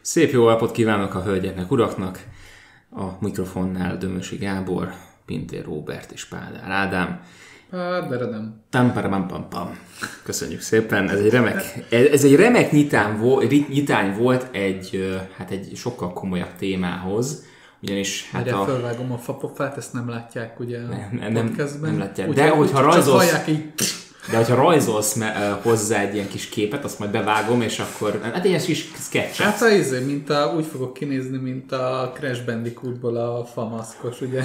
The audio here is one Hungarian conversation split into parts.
Szép jó napot kívánok a hölgyeknek, uraknak! A mikrofonnál Dömösi Gábor, Pintér Róbert és Pádár Ádám. Pam pam. Köszönjük szépen. Ez egy remek, ez egy remek nyitán volt, nyitány volt egy, hát egy sokkal komolyabb témához, ugyanis hát Hát a... fölvágom a fapofát, ezt nem látják ugye Nem, nem, podcastben. nem látják. De hogyha csak rajzolsz- hallják így. De hogyha rajzolsz me, hozzá egy ilyen kis képet, azt majd bevágom, és akkor... Hát egy ilyen kis sketch. Hát a izé, mint a, úgy fogok kinézni, mint a Crash Bandicootból a famaszkos, ugye?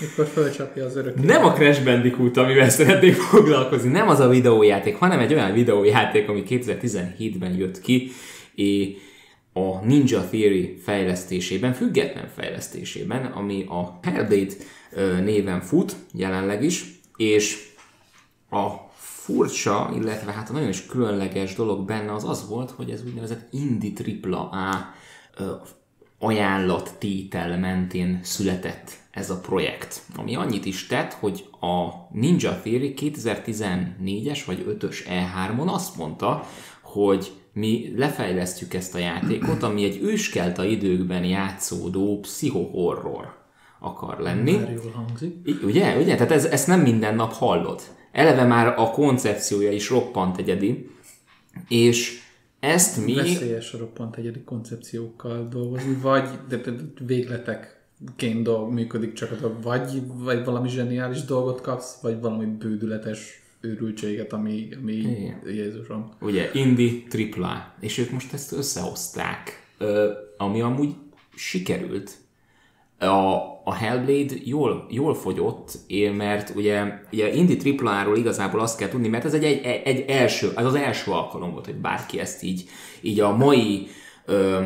Mikor fölcsapja az örök. Nem a Crash Bandicoot, amivel szeretnék foglalkozni, nem az a videójáték, hanem egy olyan videójáték, ami 2017-ben jött ki, és a Ninja Theory fejlesztésében, független fejlesztésében, ami a ö, néven fut jelenleg is, és a furcsa, illetve hát a nagyon is különleges dolog benne az az volt, hogy ez úgynevezett Indie AAA ö, ajánlattétel mentén született ez a projekt, ami annyit is tett, hogy a Ninja Theory 2014-es vagy 5-ös E3-on azt mondta, hogy mi lefejlesztjük ezt a játékot, ami egy őskelta időkben játszódó pszichohorror akar lenni. Már jól hangzik. Ugye? Ugye? Tehát ez, ezt nem minden nap hallod. Eleve már a koncepciója is roppant egyedi, és ezt mi... Veszélyes a roppant egyedi koncepciókkal dolgozni, vagy de, de, de végletekként dolg, működik csak a dolog, vagy, vagy valami zseniális dolgot kapsz, vagy valami bődületes őrültséget, ami, ami Igen. Jézusom. ugye Indie AAA, és ők most ezt összehozták, ami amúgy sikerült. A, a Hellblade jól, jól fogyott, mert ugye, ugye Indie AAA-ról igazából azt kell tudni, mert ez egy, egy, egy első, ez az első alkalom volt, hogy bárki ezt így, így a mai, ö,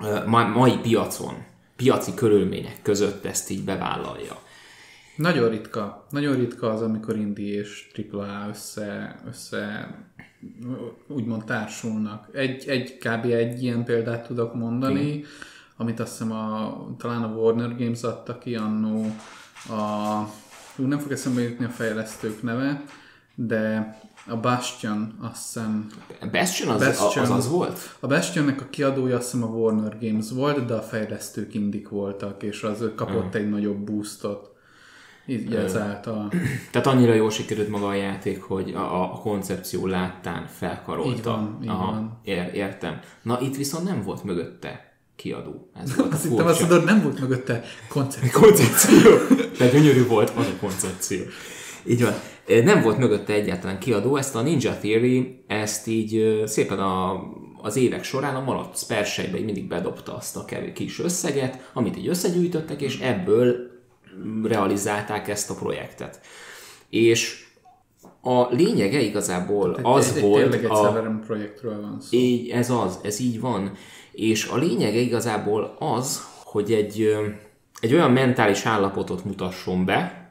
ö, ma, mai piacon, piaci körülmények között ezt így bevállalja. Nagyon ritka. Nagyon ritka az, amikor indie és AAA össze, össze úgymond társulnak. Egy, egy kb. egy ilyen példát tudok mondani, amit azt hiszem a, talán a Warner Games adta ki annó a, nem fog eszembe jutni a fejlesztők neve, de a Bastion azt hiszem Bastion az, Bastion. az, az volt? a Bastionnek a kiadója azt hiszem a Warner Games volt, de a fejlesztők indik voltak, és az kapott egy nagyobb boostot. Így ezáltal. Tehát annyira jól sikerült maga a játék, hogy a, a, koncepció láttán felkarolta. Így van, így van. Ér, értem. Na itt viszont nem volt mögötte kiadó. Ez volt a Azt hittem, azt mondod, nem volt mögötte koncepció. koncepció. De gyönyörű volt az a koncepció. Így van. Nem volt mögötte egyáltalán kiadó, ezt a Ninja Theory, ezt így szépen a, az évek során a malac spersejbe így mindig bedobta azt a kevés kis összeget, amit így összegyűjtöttek, és ebből realizálták ezt a projektet. És a lényege igazából az egy, volt Tényleg egy a, projektről van szó. így, ez az, ez így van. És a lényege igazából az, hogy egy, egy olyan mentális állapotot mutasson be,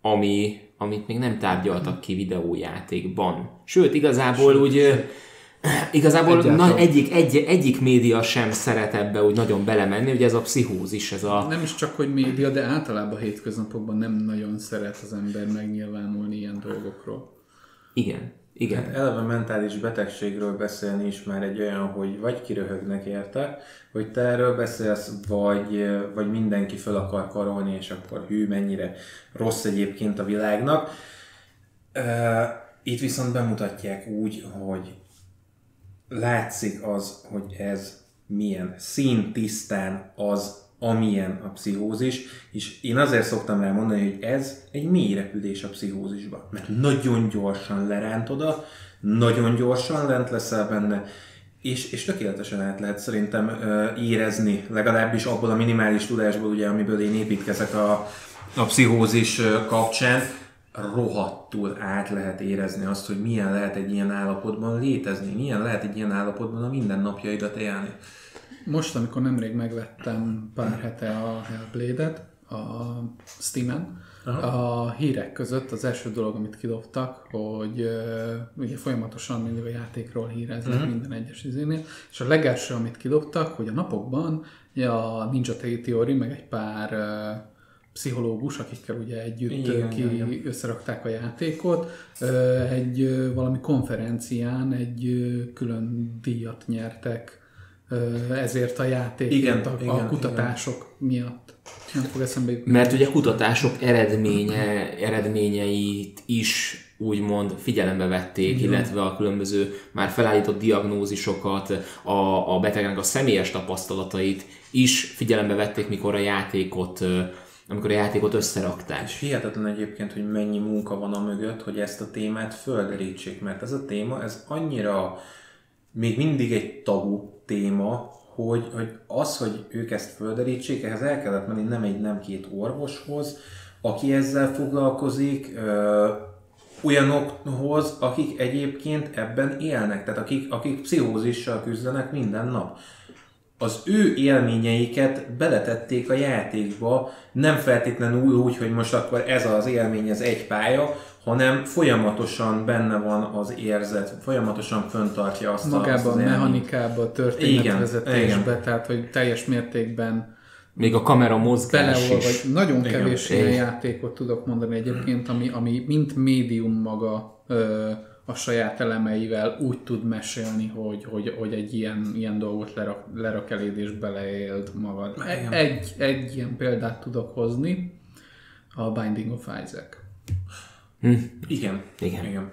ami, amit még nem tárgyaltak ki videójátékban. Sőt, igazából úgy, ö, igazából Egyáltalán. na, egyik, egy, egyik média sem szeret ebbe úgy nagyon belemenni, ugye ez a pszichózis, ez a... Nem is csak, hogy média, de általában a hétköznapokban nem nagyon szeret az ember megnyilvánulni ilyen dolgokról. Igen, igen. Hát eleve mentális betegségről beszélni is már egy olyan, hogy vagy kiröhögnek érte, hogy te erről beszélsz, vagy, vagy mindenki fel akar karolni, és akkor hű, mennyire rossz egyébként a világnak. Itt viszont bemutatják úgy, hogy látszik az, hogy ez milyen színtisztán az, amilyen a pszichózis, és én azért szoktam rá mondani, hogy ez egy mély repülés a pszichózisba, mert nagyon gyorsan leránt oda, nagyon gyorsan lent leszel benne, és, és tökéletesen át lehet szerintem ö, érezni, legalábbis abból a minimális tudásból, ugye, amiből én építkezek a, a pszichózis kapcsán, rohadtul át lehet érezni azt, hogy milyen lehet egy ilyen állapotban létezni, milyen lehet egy ilyen állapotban a mindennapjaidat élni. Most, amikor nemrég megvettem pár hete a Hellblade-et a Steam-en, a hírek között az első dolog, amit kidobtak, hogy uh, ugye folyamatosan mindig a játékról híreznek uh-huh. minden egyes izénél, és a legelső, amit kidobtak, hogy a napokban a Ninja Theory, meg egy pár uh, pszichológus, akikkel ugye együtt Igen, ki igen. összerakták a játékot, egy valami konferencián egy külön díjat nyertek ezért a játék, Igen, a, igen, a kutatások miatt. Nem fog eszembe jutni. Mert ugye kutatások eredménye, eredményeit is úgymond figyelembe vették, illetve a különböző már felállított diagnózisokat, a, a betegnek a személyes tapasztalatait is figyelembe vették, mikor a játékot amikor a játékot összerakták. És hihetetlen egyébként, hogy mennyi munka van a mögött, hogy ezt a témát földerítsék, mert ez a téma, ez annyira még mindig egy tabu téma, hogy, hogy az, hogy ők ezt földerítsék, ehhez el kellett menni nem egy, nem két orvoshoz, aki ezzel foglalkozik, ö, olyanokhoz, akik egyébként ebben élnek, tehát akik, akik pszichózissal küzdenek minden nap. Az ő élményeiket beletették a játékba, nem feltétlenül úgy, hogy most akkor ez az élmény, ez egy pálya, hanem folyamatosan benne van az érzet, folyamatosan föntartja azt Magában, azt az mechanikába, történetvezetésbe, tehát hogy teljes mértékben Még a kamera mozgás beleolvad, is. vagy nagyon Igen. kevés Igen. ilyen játékot tudok mondani egyébként, ami, ami mint médium maga ö, a saját elemeivel úgy tud mesélni, hogy, hogy, hogy egy ilyen, ilyen dolgot lerak, lerak eléd és beleéld magad. Igen. Egy, egy ilyen példát tudok hozni, a Binding of Isaac. Igen. Igen. Igen.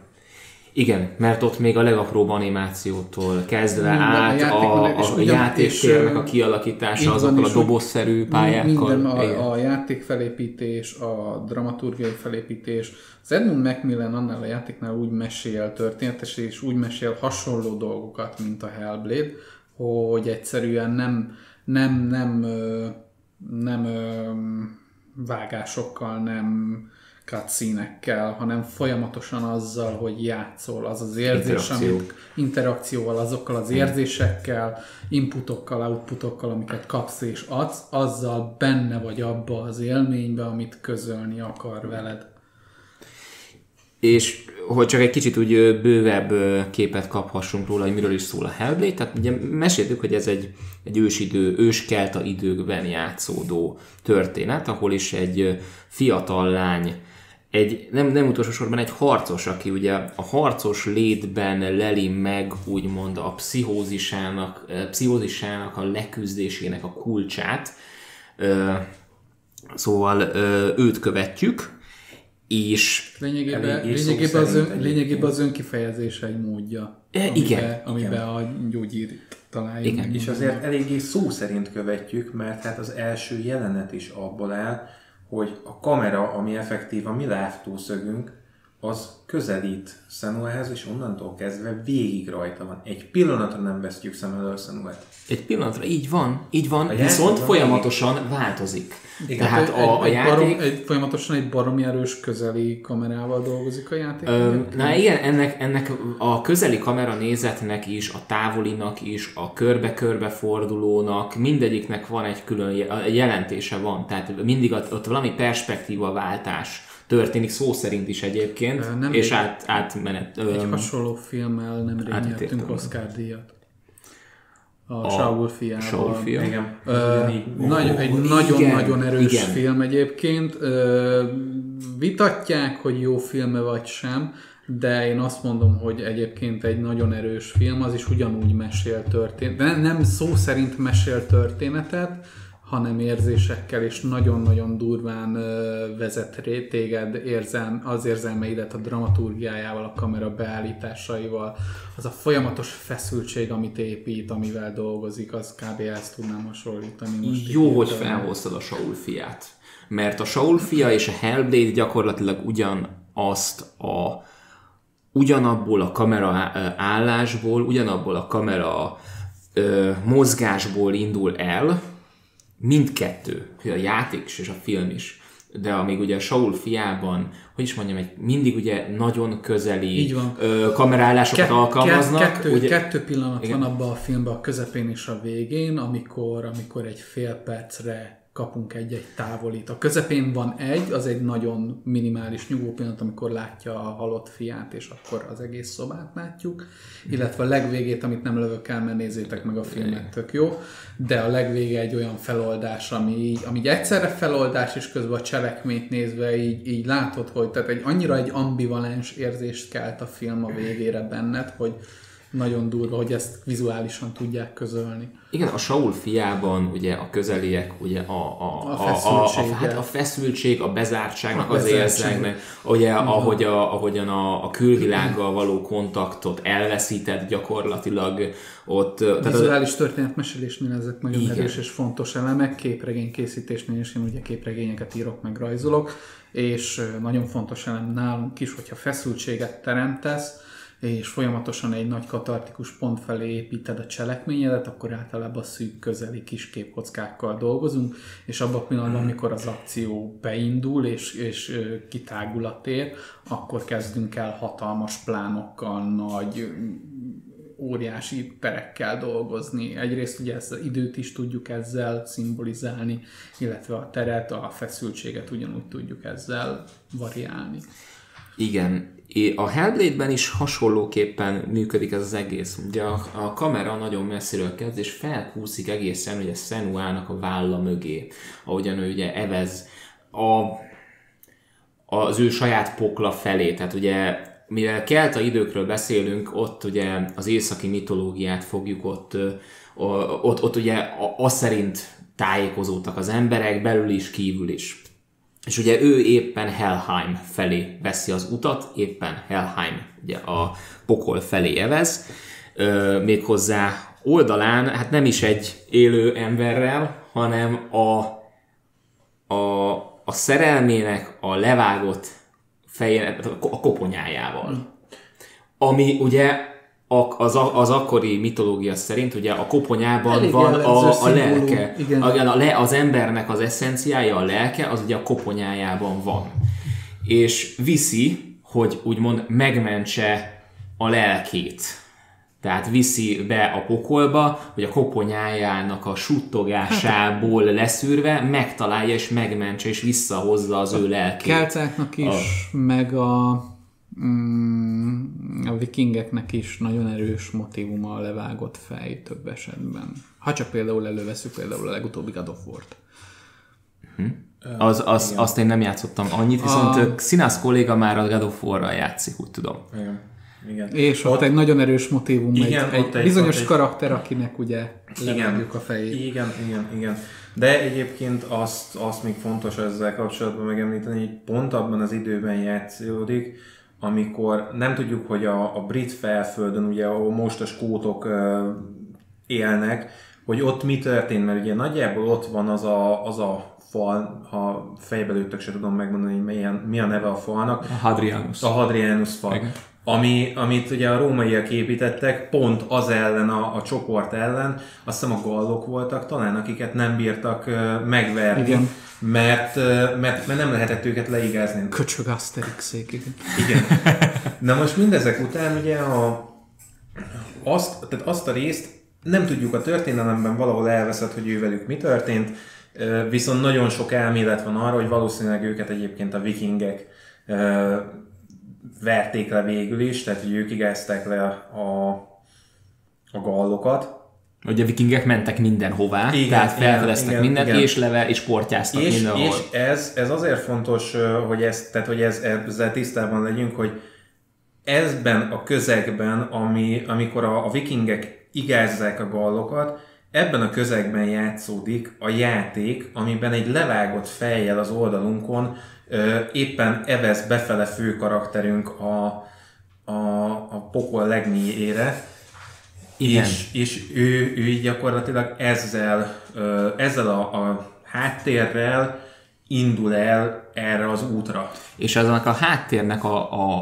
Igen, mert ott még a legapróbb animációtól kezdve Minden, a át a, a, a játéktérnek a kialakítása azokkal a dobozszerű pályákkal. Minden Igen. a, a játékfelépítés, a dramaturgiai felépítés. Az Edmund Macmillan annál a játéknál úgy mesél történetes, és úgy mesél hasonló dolgokat, mint a Hellblade, hogy egyszerűen nem, nem, nem, nem ö, vágásokkal, nem cutscene hanem folyamatosan azzal, hogy játszol, az az érzés, Interakció. amit interakcióval, azokkal az érzésekkel, inputokkal, outputokkal, amiket kapsz és adsz, azzal benne vagy abba az élménybe, amit közölni akar veled. És hogy csak egy kicsit úgy bővebb képet kaphassunk róla, hogy miről is szól a Hellblade, tehát ugye meséltük, hogy ez egy, egy ősidő, őskelta időkben játszódó történet, ahol is egy fiatal lány, egy, nem, nem utolsó sorban egy harcos, aki ugye a harcos létben leli meg úgymond a pszichózisának, ö, pszichózisának a leküzdésének a kulcsát, Szóval őt követjük, és Lényegében, lényegében, az, ön, lényegében az önkifejezése egy módja. E, amiben, igen, Amiben a gyógyír találja Igen, meg. És azért eléggé szó szerint követjük, mert hát az első jelenet is abból áll, hogy a kamera, ami effektív a mi látószögünk, az közelít Senuához, és onnantól kezdve végig rajta van. Egy pillanatra nem vesztjük szem elől Senuát. egy pillanatra így van, így van, A viszont folyamatosan változik. Igen. Tehát egy, a, a egy, játék... barom, egy, folyamatosan egy baromi erős közeli kamerával dolgozik a játék. Ö, na igen, ennek, ennek a közeli kamera nézetnek is, a távolinak is, a körbe-körbe fordulónak, mindegyiknek van egy külön jelentése van, tehát mindig ott, ott valami perspektíva váltás történik, szó szerint is egyébként, nem és át, átmenet. Egy öm, hasonló filmmel átítéltem. nyertünk Oscar díjat. A, Saul fiával. Saul fia. Igen. Ö, nagy, egy nagyon-nagyon erős igen. film egyébként. Ö, vitatják, hogy jó filme vagy sem, de én azt mondom, hogy egyébként egy nagyon erős film, az is ugyanúgy mesél történetet. De nem szó szerint mesél történetet, hanem érzésekkel, és nagyon-nagyon durván vezet téged érzelm, az érzelmeidet a dramaturgiájával, a kamera beállításaival, az a folyamatos feszültség, amit épít, amivel dolgozik, az kb. ezt tudnám hasonlítani. Most Jó, hogy felhoztad a Saul fiát. Mert a Saul fia és a Hellblade gyakorlatilag ugyanazt a ugyanabból a kamera állásból, ugyanabból a kamera ö, mozgásból indul el, mindkettő, a játék is és a film is. De amíg ugye a Saul fiában, hogy is mondjam, egy mindig ugye nagyon közeli Így van. ö, kamerállásokat alkalmaznak. kettő, ugye, kettő pillanat Igen. van abban a filmben, a közepén és a végén, amikor, amikor egy fél percre kapunk egy-egy távolít. A közepén van egy, az egy nagyon minimális nyugvó pillanat, amikor látja a halott fiát, és akkor az egész szobát látjuk. Illetve a legvégét, amit nem lövök el, mert nézzétek meg a filmet, tök jó. De a legvége egy olyan feloldás, ami így, ami így egyszerre feloldás, és közben a cselekményt nézve így, így látod, hogy tehát egy, annyira egy ambivalens érzést kelt a film a végére benned, hogy nagyon durva, hogy ezt vizuálisan tudják közölni. Igen, a Saul fiában ugye a közeliek, ugye a, a, A a, a, a, feszültség, a, hát a feszültség, a bezártságnak A az érzeknek, ugye ahogy a, ahogyan a, a külvilággal való kontaktot elveszített gyakorlatilag ott, tehát az, Vizuális történetmesélésnél ezek nagyon Igen. erős és fontos elemek, képregény készítésnél is én ugye képregényeket írok, meg rajzolok, és nagyon fontos elem nálunk is, hogyha feszültséget teremtesz, és folyamatosan egy nagy katartikus pont felé építed a cselekményedet, akkor általában szűk közeli kis képkockákkal dolgozunk, és abban a pillanatban, amikor az akció beindul, és, és kitágul a tér, akkor kezdünk el hatalmas plánokkal, nagy óriási perekkel dolgozni. Egyrészt ugye ezt az időt is tudjuk ezzel szimbolizálni, illetve a teret, a feszültséget ugyanúgy tudjuk ezzel variálni. Igen, a Hellblade-ben is hasonlóképpen működik ez az egész. Ugye a, a kamera nagyon messziről kezd, és felkúszik egészen ugye Senuának a válla mögé, ahogyan ő ugye evez a, az ő saját pokla felé. Tehát ugye, mivel kelta időkről beszélünk, ott ugye az északi mitológiát fogjuk ott, ott, ott ugye a- az szerint tájékozódtak az emberek, belül is, kívül is. És ugye ő éppen Helheim felé veszi az utat, éppen Helheim, ugye a pokol felé evez, ö, méghozzá oldalán, hát nem is egy élő emberrel, hanem a, a, a szerelmének a levágott fejének, a ko- a koponyájával. Ami ugye az, a- az akkori mitológia szerint ugye a koponyában Elég van a, a lelke. igen. A, a, le, az embernek az eszenciája, a lelke, az ugye a koponyájában van. És viszi, hogy úgymond megmentse a lelkét. Tehát viszi be a pokolba, hogy a koponyájának a suttogásából leszűrve megtalálja és megmentse és visszahozza az ő lelkét. Keltáknak is, meg a, mm, a vikingeknek is nagyon erős motivuma a levágott fej több esetben. Ha csak például előveszük például a legutóbbi God of War-t. Az, az, azt én nem játszottam annyit, viszont a... Sinász kolléga már a God of War-ral játszik, úgy tudom. Igen. Igen. És ott, egy nagyon erős motivum, Igen, egy, ott egy egy- bizonyos ott egy- karakter, akinek ugye levágjuk a fejét. Igen, igen, igen. De egyébként azt, azt még fontos ezzel kapcsolatban megemlíteni, hogy pont abban az időben játszódik, amikor nem tudjuk, hogy a, a brit felföldön, ugye ahol most a skótok élnek, hogy ott mi történt, mert ugye nagyjából ott van az a, az a fal, ha fejbe lőttök, se tudom megmondani, hogy milyen, mi a neve a falnak. A Hadrianus. A Hadrianus fal. Igen. Ami, amit ugye a rómaiak építettek, pont az ellen, a, a csoport ellen, azt hiszem a gallok voltak talán, akiket nem bírtak megverni, Igen. Mert, mert, mert nem lehetett őket leigázni. Köcsög Asterixék, igen. Igen. Na most mindezek után ugye a, azt, tehát azt a részt nem tudjuk a történelemben valahol elveszett, hogy ővelük mi történt, viszont nagyon sok elmélet van arra, hogy valószínűleg őket egyébként a vikingek verték le végül is, tehát hogy ők igázták le a, a gallokat. Ugye a vikingek mentek mindenhová, Igen, tehát felfedeztek igen, mindent, igen. és leve, és portyáztak És, mindenhol. és ez, ez azért fontos, hogy, ez, tehát, hogy ez, ezzel tisztában legyünk, hogy ezben a közegben, ami, amikor a, a vikingek igázzák a gallokat, ebben a közegben játszódik a játék, amiben egy levágott fejjel az oldalunkon éppen evez befele fő karakterünk a, a, a pokol legmélyére, Igen. és, és ő, ő így gyakorlatilag ezzel, ezzel a, a háttérrel indul el erre az útra. és aznak a háttérnek a, a,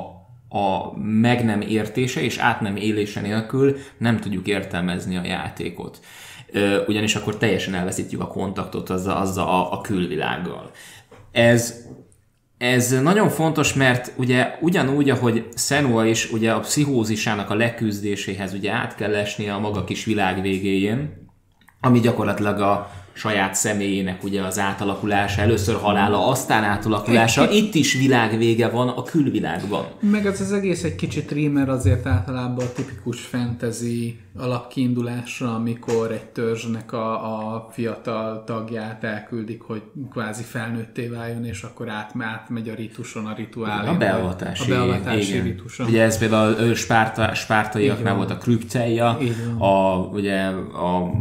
a meg nem értése és át nem élése nélkül nem tudjuk értelmezni a játékot. Ugyanis akkor teljesen elveszítjük a kontaktot azzal, azzal a, a külvilággal. Ez, ez nagyon fontos, mert ugye ugyanúgy, ahogy Senua is ugye a pszichózisának a leküzdéséhez ugye át kell esnie a maga kis világ végéjén, ami gyakorlatilag a, saját személyének ugye az átalakulása, először halála, aztán átalakulása. Itt is világvége van a külvilágban. Meg ez az egész egy kicsit rímer azért általában a tipikus fantasy alapkiindulásra, amikor egy törzsnek a, a fiatal tagját elküldik, hogy kvázi felnőtté váljon, és akkor át, átmegy a rituson, a rituálén. A beavatási, a beavatási igen. rituson. Ugye ez például a spárta, spártaiaknál volt a krükcelja, a, ugye a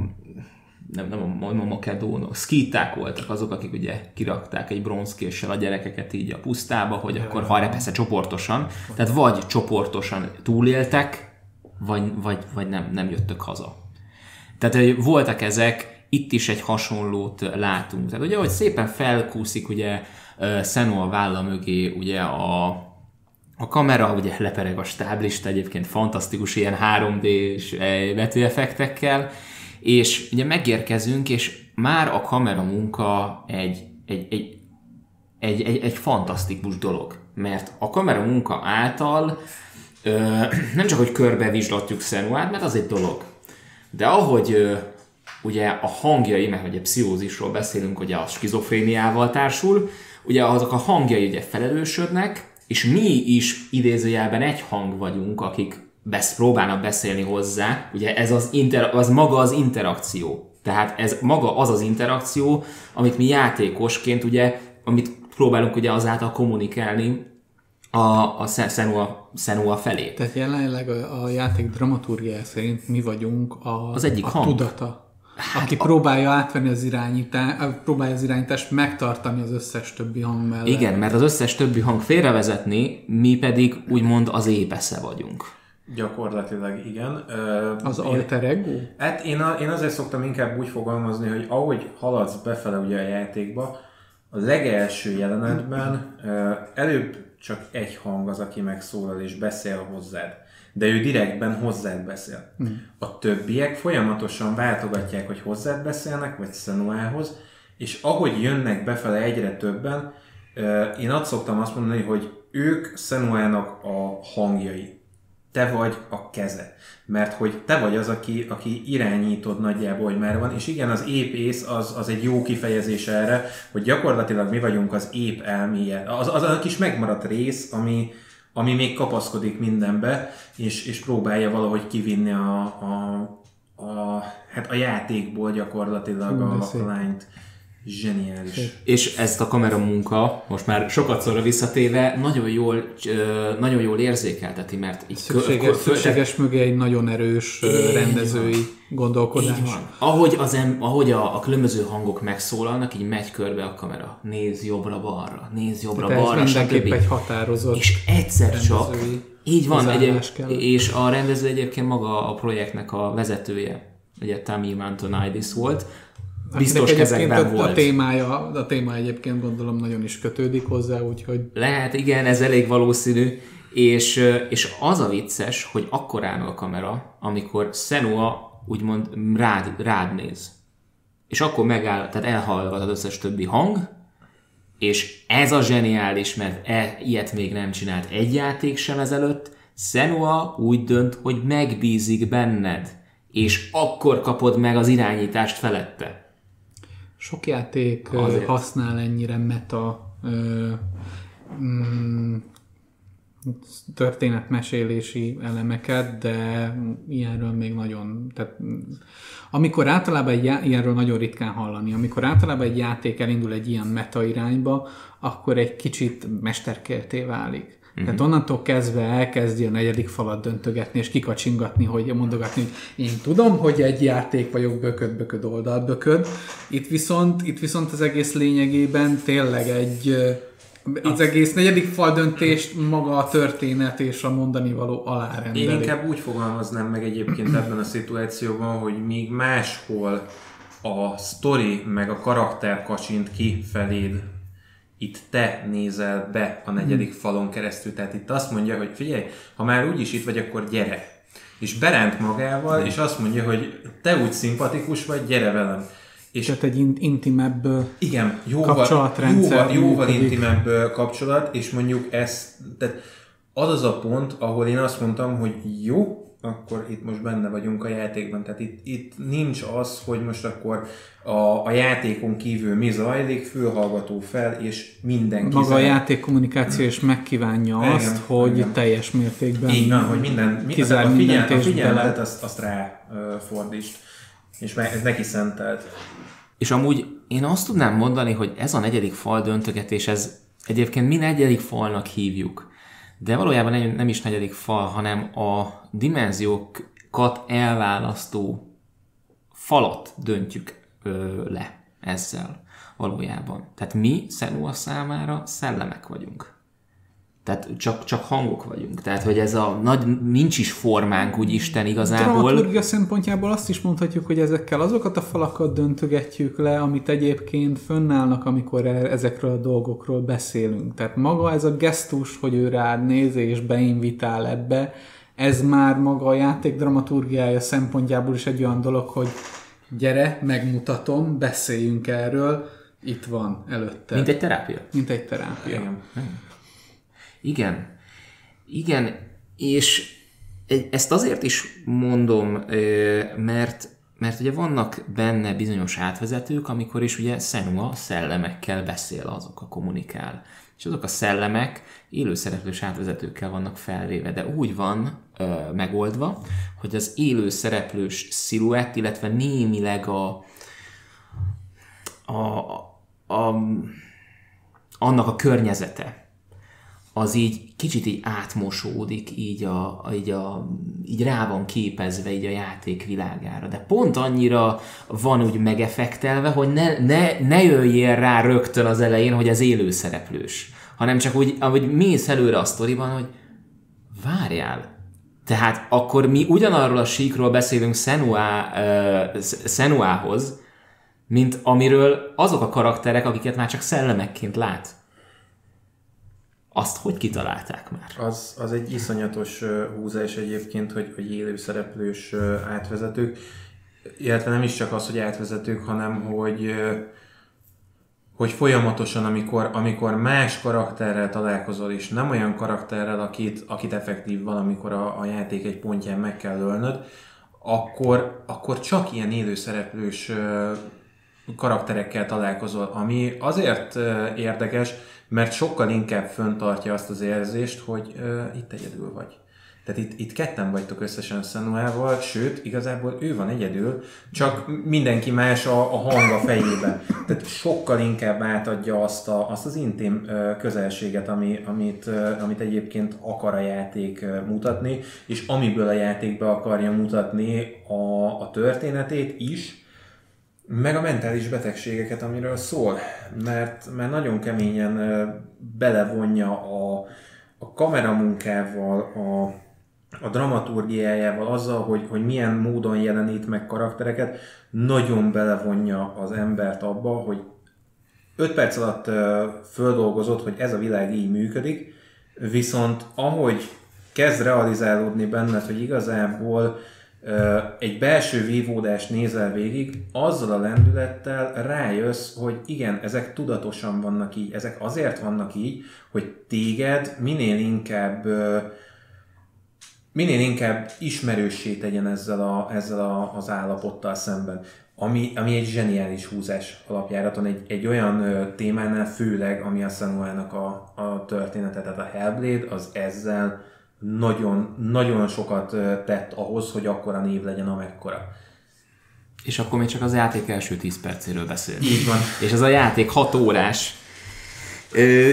nem, nem a, a makedónok, szkíták voltak azok, akik ugye kirakták egy bronzkéssel a gyerekeket így a pusztába, hogy akkor ha persze csoportosan, tehát vagy csoportosan túléltek, vagy, vagy, vagy nem, nem jöttök haza. Tehát hogy voltak ezek, itt is egy hasonlót látunk. Tehát ugye, hogy szépen felkúszik ugye Senua válla mögé ugye a, a kamera, ugye lepereg a stáblista, egyébként fantasztikus ilyen 3D-s betűeffektekkel, és ugye megérkezünk, és már a kamera munka egy, egy, egy, egy, egy, egy fantasztikus dolog. Mert a kamera munka által ö, nem csak, hogy körbevizslatjuk Senuát, mert az egy dolog. De ahogy ö, ugye a hangjai, mert ugye pszichózisról beszélünk, ugye a skizofréniával társul, ugye azok a hangjai ugye felelősödnek, és mi is idézőjelben egy hang vagyunk, akik besz, próbálnak beszélni hozzá, ugye ez az, inter, az maga az interakció. Tehát ez maga az az interakció, amit mi játékosként ugye, amit próbálunk ugye azáltal kommunikálni a, a Senua, Senua felé. Tehát jelenleg a, a játék dramaturgia szerint mi vagyunk a, Az egyik a hang. tudata. Hát aki a... próbálja átvenni az irányítást, próbálja az irányítást megtartani az összes többi hang mellett. Igen, mert az összes többi hang félrevezetni, mi pedig úgymond az épesze vagyunk. Gyakorlatilag igen. Az alter ego? Hát én, a, én azért szoktam inkább úgy fogalmazni, hogy ahogy haladsz befele ugye a játékba, a legelső jelenetben előbb csak egy hang az, aki megszólal és beszél hozzád. De ő direktben hozzád beszél. A többiek folyamatosan váltogatják, hogy hozzád beszélnek, vagy Szenuához, és ahogy jönnek befele egyre többen, én azt szoktam azt mondani, hogy ők Szenuának a hangjai te vagy a keze. Mert hogy te vagy az, aki, aki irányítod nagyjából, hogy már van. És igen, az épész az, az egy jó kifejezés erre, hogy gyakorlatilag mi vagyunk az ép elméje. Az, az a kis megmaradt rész, ami, ami még kapaszkodik mindenbe, és, és próbálja valahogy kivinni a, a, a, hát a játékból gyakorlatilag a, a lányt. Zseniális. És ezt a kamera munka, most már sokat szorra visszatéve, nagyon jól, nagyon jól érzékelteti, mert így szükséges, kö, szükséges mögé egy nagyon erős így rendezői van. gondolkodás. Így van. Ahogy, az em, ahogy a, a különböző hangok megszólalnak, így megy körbe a kamera. Néz jobbra-balra, néz jobbra-balra, Ez mindenképp egy határozott És egyszer csak, így van, egy, és a rendező egyébként maga a projektnek a vezetője, ugye Tammy Mantonidis volt, biztos kezekben a, volt. A témája, a téma egyébként gondolom nagyon is kötődik hozzá, úgyhogy... Lehet, igen, ez elég valószínű. És, és az a vicces, hogy akkor áll a kamera, amikor Senua úgymond rád, rád néz. És akkor megáll, tehát elhallgat az összes többi hang, és ez a zseniális, mert e, ilyet még nem csinált egy játék sem ezelőtt, Senua úgy dönt, hogy megbízik benned, és akkor kapod meg az irányítást felette. Sok játék Azért. használ ennyire meta ö, mm, történetmesélési elemeket, de ilyenről még nagyon, tehát amikor általában egy já- ilyenről nagyon ritkán hallani, amikor általában egy játék elindul egy ilyen meta irányba, akkor egy kicsit mesterkérté válik. Uh-huh. Tehát onnantól kezdve elkezdi a negyedik falat döntögetni, és kikacsingatni, hogy mondogatni, hogy én tudom, hogy egy játék vagyok, bököd, bököd, oldal, bököd. Itt viszont, itt viszont az egész lényegében tényleg egy az egész negyedik fal döntést maga a történet és a mondani való alárendeli. Én inkább úgy fogalmaznám meg egyébként ebben a szituációban, hogy míg máshol a sztori meg a karakter kacsint ki feléd itt te nézel be a negyedik hmm. falon keresztül. Tehát itt azt mondja, hogy figyelj, ha már úgyis itt vagy, akkor gyere. És beránt magával, hmm. és azt mondja, hogy te úgy szimpatikus vagy, gyere velem. És Tehát egy intimebb igen, jóval, kapcsolatrendszer. Jóval, jóval intimebb kapcsolat, és mondjuk ez, tehát az az a pont, ahol én azt mondtam, hogy jó, akkor itt most benne vagyunk a játékban. Tehát itt, itt nincs az, hogy most akkor a, a játékon kívül mi zajlik, fülhallgató fel, és mindenki Maga a zene- játék kommunikáció is megkívánja Igen, azt, hogy igen. teljes mértékben Így van, hogy minden, mi, kizár a, figyel, a figyelmet azt, azt rá ö, fordítsd. És me, ez neki szentelt. És amúgy én azt tudnám mondani, hogy ez a negyedik fal döntögetés, ez egyébként mi negyedik falnak hívjuk. De valójában nem, nem is negyedik fal, hanem a dimenziókat elválasztó falat döntjük ö, le ezzel valójában. Tehát mi Senua számára szellemek vagyunk. Tehát csak, csak hangok vagyunk. Tehát, hogy ez a nagy, nincs is formánk úgy Isten igazából. Dramaturgia szempontjából azt is mondhatjuk, hogy ezekkel azokat a falakat döntögetjük le, amit egyébként fönnállnak, amikor e- ezekről a dolgokról beszélünk. Tehát maga ez a gesztus, hogy ő rád néz és beinvitál ebbe, ez már maga a játék dramaturgiája szempontjából is egy olyan dolog, hogy gyere, megmutatom, beszéljünk erről, itt van előtte. Mint egy terápia. Mint egy terápia. Igen. Igen. Igen, és egy- ezt azért is mondom, mert, mert ugye vannak benne bizonyos átvezetők, amikor is ugye Senua szellemekkel beszél, azok a kommunikál. És azok a szellemek élőszereplős átvezetőkkel vannak felvéve, de úgy van ö, megoldva, hogy az élőszereplős sziluett, illetve némileg a, a, a, annak a környezete, az így kicsit így átmosódik, így, a, így, a, így rá van képezve így a játék világára. De pont annyira van úgy megefektelve, hogy ne, ne, ne jöjjél rá rögtön az elején, hogy ez élőszereplős. Hanem csak úgy, ahogy mész előre a sztoriban, hogy várjál, tehát akkor mi ugyanarról a síkról beszélünk Senua, uh, Senuához, mint amiről azok a karakterek, akiket már csak szellemekként lát. Azt hogy kitalálták már? Az, az egy iszonyatos húzás egyébként, hogy, hogy élőszereplős ö, átvezetők, illetve nem is csak az, hogy átvezetők, hanem hogy hogy folyamatosan, amikor, amikor más karakterrel találkozol, és nem olyan karakterrel, akit, akit effektív valamikor a, a játék egy pontján meg kell ölnöd, akkor, akkor csak ilyen élőszereplős karakterekkel találkozol, ami azért érdekes, mert sokkal inkább föntartja azt az érzést, hogy ö, itt egyedül vagy. Tehát itt, itt ketten vagytok összesen Szenuával, sőt, igazából ő van egyedül, csak mindenki más a, a hang a fejében. Tehát sokkal inkább átadja azt, a, azt az intim közelséget, ami, amit, amit egyébként akar a játék mutatni, és amiből a játék be akarja mutatni a, a történetét is, meg a mentális betegségeket, amiről szól, mert, mert nagyon keményen belevonja a, a kameramunkával, a, a dramaturgiájával, azzal, hogy, hogy milyen módon jelenít meg karaktereket, nagyon belevonja az embert abba, hogy 5 perc alatt földolgozott, hogy ez a világ így működik, viszont ahogy kezd realizálódni benned, hogy igazából egy belső vívódást nézel végig, azzal a lendülettel rájössz, hogy igen, ezek tudatosan vannak így, ezek azért vannak így, hogy téged minél inkább minél inkább ismerőssé tegyen ezzel, a, ezzel a, az állapottal szemben. Ami, ami egy zseniális húzás alapjáraton, egy, egy olyan ö, témánál főleg, ami a Senuának a, a története, tehát a Hellblade, az ezzel nagyon, nagyon sokat tett ahhoz, hogy akkora név legyen, amekkora. És akkor még csak az játék első 10 percéről beszél. Így van. És ez a játék 6 órás. Ö,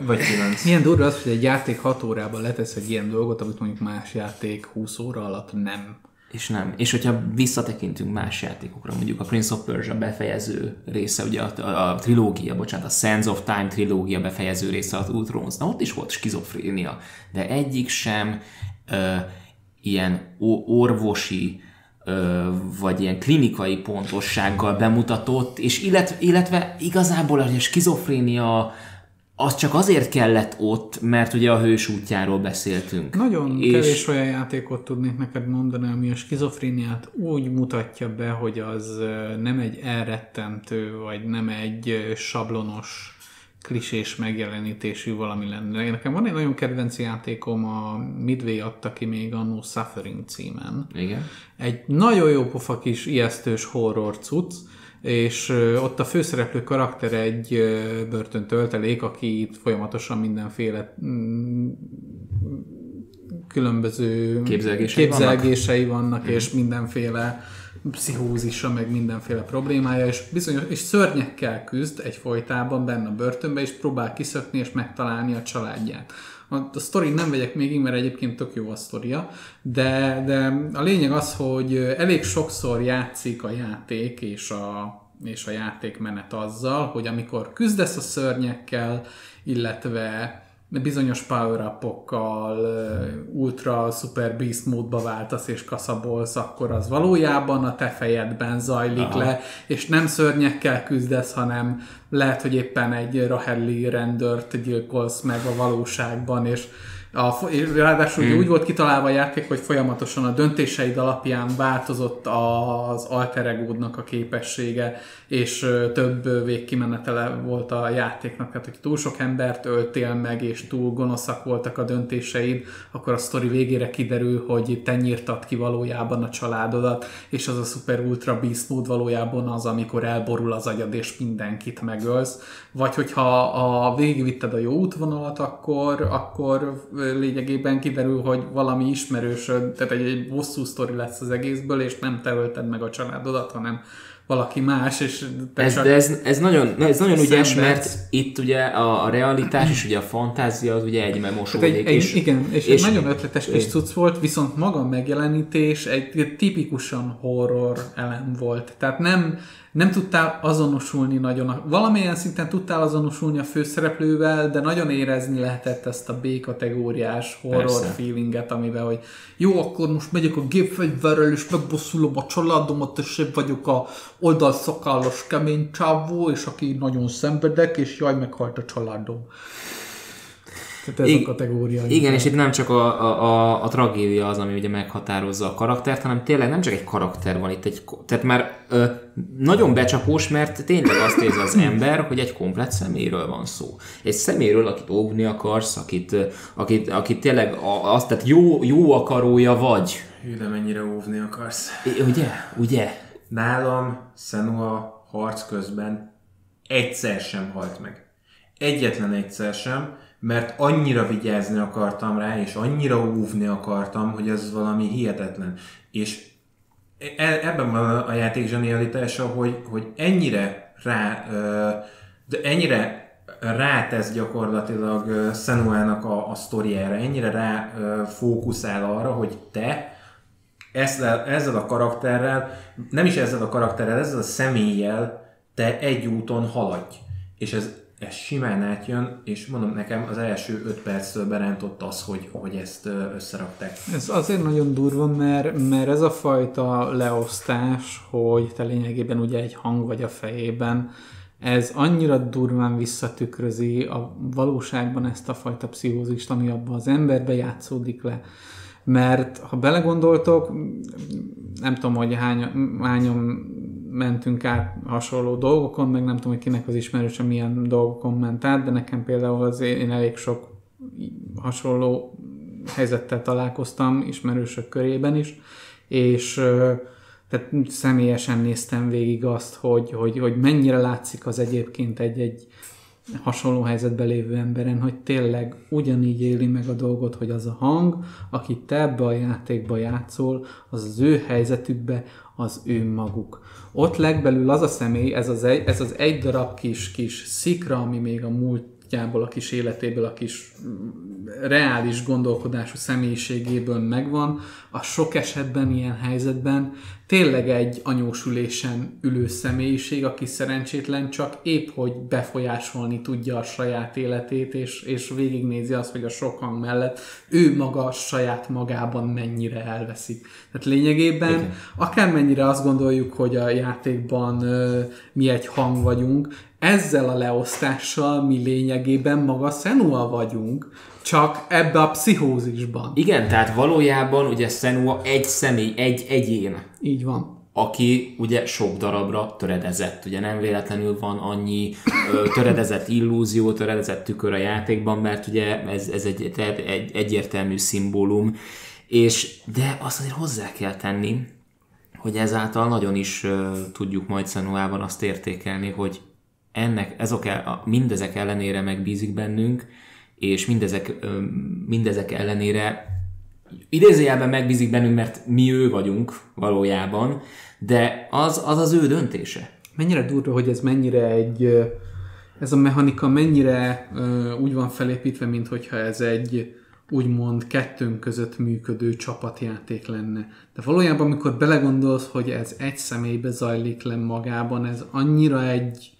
Vagy 9. Milyen durva az, hogy egy játék 6 órában letesz egy ilyen dolgot, amit mondjuk más játék 20 óra alatt nem. És nem. És hogyha visszatekintünk más játékokra, mondjuk a Prince of Persia befejező része, ugye a, a, trilógia, bocsánat, a Sands of Time trilógia befejező része az Two Thrones, na ott is volt skizofrénia, de egyik sem ö, ilyen orvosi ö, vagy ilyen klinikai pontossággal bemutatott, és illetve, illetve igazából a skizofrénia az csak azért kellett ott, mert ugye a hős útjáról beszéltünk. Nagyon És- és... kevés olyan játékot tudnék neked mondani, ami a skizofréniát úgy mutatja be, hogy az nem egy elrettentő, vagy nem egy sablonos klisés megjelenítésű valami lenne. Nekem van egy nagyon kedvenc játékom, a Midway adta ki még annó Suffering címen. Igen. Egy nagyon jó pofa kis ijesztős horror cucc, és ott a főszereplő karakter egy ö, börtöntöltelék, aki itt folyamatosan mindenféle mm, különböző Képzelgései képzelgései vannak, vannak és mindenféle pszichózisa, meg mindenféle problémája, és bizonyos, és szörnyekkel küzd egy folytában benne a börtönbe, és próbál kiszökni és megtalálni a családját. A, a sztori nem vegyek még, mert egyébként tök jó a sztoria, de, de a lényeg az, hogy elég sokszor játszik a játék és a, és a játékmenet azzal, hogy amikor küzdesz a szörnyekkel, illetve bizonyos power ultra super beast módba váltasz és kaszabolsz, akkor az valójában a te fejedben zajlik Aha. le, és nem szörnyekkel küzdesz, hanem lehet, hogy éppen egy Rahelli rendőrt gyilkolsz meg a valóságban, és a, ráadásul hmm. úgy volt kitalálva a játék, hogy folyamatosan a döntéseid alapján változott az alter egódnak a képessége, és több végkimenetele volt a játéknak. Tehát, hogy túl sok embert öltél meg, és túl gonoszak voltak a döntéseid, akkor a sztori végére kiderül, hogy te nyírtad ki valójában a családodat, és az a Super Ultra Beast mód valójában az, amikor elborul az agyad, és mindenkit megölsz. Vagy hogyha a végigvitted a jó útvonalat, akkor, akkor lényegében kiderül, hogy valami ismerősöd, tehát egy, egy bosszú sztori lesz az egészből, és nem te ölted meg a családodat, hanem valaki más, és ez, de ez, ez nagyon, ez nagyon ügyes, mert itt ugye a, a realitás és ugye a fantázia az ugye egy mosódik. Egy, és, igen, és, és egy nagyon ötletes kis cucc volt, viszont maga a megjelenítés egy tipikusan horror elem volt. Tehát nem, nem tudtál azonosulni nagyon, valamilyen szinten tudtál azonosulni a főszereplővel, de nagyon érezni lehetett ezt a B-kategóriás horror Persze. feelinget, amivel, hogy jó, akkor most megyek a gépfegyverrel, és megbosszulom a családomat, és én vagyok a oldalszakállos kemény csávó, és aki nagyon szenvedek, és jaj, meghalt a családom. Tehát ez I- a kategória. Igen, és itt nem csak a, a, a, a tragédia az, ami ugye meghatározza a karaktert, hanem tényleg nem csak egy karakter van itt, egy, tehát már ö, nagyon becsapós, mert tényleg azt érzi az ember, hogy egy komplet szeméről van szó. Egy szeméről, akit óvni akarsz, akit, akit, akit tényleg azt, tehát jó, jó akarója vagy. Hű, de mennyire óvni akarsz. I, ugye? Ugye? Nálam Senua harc közben egyszer sem halt meg. Egyetlen egyszer sem, mert annyira vigyázni akartam rá, és annyira óvni akartam, hogy ez valami hihetetlen. És e, ebben van a játék zsenialitása, hogy, hogy ennyire rá, de ennyire rátesz gyakorlatilag Senuának a, a sztoriára, ennyire rá fókuszál arra, hogy te ezzel, ezzel a karakterrel, nem is ezzel a karakterrel, ezzel a személlyel te egy úton haladj. És ez ez simán átjön, és mondom nekem az első öt perctől berántott az, hogy, hogy ezt összerakták. Ez azért nagyon durva, mert, mert ez a fajta leosztás, hogy te lényegében ugye egy hang vagy a fejében, ez annyira durván visszatükrözi a valóságban ezt a fajta pszichózist, ami abban az emberbe játszódik le. Mert ha belegondoltok, nem tudom, hogy hány, hányan mentünk át hasonló dolgokon, meg nem tudom, hogy kinek az ismerőse milyen dolgokon ment át, de nekem például az én elég sok hasonló helyzettel találkoztam ismerősök körében is, és tehát személyesen néztem végig azt, hogy, hogy, hogy mennyire látszik az egyébként egy-egy hasonló helyzetben lévő emberen, hogy tényleg ugyanígy éli meg a dolgot, hogy az a hang, akit te ebbe a játékba játszol, az az ő helyzetükbe, az ő maguk. Ott legbelül az a személy, ez az egy, ez az egy darab kis, kis szikra, ami még a múltjából, a kis életéből, a kis mm, reális gondolkodású személyiségéből megvan, a sok esetben ilyen helyzetben tényleg egy anyósülésen ülő személyiség, aki szerencsétlen csak épp, hogy befolyásolni tudja a saját életét, és, és végignézi azt, hogy a sok hang mellett ő maga saját magában mennyire elveszik. Tehát lényegében Igen. akármennyire azt gondoljuk, hogy a játékban ö, mi egy hang vagyunk, ezzel a leosztással mi lényegében maga Senua vagyunk, csak ebbe a pszichózisban. Igen, tehát valójában ugye Senua egy személy, egy egyén. Így van. aki ugye sok darabra töredezett. Ugye nem véletlenül van annyi ö, töredezett illúzió, töredezett tükör a játékban, mert ugye ez, ez egy, egy egyértelmű szimbólum, és de azt azért hozzá kell tenni, hogy ezáltal nagyon is ö, tudjuk majd Szenuában azt értékelni, hogy ennek, ezok el, mindezek ellenére megbízik bennünk, és mindezek, mindezek ellenére idézőjelben megbízik bennünk, mert mi ő vagyunk valójában, de az az, az ő döntése. Mennyire durva, hogy ez mennyire egy, ez a mechanika mennyire úgy van felépítve, mint hogyha ez egy úgymond kettőnk között működő csapatjáték lenne. De valójában, amikor belegondolsz, hogy ez egy személybe zajlik le magában, ez annyira egy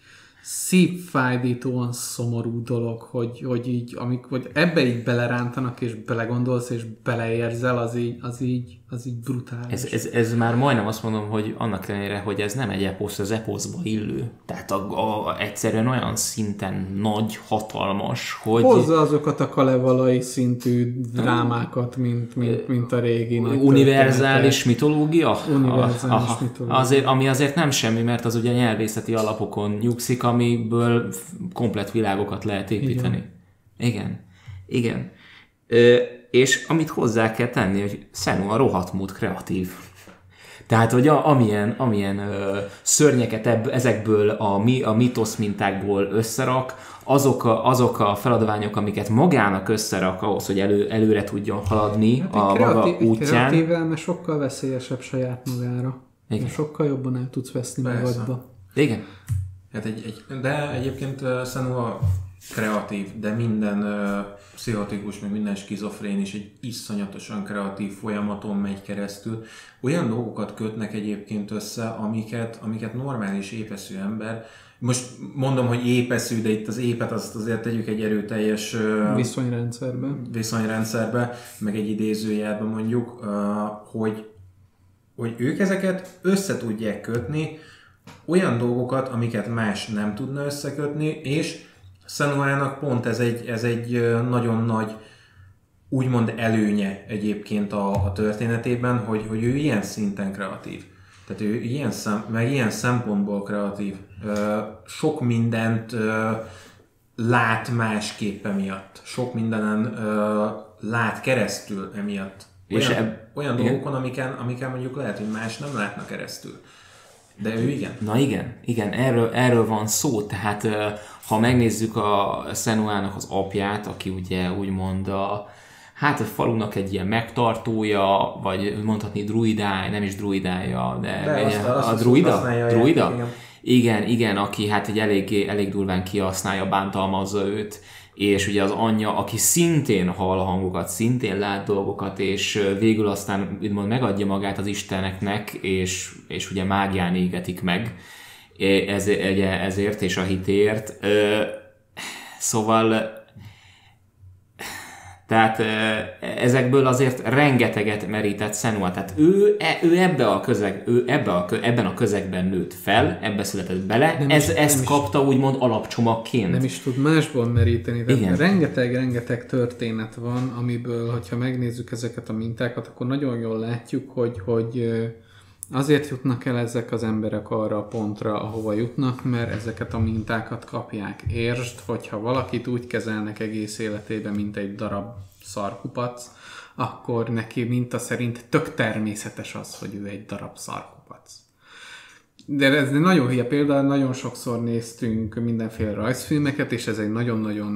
szívfájdítóan szomorú dolog, hogy, hogy így, amik, hogy ebbe így belerántanak, és belegondolsz, és beleérzel, az így, az így, az így brutális. Ez, ez, ez, már majdnem azt mondom, hogy annak ellenére, hogy ez nem egy eposz, az eposzba illő. Tehát a, a, egyszerűen olyan szinten nagy, hatalmas, hogy... Hozza azokat a kalevalai szintű drámákat, mint, mint, mint a régi Univerzális mitológia? Univerzális a, mitológia. Azért, ami azért nem semmi, mert az ugye nyelvészeti alapokon nyugszik, amiből komplet világokat lehet építeni. Igen. Igen. Ö, és amit hozzá kell tenni, hogy Senua rohadt mód kreatív. Tehát, hogy a, amilyen, amilyen ö, szörnyeket ebb, ezekből a, mi, a mitosz mintákból összerak, azok a, azok a feladványok, amiket magának összerak ahhoz, hogy elő, előre tudjon haladni hát a kreatív, maga útján. Kreatív sokkal veszélyesebb saját magára. Igen. Sokkal jobban el tudsz veszni Persze. magadba. Igen. Hát egy, egy, de egyébként uh, Senua kreatív, de minden uh, pszichotikus, meg minden skizofrén is egy iszonyatosan kreatív folyamaton megy keresztül. Olyan dolgokat kötnek egyébként össze, amiket, amiket normális épeszű ember most mondom, hogy épeszű, de itt az épet azt azért tegyük egy erőteljes viszonyrendszerbe. viszonyrendszerbe, meg egy idézőjelbe mondjuk, hogy, hogy ők ezeket össze tudják kötni, olyan dolgokat, amiket más nem tudna összekötni, és Senuának pont ez egy, ez egy nagyon nagy úgymond előnye egyébként a, a történetében, hogy, hogy ő ilyen szinten kreatív. Tehát ő ilyen, szem, meg ilyen szempontból kreatív. Sok mindent lát másképp emiatt. Sok mindenen lát keresztül emiatt. Olyan, és eb- olyan dolgokon, amiken, amiken mondjuk lehet, hogy más nem látna keresztül. De ő igen. Na igen, igen, erről, erről van szó, tehát ha megnézzük a Senuának az apját, aki ugye úgymond a, hát a falunak egy ilyen megtartója, vagy mondhatni druidája, nem is druidája, de, de azt, a, azt a druida? druida? Igen. igen, igen, aki hát egy elég, elég durván kihasználja, bántalmazza őt, és ugye az anyja, aki szintén hall hangokat, szintén lát dolgokat, és végül aztán úgymond megadja magát az isteneknek, és, és ugye mágián égetik meg ez, ezért és a hitért. Szóval tehát ezekből azért rengeteget merített Senua. Tehát ő, e, ő, ebbe a közeg, ő ebbe a, ebben a közegben nőtt fel, ebbe született bele, nem ez, is, ezt nem kapta is, úgymond alapcsomagként. Nem is tud másból meríteni. Tehát Igen. rengeteg, rengeteg történet van, amiből, hogyha megnézzük ezeket a mintákat, akkor nagyon jól látjuk, hogy, hogy Azért jutnak el ezek az emberek arra a pontra, ahova jutnak, mert ezeket a mintákat kapják. Értsd, hogyha valakit úgy kezelnek egész életében, mint egy darab szarkupac, akkor neki minta szerint tök természetes az, hogy ő egy darab szarkupac. De ez egy nagyon hülye példa, nagyon sokszor néztünk mindenféle rajzfilmeket, és ez egy nagyon-nagyon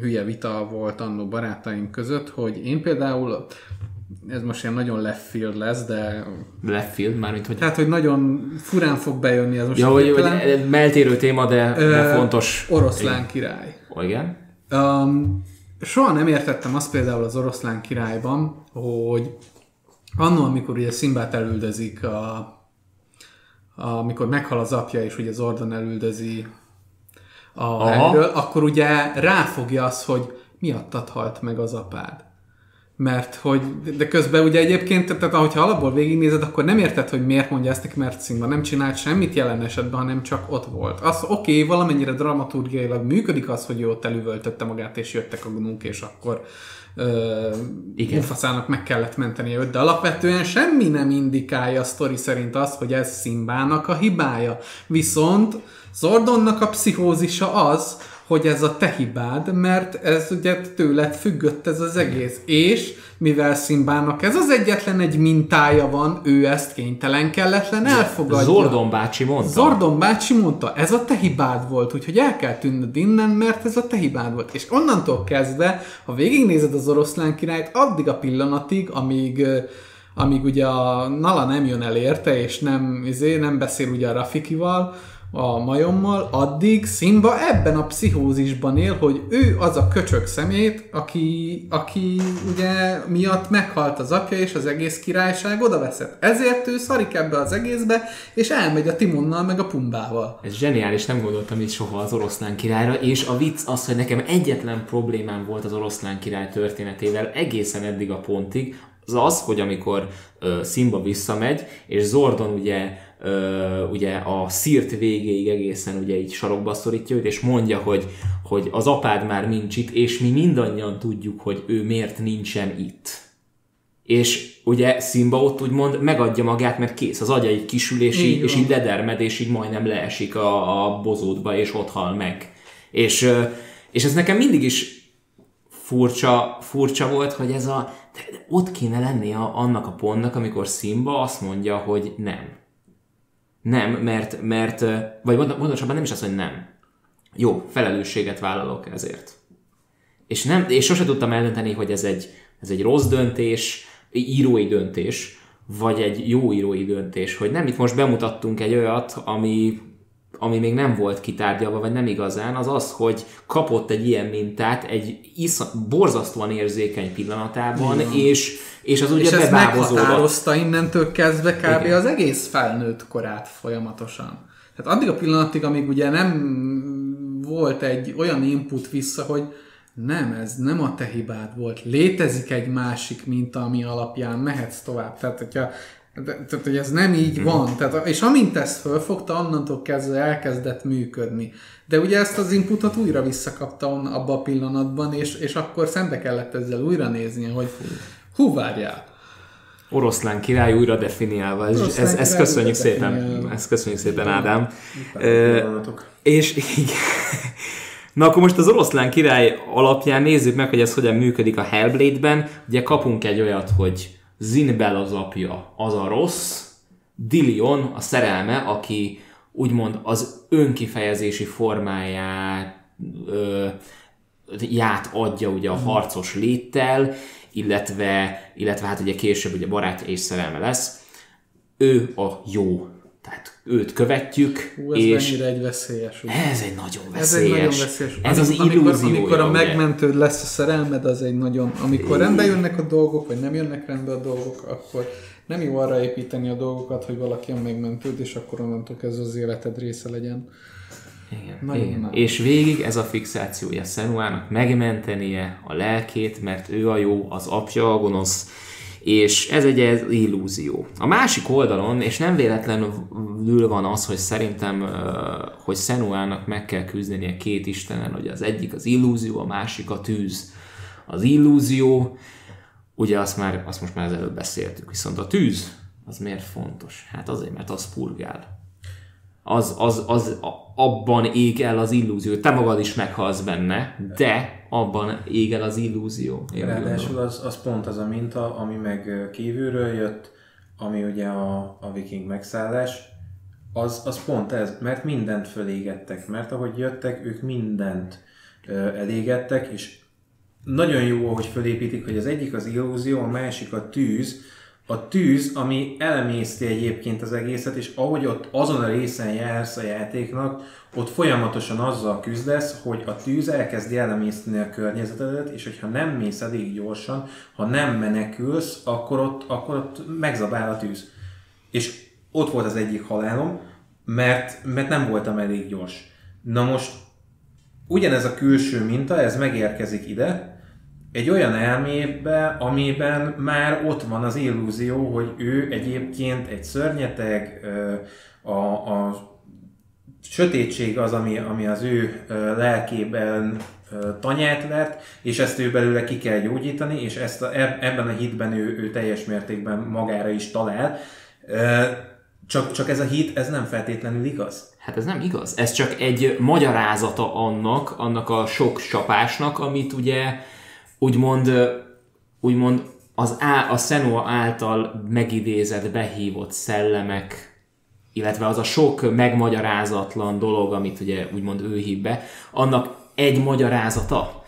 hülye vita volt annó barátaink között, hogy én például ez most ilyen nagyon left field lesz, de... Left field, mármint hogy... Tehát, hogy nagyon furán fog bejönni ez most. Ja, hogy, hogy meltérő téma, de, de fontos. Oroszlán igen. király. Igen. Um, soha nem értettem azt például az oroszlán királyban, hogy annól, amikor ugye Szimbát elüldezik, a, a, amikor meghal az apja, és ugye Zordon elüldezi a helyről, akkor ugye ráfogja az, hogy miattad halt meg az apád. Mert hogy, de közben ugye egyébként, tehát ahogyha alapból végignézed, akkor nem érted, hogy miért mondja ezt neki, mert Simba nem csinált semmit jelen esetben, hanem csak ott volt. Az oké, okay, valamennyire dramaturgiailag működik az, hogy ő ott elüvöltötte magát, és jöttek a gnunk, és akkor uh, Mufaszának meg kellett menteni őt, de alapvetően semmi nem indikálja a sztori szerint azt, hogy ez Szimbának a hibája. Viszont Zordonnak a pszichózisa az, hogy ez a te hibád, mert ez ugye tőled függött ez az egész. És mivel Szimbának ez az egyetlen egy mintája van, ő ezt kénytelen kelletlen elfogadja. Zordon bácsi mondta. Zordon bácsi mondta, ez a te hibád volt, úgyhogy el kell tűnnöd innen, mert ez a te hibád volt. És onnantól kezdve, ha végignézed az oroszlán királyt, addig a pillanatig, amíg amíg ugye a Nala nem jön el érte, és nem, izé, nem beszél ugye a Rafikival, a majommal, addig Simba ebben a pszichózisban él, hogy ő az a köcsök szemét, aki, aki ugye miatt meghalt az apja, és az egész királyság oda veszett. Ezért ő szarik ebbe az egészbe, és elmegy a Timonnal meg a Pumbával. Ez zseniális, nem gondoltam itt soha az oroszlán királyra, és a vicc az, hogy nekem egyetlen problémám volt az oroszlán király történetével egészen eddig a pontig, az az, hogy amikor uh, Simba visszamegy, és Zordon ugye Uh, ugye a szírt végéig egészen ugye így sarokba szorítja őt, és mondja, hogy, hogy az apád már nincs itt, és mi mindannyian tudjuk, hogy ő miért nincsen itt. És ugye Simba ott úgymond megadja magát, mert kész, az agya így kisül, és így, és így ledermed, és így majdnem leesik a, a bozótba, és ott hal meg. És, és ez nekem mindig is furcsa, furcsa volt, hogy ez a, de, de ott kéne lennie a, annak a pontnak, amikor Simba azt mondja, hogy nem nem, mert, mert vagy pontosabban nem is az, hogy nem. Jó, felelősséget vállalok ezért. És, nem, és sose tudtam eldönteni, hogy ez egy, ez egy rossz döntés, írói döntés, vagy egy jó írói döntés, hogy nem itt most bemutattunk egy olyat, ami ami még nem volt kitárgyalva, vagy nem igazán, az az, hogy kapott egy ilyen mintát egy isz, borzasztóan érzékeny pillanatában, Igen. és, és az ugye és ez meghatározta innentől kezdve kb. Igen. az egész felnőtt korát folyamatosan. Tehát addig a pillanatig, amíg ugye nem volt egy olyan input vissza, hogy nem, ez nem a te hibád volt. Létezik egy másik minta, ami alapján mehetsz tovább. Tehát, hogyha de, tehát, hogy ez nem így mm. van. Tehát, és amint ezt fölfogta, annantól kezdve elkezdett működni. De ugye ezt az inputot újra visszakapta abba a pillanatban, és, és akkor szembe kellett ezzel újra néznie, hogy hú, várjál. Oroszlán király újra definiálva. Ez, ez, ez, ez köszönjük szépen, ezt köszönjük szépen, Ádám. E, és igen. Na akkor most az oroszlán király alapján nézzük meg, hogy ez hogyan működik a Hellblade-ben. Ugye kapunk egy olyat, hogy Zinbel az apja, az a rossz, Dilion a szerelme, aki úgymond az önkifejezési formáját ö, ját adja ugye a harcos léttel, illetve, illetve hát ugye később ugye barát és szerelme lesz. Ő a jó. Tehát őt követjük. Hú, ez és mennyire egy veszélyes. Ugye? Ez egy nagyon veszélyes. Ez egy nagyon veszélyes. Ez az amikor, illúzió. Amikor a megmentőd lesz a szerelmed, az egy nagyon... Amikor rendbe jönnek a dolgok, vagy nem jönnek rendbe a dolgok, akkor nem jó arra építeni a dolgokat, hogy valaki a megmentőd, és akkor onnantól kezdve az életed része legyen. Igen, Nagyon igen. És végig ez a fixációja Szenuának megmentenie a lelkét, mert ő a jó, az apja a gonosz, és ez egy ez illúzió. A másik oldalon, és nem véletlenül van az, hogy szerintem, hogy Szenuának meg kell küzdenie két istenen, hogy az egyik az illúzió, a másik a tűz. Az illúzió, ugye azt, már, azt most már előbb beszéltük, viszont a tűz, az miért fontos? Hát azért, mert az purgál. Az, az, az, abban ég el az illúzió. Te magad is meghalsz benne, de abban ég el az illúzió. Ráadásul az, az pont az a minta, ami meg kívülről jött, ami ugye a, a viking megszállás, az, az pont ez, mert mindent fölégettek, mert ahogy jöttek, ők mindent elégettek, és nagyon jó, hogy fölépítik, hogy az egyik az illúzió, a másik a tűz, a tűz, ami elemészti egyébként az egészet, és ahogy ott azon a részen jársz a játéknak, ott folyamatosan azzal küzdesz, hogy a tűz elkezdi elemészteni a környezetedet, és hogyha nem mész elég gyorsan, ha nem menekülsz, akkor ott, akkor ott megzabál a tűz. És ott volt az egyik halálom, mert, mert nem voltam elég gyors. Na most ugyanez a külső minta, ez megérkezik ide, egy olyan elmébe, amiben már ott van az illúzió, hogy ő egyébként egy szörnyeteg, a, a sötétség az, ami, ami az ő lelkében tanyát lett, és ezt ő belőle ki kell gyógyítani, és ezt a, ebben a hitben ő, ő teljes mértékben magára is talál. Csak, csak ez a hit, ez nem feltétlenül igaz? Hát ez nem igaz. Ez csak egy magyarázata annak, annak a sok csapásnak, amit ugye úgymond, úgymond az á, a Senua által megidézett, behívott szellemek, illetve az a sok megmagyarázatlan dolog, amit ugye úgymond ő hív be, annak egy magyarázata.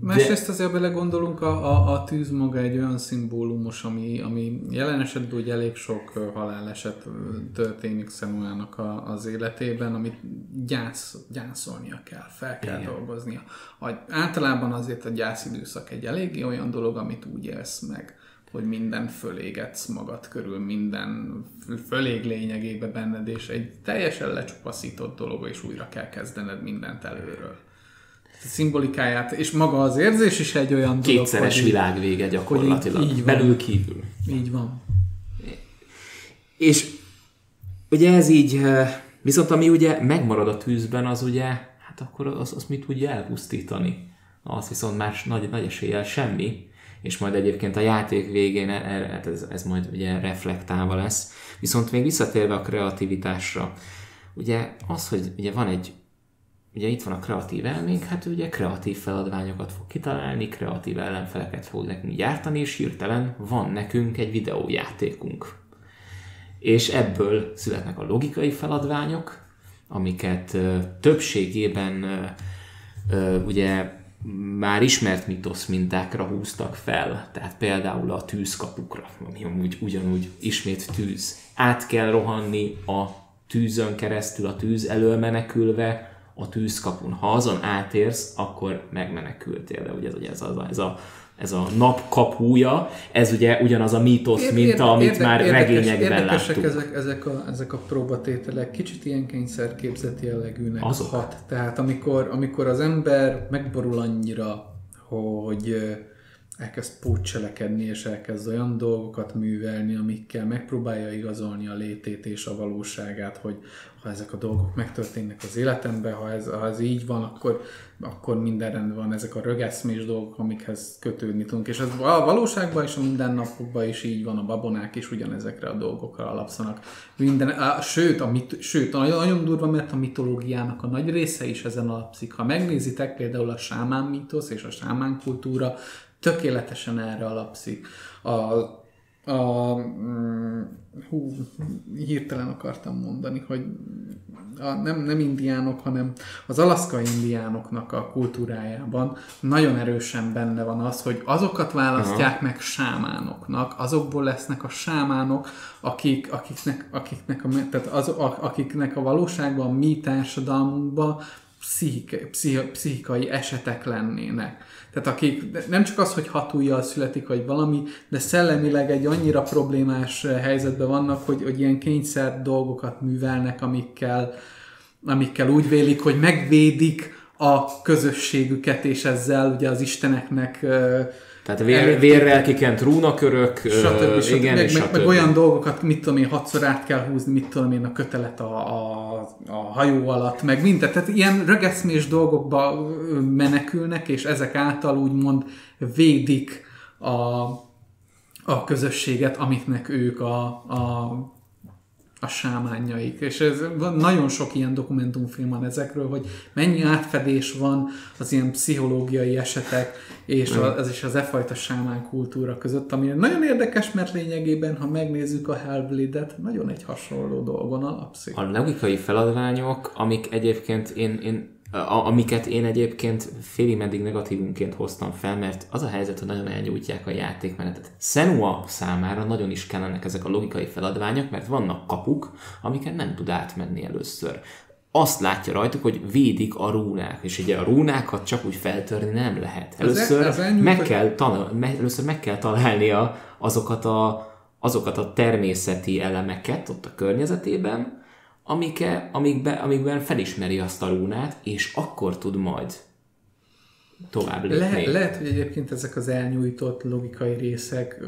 Másrészt azért belegondolunk, a, a, a tűz maga egy olyan szimbólumos, ami, ami jelen esetben ugye elég sok haláleset történik Szemuának a, az életében, amit gyász, gyászolnia kell, fel kell Igen. dolgoznia. A, általában azért a gyászidőszak egy elég olyan dolog, amit úgy élsz meg, hogy minden fölégetsz magad körül, minden fölég lényegébe benned, és egy teljesen lecsupaszított dolog, és újra kell kezdened mindent előről szimbolikáját, és maga az érzés is egy olyan dolog, Kétszeres hogy világvége gyakorlatilag, így, így belül kívül. Így van. És ugye ez így, eh, viszont ami ugye megmarad a tűzben, az ugye, hát akkor az, az mit tudja elpusztítani? Az viszont más nagy, nagy eséllyel semmi, és majd egyébként a játék végén hát ez, ez majd ugye reflektálva lesz. Viszont még visszatérve a kreativitásra, ugye az, hogy ugye van egy ugye itt van a kreatív elménk, hát ugye kreatív feladványokat fog kitalálni, kreatív ellenfeleket fog nekünk gyártani, és hirtelen van nekünk egy videójátékunk. És ebből születnek a logikai feladványok, amiket többségében ugye már ismert mitosz mintákra húztak fel, tehát például a tűzkapukra, ami amúgy ugyanúgy ismét tűz. Át kell rohanni a tűzön keresztül, a tűz elől menekülve, a tűzkapun. Ha azon átérsz, akkor megmenekültél, de ugye ez, ez, a, ez a ez a nap kapúja, ez ugye ugyanaz a mítosz, mint érde, amit érde, már érdekes, regényekben érdekesek láttuk. Ezek, ezek, a, ezek a próbatételek, kicsit ilyen kényszerképzeti jellegűnek Azok. hat. Tehát amikor, amikor az ember megborul annyira, hogy elkezd pótcselekedni, és elkezd olyan dolgokat művelni, amikkel megpróbálja igazolni a létét és a valóságát, hogy ha ezek a dolgok megtörténnek az életemben, ha ez, ha ez így van, akkor, akkor minden rendben van, ezek a rögeszmés dolgok, amikhez kötődni tudunk. És ez a valóságban és a mindennapokban is így van, a babonák is ugyanezekre a dolgokra alapszanak. Minden, a, sőt, a mit, sőt, nagyon, nagyon durva, mert a mitológiának a nagy része is ezen alapszik. Ha megnézitek például a sámán mítosz és a sámán kultúra, tökéletesen erre alapszik. A, a mm, hú, hirtelen akartam mondani, hogy a, nem, nem indiánok, hanem az alaszkai indiánoknak a kultúrájában nagyon erősen benne van az, hogy azokat választják Aha. meg sámánoknak, azokból lesznek a sámánok, akik, akiknek, akiknek, a, tehát az, akiknek a valóságban mi társadalmunkban pszichikai, pszichikai esetek lennének. Tehát akik nem csak az, hogy hatújjal születik, vagy valami, de szellemileg egy annyira problémás eh, helyzetben vannak, hogy, hogy ilyen kényszer dolgokat művelnek, amikkel, amikkel úgy vélik, hogy megvédik a közösségüket, és ezzel ugye az isteneknek uh, tehát vér, vérrel kikent rúnakörök, stb. stb. igen, meg, meg, meg olyan dolgokat, mit tudom én, hatszor át kell húzni, mit tudom én, a kötelet a, a, a hajó alatt, meg mindent. Tehát ilyen rögeszmés dolgokba menekülnek, és ezek által úgymond védik a, a közösséget, amiknek ők a, a a sámányaik. És ez, nagyon sok ilyen dokumentumfilm van ezekről, hogy mennyi átfedés van az ilyen pszichológiai esetek és az, az is az e fajta sámán kultúra között, ami nagyon érdekes, mert lényegében, ha megnézzük a Hellblade-et, nagyon egy hasonló dolgon alapszik. A logikai feladványok, amik egyébként én, én a, amiket én egyébként félig meddig negatívunként hoztam fel, mert az a helyzet, hogy nagyon elnyújtják a játékmenetet. Senua számára nagyon is kellenek ezek a logikai feladványok, mert vannak kapuk, amiket nem tud átmenni először. Azt látja rajtuk, hogy védik a rúnák, és ugye a rúnákat csak úgy feltörni nem lehet. Először, az el, az meg, kell talál, először meg kell találnia azokat a, azokat a természeti elemeket ott a környezetében, amike, amikbe, amikben felismeri azt a rúnát, és akkor tud majd tovább lépni. Le, lehet, hogy egyébként ezek az elnyújtott logikai részek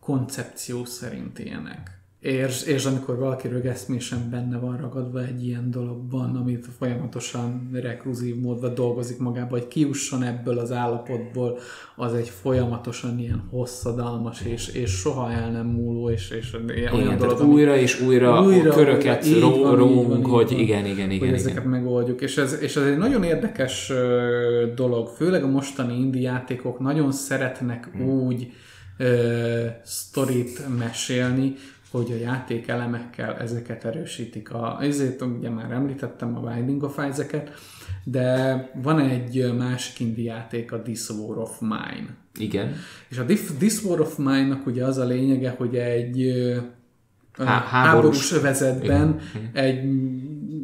koncepció szerint ilyenek. És, és amikor valaki rögeszmésen benne van ragadva egy ilyen dologban, amit folyamatosan rekruzív módban dolgozik magába, hogy kiusson ebből az állapotból, az egy folyamatosan ilyen hosszadalmas és, és soha el nem múló, és, és igen, olyan dolog, újra és újra, újra köröket róunk, hogy igen, igen, igen. Hogy igen. ezeket megoldjuk. És ez, és ez egy nagyon érdekes dolog, főleg a mostani indie játékok nagyon szeretnek hmm. úgy sztorit mesélni, hogy a játék elemekkel ezeket erősítik. A, ezért ugye már említettem a Binding of Isaac-et, de van egy másik indie játék, a This War of Mine. Igen. És a This War of Mine-nak ugye az a lényege, hogy egy Há- háborús övezetben egy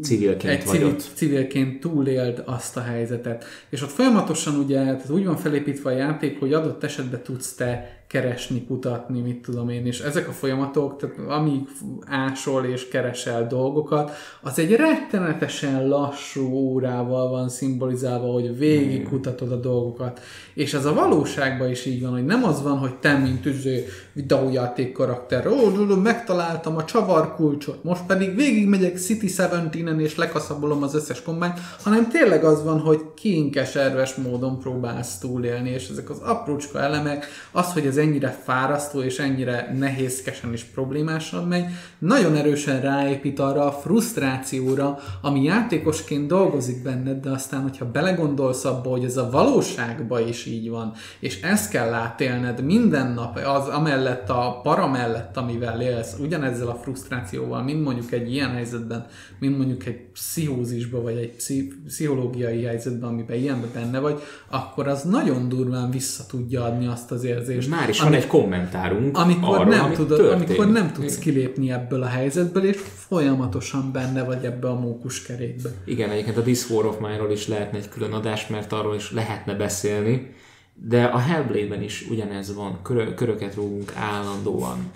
civilként egy civil, civilként túléld azt a helyzetet. És ott folyamatosan ugye, tehát úgy van felépítve a játék, hogy adott esetben tudsz te keresni, kutatni, mit tudom én, és ezek a folyamatok, tehát amíg ásol és keresel dolgokat, az egy rettenetesen lassú órával van szimbolizálva, hogy végig hmm. kutatod a dolgokat. És ez a valóságban is így van, hogy nem az van, hogy te, mint üző videójáték karakter, ó, megtaláltam a csavarkulcsot, most pedig végigmegyek City 17-en és lekaszabolom az összes kommányt, hanem tényleg az van, hogy kiinkeserves módon próbálsz túlélni, és ezek az aprócska elemek, az, hogy ez ez ennyire fárasztó és ennyire nehézkesen és problémásan megy, nagyon erősen ráépít arra a frusztrációra, ami játékosként dolgozik benned, de aztán, hogyha belegondolsz abba, hogy ez a valóságban is így van, és ezt kell átélned minden nap, az amellett a para mellett, amivel élsz, ugyanezzel a frusztrációval, mint mondjuk egy ilyen helyzetben, mint mondjuk egy pszichózisba, vagy egy pszichológiai helyzetben, amiben ilyenben benne vagy, akkor az nagyon durván vissza tudja adni azt az érzést. Már is van egy kommentárunk amikor arról, nem tudod, Amikor nem tudsz kilépni ebből a helyzetből, és folyamatosan benne vagy ebbe a mókuskerékbe. Igen, egyébként a This War of Mine-ról is lehetne egy külön adás, mert arról is lehetne beszélni, de a Hellblade-ben is ugyanez van, Kör- köröket rúgunk állandóan,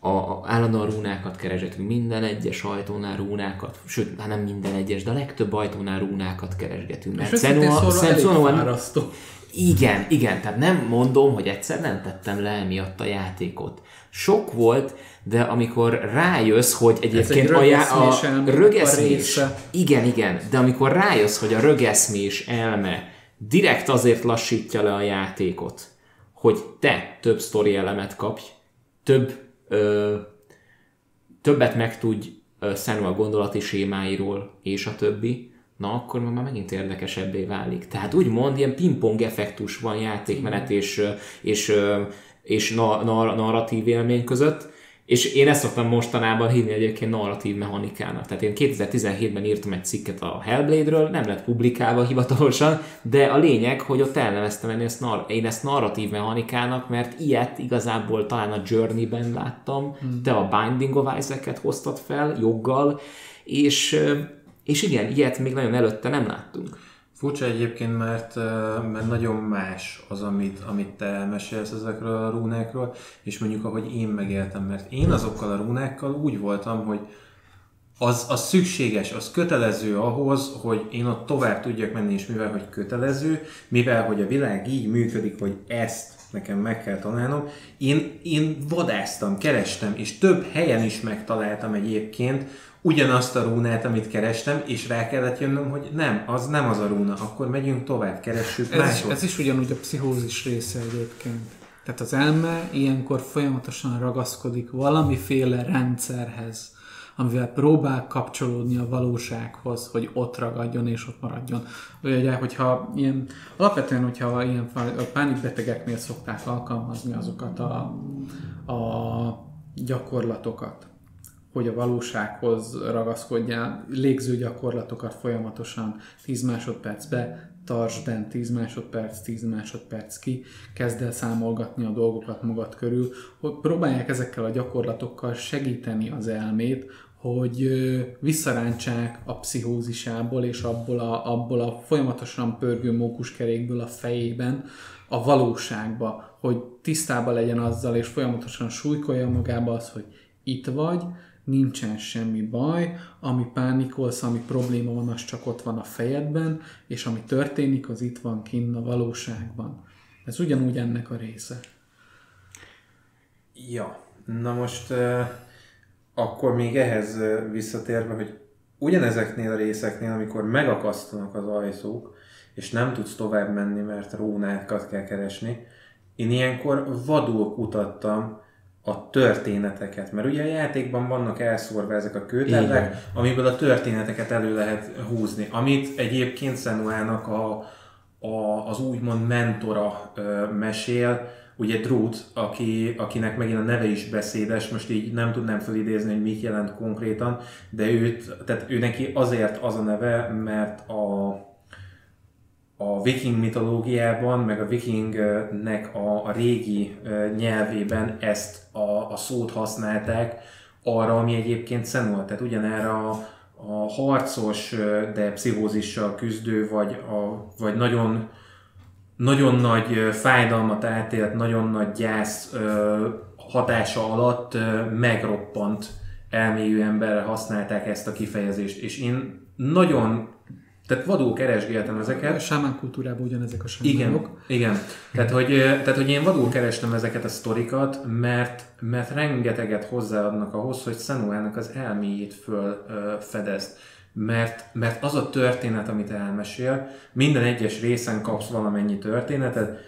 a, a, állandóan rúnákat keresgetünk, minden egyes ajtónál rúnákat, sőt, hát nem minden egyes, de a legtöbb ajtónál rúnákat keresgetünk. Mert Senua, Senua, igen, igen, tehát nem mondom, hogy egyszer nem tettem le emiatt a játékot. Sok volt, de amikor rájössz, hogy egyébként egy a, já- a rögeszmés, a igen, igen, de amikor rájössz, hogy a rögeszmés elme direkt azért lassítja le a játékot, hogy te több sztori elemet kapj, több, ö, többet megtudj Senua gondolati sémáiról, és a többi, na akkor már megint érdekesebbé válik. Tehát úgymond ilyen pingpong effektus van játékmenet és, és, és na, na, narratív élmény között, és én ezt szoktam mostanában hívni egyébként narratív mechanikának. Tehát én 2017-ben írtam egy cikket a Hellblade-ről, nem lett publikálva hivatalosan, de a lényeg, hogy ott elneveztem én ezt, nar- én ezt narratív mechanikának, mert ilyet igazából talán a Journey-ben láttam, hmm. te a Binding of Isaac-et hoztad fel joggal, és és igen, ilyet még nagyon előtte nem láttunk. Furcsa egyébként, mert, mert nagyon más az, amit, amit te elmesélsz ezekről a rúnákról, és mondjuk ahogy én megéltem, mert én azokkal a rúnákkal úgy voltam, hogy az, az szükséges, az kötelező ahhoz, hogy én ott tovább tudjak menni, és mivel, hogy kötelező, mivel, hogy a világ így működik, hogy ezt nekem meg kell találnom, én, én vadáztam, kerestem, és több helyen is megtaláltam egyébként ugyanazt a rúnát, amit kerestem, és rá kellett jönnöm, hogy nem, az nem az a rúna, akkor megyünk tovább, keressük ez is, ez is ugyanúgy a pszichózis része egyébként. Tehát az elme ilyenkor folyamatosan ragaszkodik valamiféle rendszerhez, amivel próbál kapcsolódni a valósághoz, hogy ott ragadjon és ott maradjon. Ugye, hogyha ilyen, alapvetően, hogyha ilyen a pánikbetegeknél szokták alkalmazni azokat a, a gyakorlatokat, hogy a valósághoz ragaszkodjál, légző gyakorlatokat folyamatosan 10 másodpercbe, tartsd bent 10 másodperc, 10 másodperc ki, kezd el számolgatni a dolgokat magad körül, hogy próbálják ezekkel a gyakorlatokkal segíteni az elmét, hogy visszarántsák a pszichózisából és abból a, abból a folyamatosan pörgő mókuskerékből a fejében a valóságba, hogy tisztában legyen azzal, és folyamatosan súlykolja magába az, hogy itt vagy, nincsen semmi baj, ami pánikolsz, ami probléma van, az csak ott van a fejedben, és ami történik, az itt van kinn a valóságban. Ez ugyanúgy ennek a része. Ja, na most akkor még ehhez visszatérve, hogy ugyanezeknél a részeknél, amikor megakasztanak az ajtók, és nem tudsz tovább menni, mert rónákat kell keresni, én ilyenkor vadul kutattam a történeteket, mert ugye a játékban vannak elszórva ezek a kőtárlák, amiből a történeteket elő lehet húzni, amit egyébként Szenuának a, a, az úgymond mentora ö, mesél, ugye Drút, aki, akinek megint a neve is beszédes, most így nem tudnám felidézni, hogy mit jelent konkrétan, de őt, tehát ő neki azért az a neve, mert a, a viking mitológiában, meg a vikingnek a, a régi nyelvében ezt a, a szót használták arra, ami egyébként Senua, tehát ugyanerre a, a harcos, de pszichózissal küzdő, vagy, a, vagy nagyon, nagyon nagy fájdalmat átélt, nagyon nagy gyász hatása alatt megroppant elmélyű emberre használták ezt a kifejezést, és én nagyon tehát vadul keresgéltem ezeket. A sámán kultúrában ugyanezek a sámánok. Igen, igen. Tehát hogy, tehát, hogy én vadul kerestem ezeket a sztorikat, mert, mert rengeteget hozzáadnak ahhoz, hogy Szenuának az elméjét fölfedezd. Mert, mert az a történet, amit elmesél, minden egyes részen kapsz valamennyi történetet,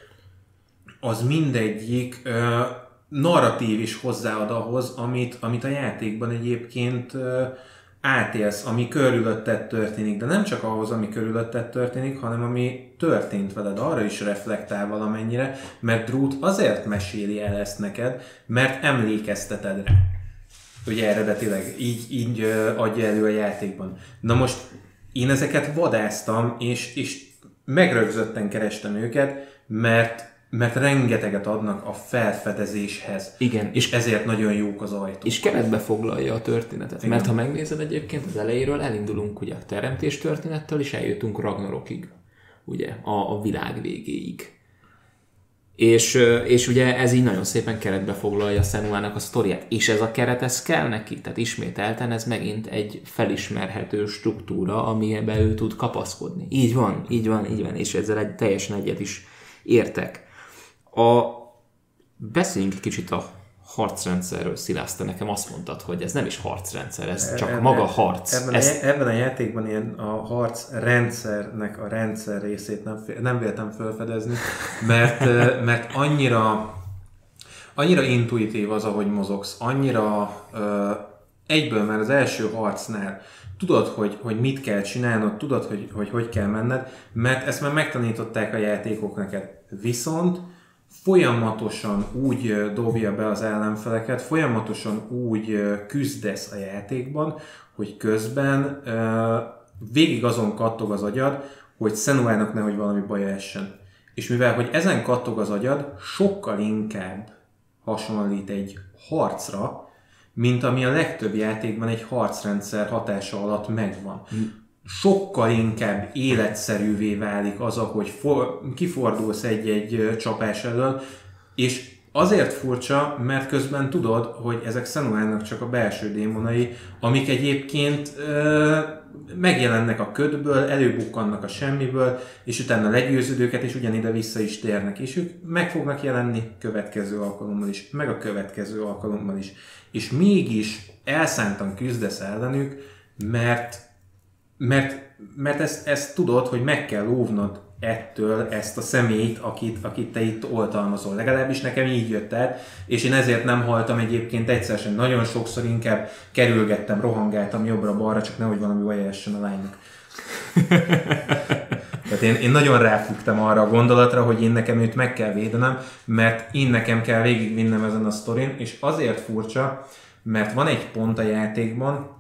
az mindegyik ö, narratív is hozzáad ahhoz, amit, amit a játékban egyébként ö, átélsz, ami körülötted történik, de nem csak ahhoz, ami körülötted történik, hanem ami történt veled, arra is reflektál valamennyire, mert Drút azért meséli el ezt neked, mert emlékezteted rá. Ugye eredetileg így, így adja elő a játékban. Na most én ezeket vadáztam, és, és megrögzötten kerestem őket, mert mert rengeteget adnak a felfedezéshez. Igen. És ezért nagyon jók az ajtók. És keretbe foglalja a történetet. Igen. Mert ha megnézed egyébként az elejéről, elindulunk ugye a teremtés történettől, és eljutunk Ragnarokig. Ugye, a, a világ végéig. És, és ugye ez így nagyon szépen keretbe foglalja Szenuának a sztoriát. És ez a keret, ez kell neki. Tehát ismételten ez megint egy felismerhető struktúra, amiben ő tud kapaszkodni. Így van, így van, így van. És ezzel egy teljesen egyet is értek. A, beszéljünk kicsit a harcrendszerről, Szilász, te nekem azt mondtad, hogy ez nem is harcrendszer, ez csak ebben, maga harc. Ebben, ez... a, ebben a játékban ilyen a harcrendszernek a rendszer részét nem, nem véltem felfedezni, mert, mert annyira annyira intuitív az, ahogy mozogsz, annyira egyből már az első harcnál tudod, hogy, hogy mit kell csinálnod, tudod, hogy, hogy hogy kell menned, mert ezt már megtanították a játékok neked. Viszont folyamatosan úgy dobja be az ellenfeleket, folyamatosan úgy küzdesz a játékban, hogy közben végig azon kattog az agyad, hogy Szenuának nehogy valami baja essen. És mivel, hogy ezen kattog az agyad, sokkal inkább hasonlít egy harcra, mint ami a legtöbb játékban egy harcrendszer hatása alatt megvan sokkal inkább életszerűvé válik az, ahogy for, kifordulsz egy-egy csapás elől, és azért furcsa, mert közben tudod, hogy ezek Szenuának csak a belső démonai, amik egyébként ö, megjelennek a ködből, előbukkannak a semmiből, és utána legyőződ őket, és ugyanide vissza is térnek, és ők meg fognak jelenni következő alkalommal is, meg a következő alkalommal is. És mégis elszántan küzdesz ellenük, mert mert, mert ezt, ezt tudod, hogy meg kell óvnod ettől ezt a személyt, akit, akit te itt oltalmazol. Legalábbis nekem így jött el, és én ezért nem haltam egyébként egyszer sem. Nagyon sokszor inkább kerülgettem, rohangáltam jobbra-balra, csak nehogy valami baj essen a lánynak. Tehát én, én nagyon ráfügtem arra a gondolatra, hogy én nekem őt meg kell védenem, mert én nekem kell végigvinnem ezen a sztorin, és azért furcsa, mert van egy pont a játékban,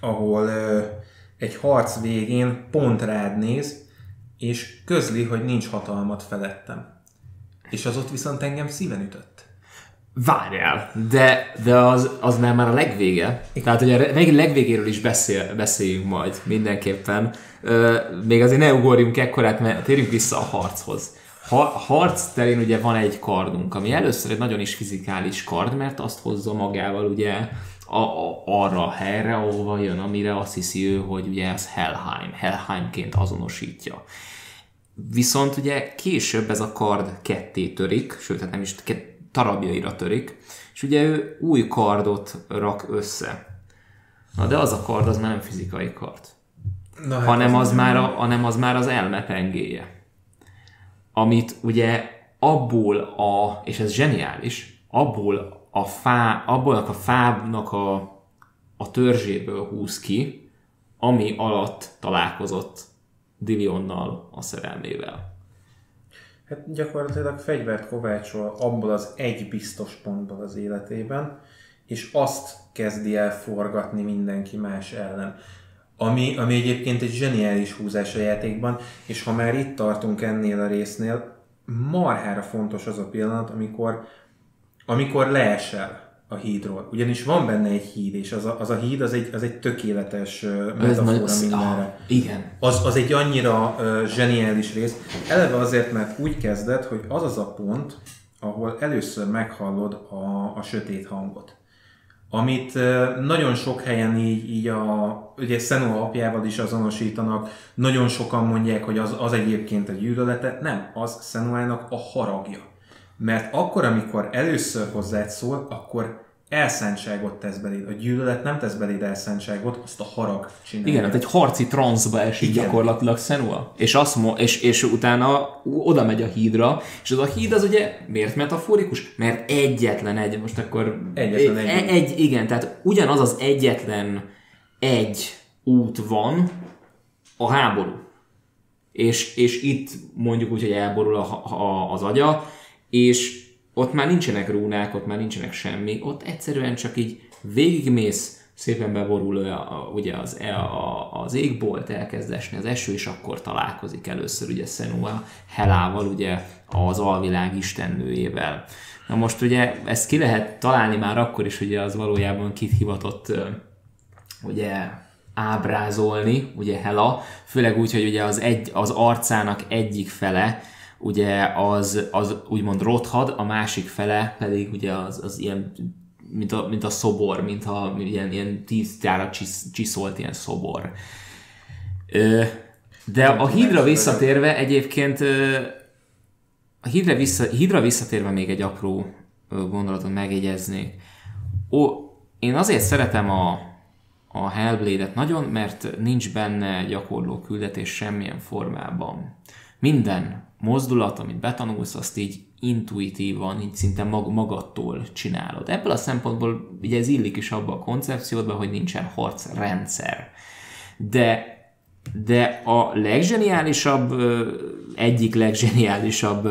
ahol egy harc végén pont rád néz, és közli, hogy nincs hatalmat felettem. És az ott viszont engem szíven ütött. Várjál, de, de az, az már, már a legvége. Tehát, hogy a legvégéről is beszél, beszéljünk majd mindenképpen. még azért ne ugorjunk ekkorát, mert térjünk vissza a harchoz. Ha, harc terén ugye van egy kardunk, ami először egy nagyon is fizikális kard, mert azt hozza magával ugye a, a, arra a helyre, ahova jön, amire azt hiszi ő, hogy ugye ez Helheim, Helheimként azonosítja. Viszont ugye később ez a kard ketté törik, sőt, hát nem is tarabjaira törik, és ugye ő új kardot rak össze. Na de az a kard az már nem fizikai kard. Na, hát hanem, az, az már a, hanem az már az elme pengéje. Amit ugye abból a, és ez zseniális, abból a fá, abból a fának a, a törzséből húz ki, ami alatt találkozott Dilionnal a szerelmével. Hát gyakorlatilag fegyvert kovácsol abból az egy biztos pontból az életében, és azt kezdi el forgatni mindenki más ellen. Ami, ami egyébként egy zseniális húzás a játékban, és ha már itt tartunk ennél a résznél, marhára fontos az a pillanat, amikor, amikor leesel a hídról. Ugyanis van benne egy híd, és az a, az a híd az egy, az egy tökéletes metafora mindenre. Ah, igen. Az, az egy annyira uh, zseniális rész. Eleve azért, mert úgy kezdett, hogy az az a pont, ahol először meghallod a, a sötét hangot amit nagyon sok helyen így, így a, ugye Senua apjával is azonosítanak, nagyon sokan mondják, hogy az, az egyébként a gyűlölete, nem, az Senuának a haragja. Mert akkor, amikor először hozzád szól, akkor elszántságot tesz beléd. A gyűlölet nem tesz beléd elszántságot, azt a harag csinálja. Igen, hát egy harci transzba esik Igen. gyakorlatilag Senua. És, azt mo- és, és utána oda megy a hídra, és az a híd az ugye miért metaforikus? Mert egyetlen egy, most akkor... Egyetlen egy. egy. egy igen, tehát ugyanaz az egyetlen egy út van a háború. És, és itt mondjuk úgy, hogy elborul a, a, az agya, és ott már nincsenek rúnák, ott már nincsenek semmi, ott egyszerűen csak így végigmész, szépen beborul a, ugye az, e, a, az égbolt, elkezd esni az eső, és akkor találkozik először ugye Senua Helával, ugye az alvilág istennőjével. Na most ugye ezt ki lehet találni már akkor is, ugye az valójában kit hivatott ugye ábrázolni, ugye Hela, főleg úgy, hogy ugye az, egy, az arcának egyik fele ugye az, az úgymond rothad, a másik fele pedig ugye az, az ilyen mint a, mint a szobor, mint a ilyen, ilyen tíztyára csisz, csiszolt ilyen szobor. Ö, de a hídra visszatérve egyébként a hídra, vissza, hídra visszatérve még egy apró gondolatot megjegyeznék. Ó, én azért szeretem a, a Hellblade-et nagyon, mert nincs benne gyakorló küldetés semmilyen formában. Minden mozdulat, amit betanulsz, azt így intuitívan, így szinte mag- magadtól csinálod. Ebből a szempontból ugye ez illik is abba a koncepciódba, hogy nincsen harcrendszer. De de a legzseniálisabb, egyik legzseniálisabb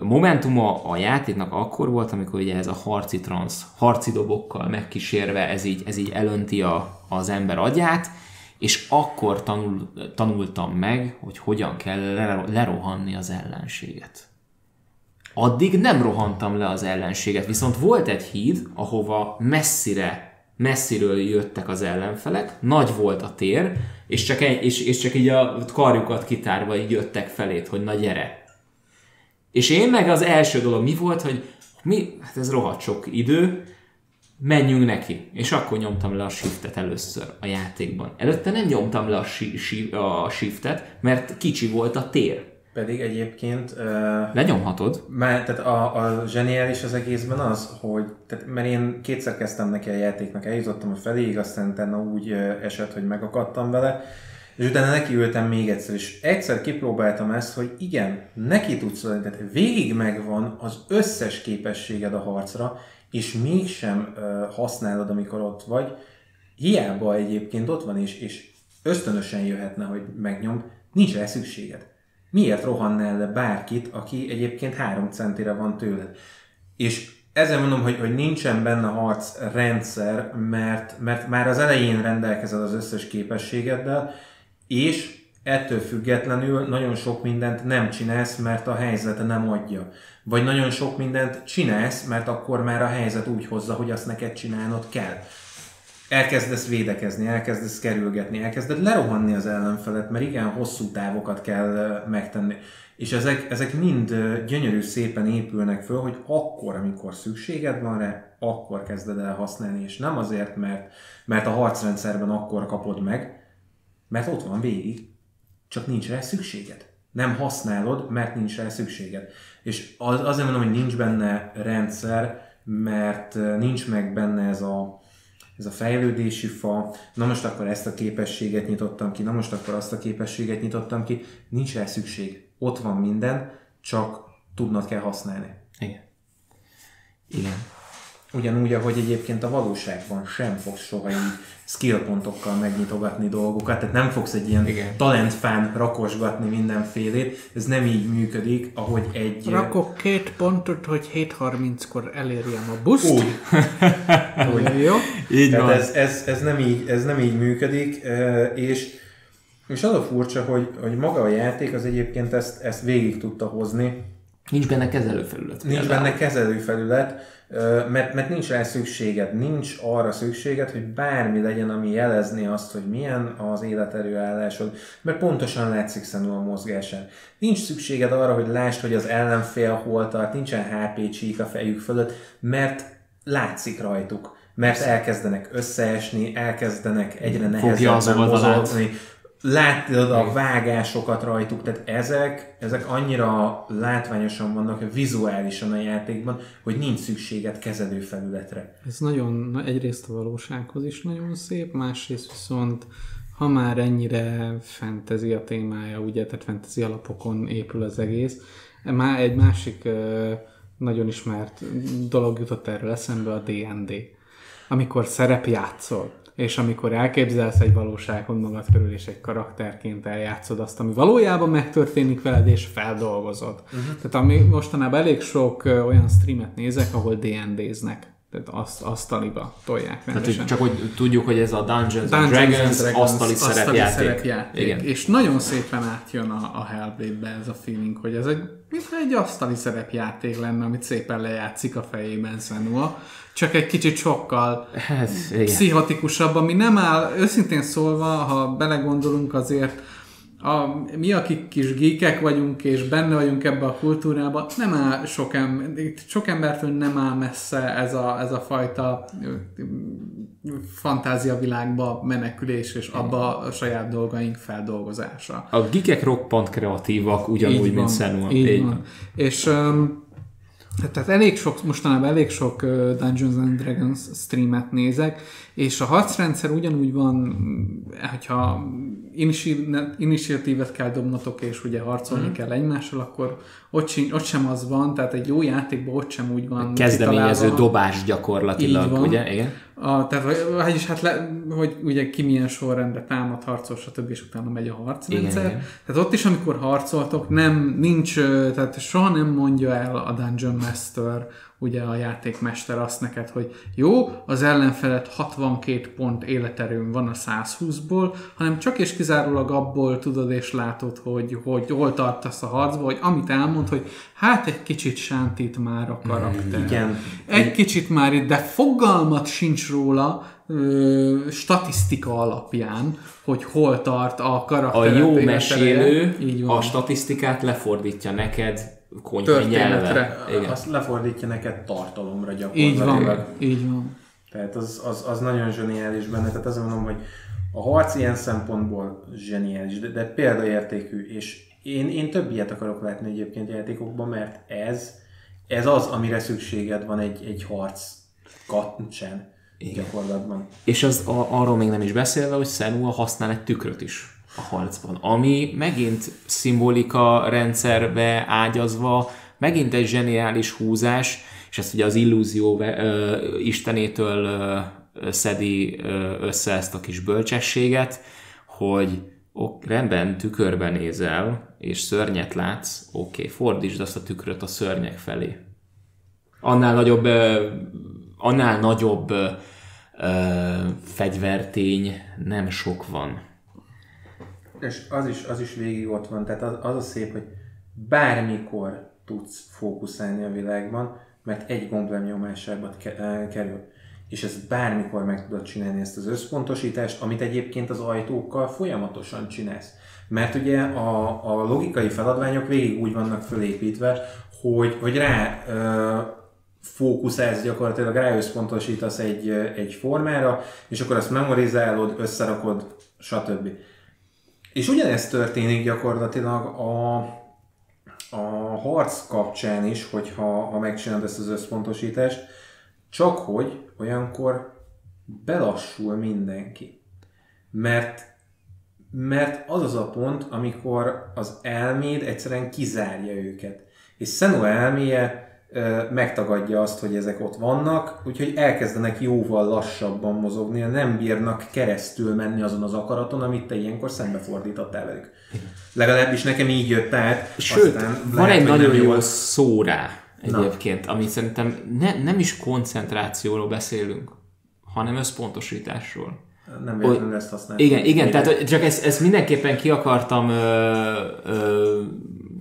momentuma a játéknak akkor volt, amikor ugye ez a harci transz, harci dobokkal megkísérve ez így, ez így elönti a, az ember agyát, és akkor tanul, tanultam meg, hogy hogyan kell lerohanni az ellenséget. Addig nem rohantam le az ellenséget, viszont volt egy híd, ahova messzire, messziről jöttek az ellenfelek, nagy volt a tér, és csak, egy, és, és csak így a karjukat kitárva így jöttek felét, hogy na gyere. És én meg az első dolog mi volt, hogy mi, hát ez rohadt sok idő, menjünk neki. És akkor nyomtam le a shiftet először a játékban. Előtte nem nyomtam le a, shi- shi- a shiftet, mert kicsi volt a tér. Pedig egyébként... Uh, Lenyomhatod. Mert tehát a, a zseniális az egészben az, hogy tehát, mert én kétszer kezdtem neki a játéknak, eljutottam a feléig, aztán utána úgy uh, esett, hogy megakadtam vele, és utána nekiültem még egyszer, és egyszer kipróbáltam ezt, hogy igen, neki tudsz tehát végig megvan az összes képességed a harcra, és mégsem használod, amikor ott vagy, hiába egyébként ott van, és, és ösztönösen jöhetne, hogy megnyomd, nincs rá szükséged. Miért rohannál le bárkit, aki egyébként három centire van tőled? És ezzel mondom, hogy, hogy nincsen benne harc rendszer, mert, mert már az elején rendelkezel az összes képességeddel, és ettől függetlenül nagyon sok mindent nem csinálsz, mert a helyzet nem adja. Vagy nagyon sok mindent csinálsz, mert akkor már a helyzet úgy hozza, hogy azt neked csinálnod kell. elkezdesz védekezni, elkezdesz kerülgetni, elkezded lerohanni az ellenfelet, mert igen, hosszú távokat kell megtenni. És ezek, ezek mind gyönyörű szépen épülnek föl, hogy akkor, amikor szükséged van rá, akkor kezded el használni, és nem azért, mert, mert a harcrendszerben akkor kapod meg, mert ott van végig, csak nincs rá szükséged. Nem használod, mert nincs rá szükséged. És az, azért mondom, hogy nincs benne rendszer, mert nincs meg benne ez a, ez a fejlődési fa, na most akkor ezt a képességet nyitottam ki, na most akkor azt a képességet nyitottam ki, nincs rá szükség. Ott van minden, csak tudnod kell használni. Igen. Igen. Ugyanúgy, ahogy egyébként a valóságban sem fogsz soha így skill pontokkal megnyitogatni dolgokat, tehát nem fogsz egy ilyen Igen. talentfán rakosgatni mindenfélét, ez nem így működik, ahogy egy... Rakok két pontot, hogy 7.30-kor elérjem a buszt. Úgy. Úgy. Jó? Így Tehát van. ez, ez, ez, nem így, ez nem így működik, és, és az a furcsa, hogy, hogy maga a játék az egyébként ezt, ezt végig tudta hozni, Nincs benne kezelőfelület. Nincs benne kezelőfelület, mert, mert nincs rá szükséged, nincs arra szükséged, hogy bármi legyen, ami jelezni azt, hogy milyen az életerőállásod, mert pontosan látszik szemül a mozgásán. Nincs szükséged arra, hogy lásd, hogy az ellenfél hol tart, nincsen HP csík a fejük fölött, mert látszik rajtuk. Mert elkezdenek összeesni, elkezdenek egyre nehezebben mozogni, látod a vágásokat rajtuk, tehát ezek, ezek annyira látványosan vannak vizuálisan a játékban, hogy nincs szükséged kezelőfelületre. Ez nagyon, egyrészt a valósághoz is nagyon szép, másrészt viszont ha már ennyire fentezi a témája, ugye, tehát fentezi alapokon épül az egész, már egy másik nagyon ismert dolog jutott erről eszembe, a D&D. Amikor szerepjátszol, és amikor elképzelsz egy valóságon magad körül, és egy karakterként eljátszod azt, ami valójában megtörténik veled, és feldolgozod. Uh-huh. Tehát ami mostanában elég sok olyan streamet nézek, ahol D&D-znek. Tehát azt, asztaliba tolják Tehát, rendesen. hogy csak hogy tudjuk, hogy ez a Dungeons, Dungeons Dragons, Dragons asztali szerepjáték. szerepjáték. Igen. És nagyon szépen átjön a, a Hellblade-be ez a feeling, hogy ez egy, mintha egy asztali szerepjáték lenne, amit szépen lejátszik a fejében Senua. Csak egy kicsit sokkal Hát, pszichotikusabb, ami nem áll, őszintén szólva, ha belegondolunk azért, a, mi, akik kis geekek vagyunk, és benne vagyunk ebbe a kultúrába, nem áll sok, em, itt sok embertől nem áll messze ez a, ez a fajta fantáziavilágba menekülés, és abba a saját dolgaink feldolgozása. A geekek roppant kreatívak, ugyanúgy, mint. Így van. És um, tehát elég sok, mostanában elég sok Dungeons and Dragons streamet nézek, és a harcrendszer ugyanúgy van, hogyha initi- initiatívet kell dobnotok, és ugye harcolni mm. kell egymással, akkor ott, sin, ott sem az van, tehát egy jó játékban ott sem úgy van Kezdeményező kitalálva. dobás gyakorlatilag, Így van. ugye? Igen. A, tehát, vagyis hát le, hogy ugye ki milyen sorrendben támad, harcol, stb. és utána megy a harcrendszer. Igen, igen. Tehát ott is, amikor harcoltok, nem, nincs, tehát soha nem mondja el a Dungeon Master, ugye a játékmester azt neked, hogy jó, az ellenfelet 62 pont életerőm van a 120-ból, hanem csak és kizárólag abból tudod és látod, hogy, hogy hol tartasz a harcba, hogy amit elmond, hogy hát egy kicsit sántít már a karakter. Igen. Egy kicsit már itt, de fogalmat sincs róla, ö, statisztika alapján, hogy hol tart a A karakter. jó életereje. mesélő Így van. a statisztikát lefordítja neked konyha Történetre. nyelve. Igen. Azt lefordítja neked tartalomra Így gyakorlatilag. van, így van. Tehát az, az, az nagyon zseniális benne. Tehát azt mondom, hogy a harc ilyen szempontból zseniális, de, de példaértékű, és én, én több ilyet akarok látni egyébként játékokban, mert ez, ez az, amire szükséged van egy, egy harc kapcsán gyakorlatban. És az, a, arról még nem is beszélve, hogy Senua használ egy tükröt is a harcban, ami megint szimbolika rendszerbe ágyazva, megint egy zseniális húzás, és ezt ugye az illúzió istenétől szedi össze ezt a kis bölcsességet, hogy ok, rendben, tükörben nézel, és szörnyet látsz, oké, okay, fordítsd azt a tükröt a szörnyek felé. Annál nagyobb, ö, annál nagyobb ö, fegyvertény nem sok van. És az is, az is végig ott van, tehát az, az a szép, hogy bármikor tudsz fókuszálni a világban, mert egy gomblemnyomásába ke- eh, kerül. és ezt bármikor meg tudod csinálni ezt az összpontosítást, amit egyébként az ajtókkal folyamatosan csinálsz. Mert ugye a, a logikai feladványok végig úgy vannak fölépítve, hogy, hogy rá ö, fókuszálsz gyakorlatilag, ráösszpontosítasz egy, egy formára, és akkor azt memorizálod, összerakod, stb. És ugyanezt történik gyakorlatilag a, a harc kapcsán is, hogyha ha megcsinálod ezt az összpontosítást, csak hogy olyankor belassul mindenki. Mert mert az az a pont, amikor az elméd egyszerűen kizárja őket. És Senua elméje megtagadja azt, hogy ezek ott vannak, úgyhogy elkezdenek jóval lassabban mozogni, nem bírnak keresztül menni azon az akaraton, amit te ilyenkor szembefordítottál velük. Legalábbis nekem így jött át. Sőt, Aztán van lehet, egy nagyon jó szó rá egyébként, Na. ami szerintem ne, nem is koncentrációról beszélünk, hanem összpontosításról. Nem véletlenül ezt használtam. Igen, igen, tehát csak ezt, ezt mindenképpen ki akartam ö, ö,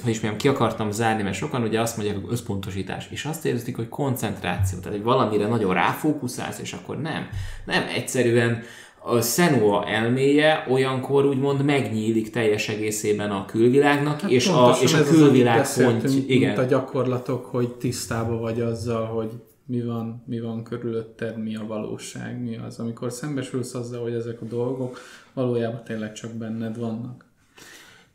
hogy is mondjam, ki akartam zárni, mert sokan ugye azt mondják, hogy összpontosítás, és azt érzik, hogy koncentráció, tehát hogy valamire nagyon ráfókuszálsz, és akkor nem. Nem, egyszerűen a Senua elméje olyankor úgymond megnyílik teljes egészében a külvilágnak, hát és, a, és a külvilág pont... Igen. Mint a gyakorlatok, hogy tisztába vagy azzal, hogy mi van, mi van körülötted, mi a valóság, mi az. Amikor szembesülsz azzal, hogy ezek a dolgok valójában tényleg csak benned vannak.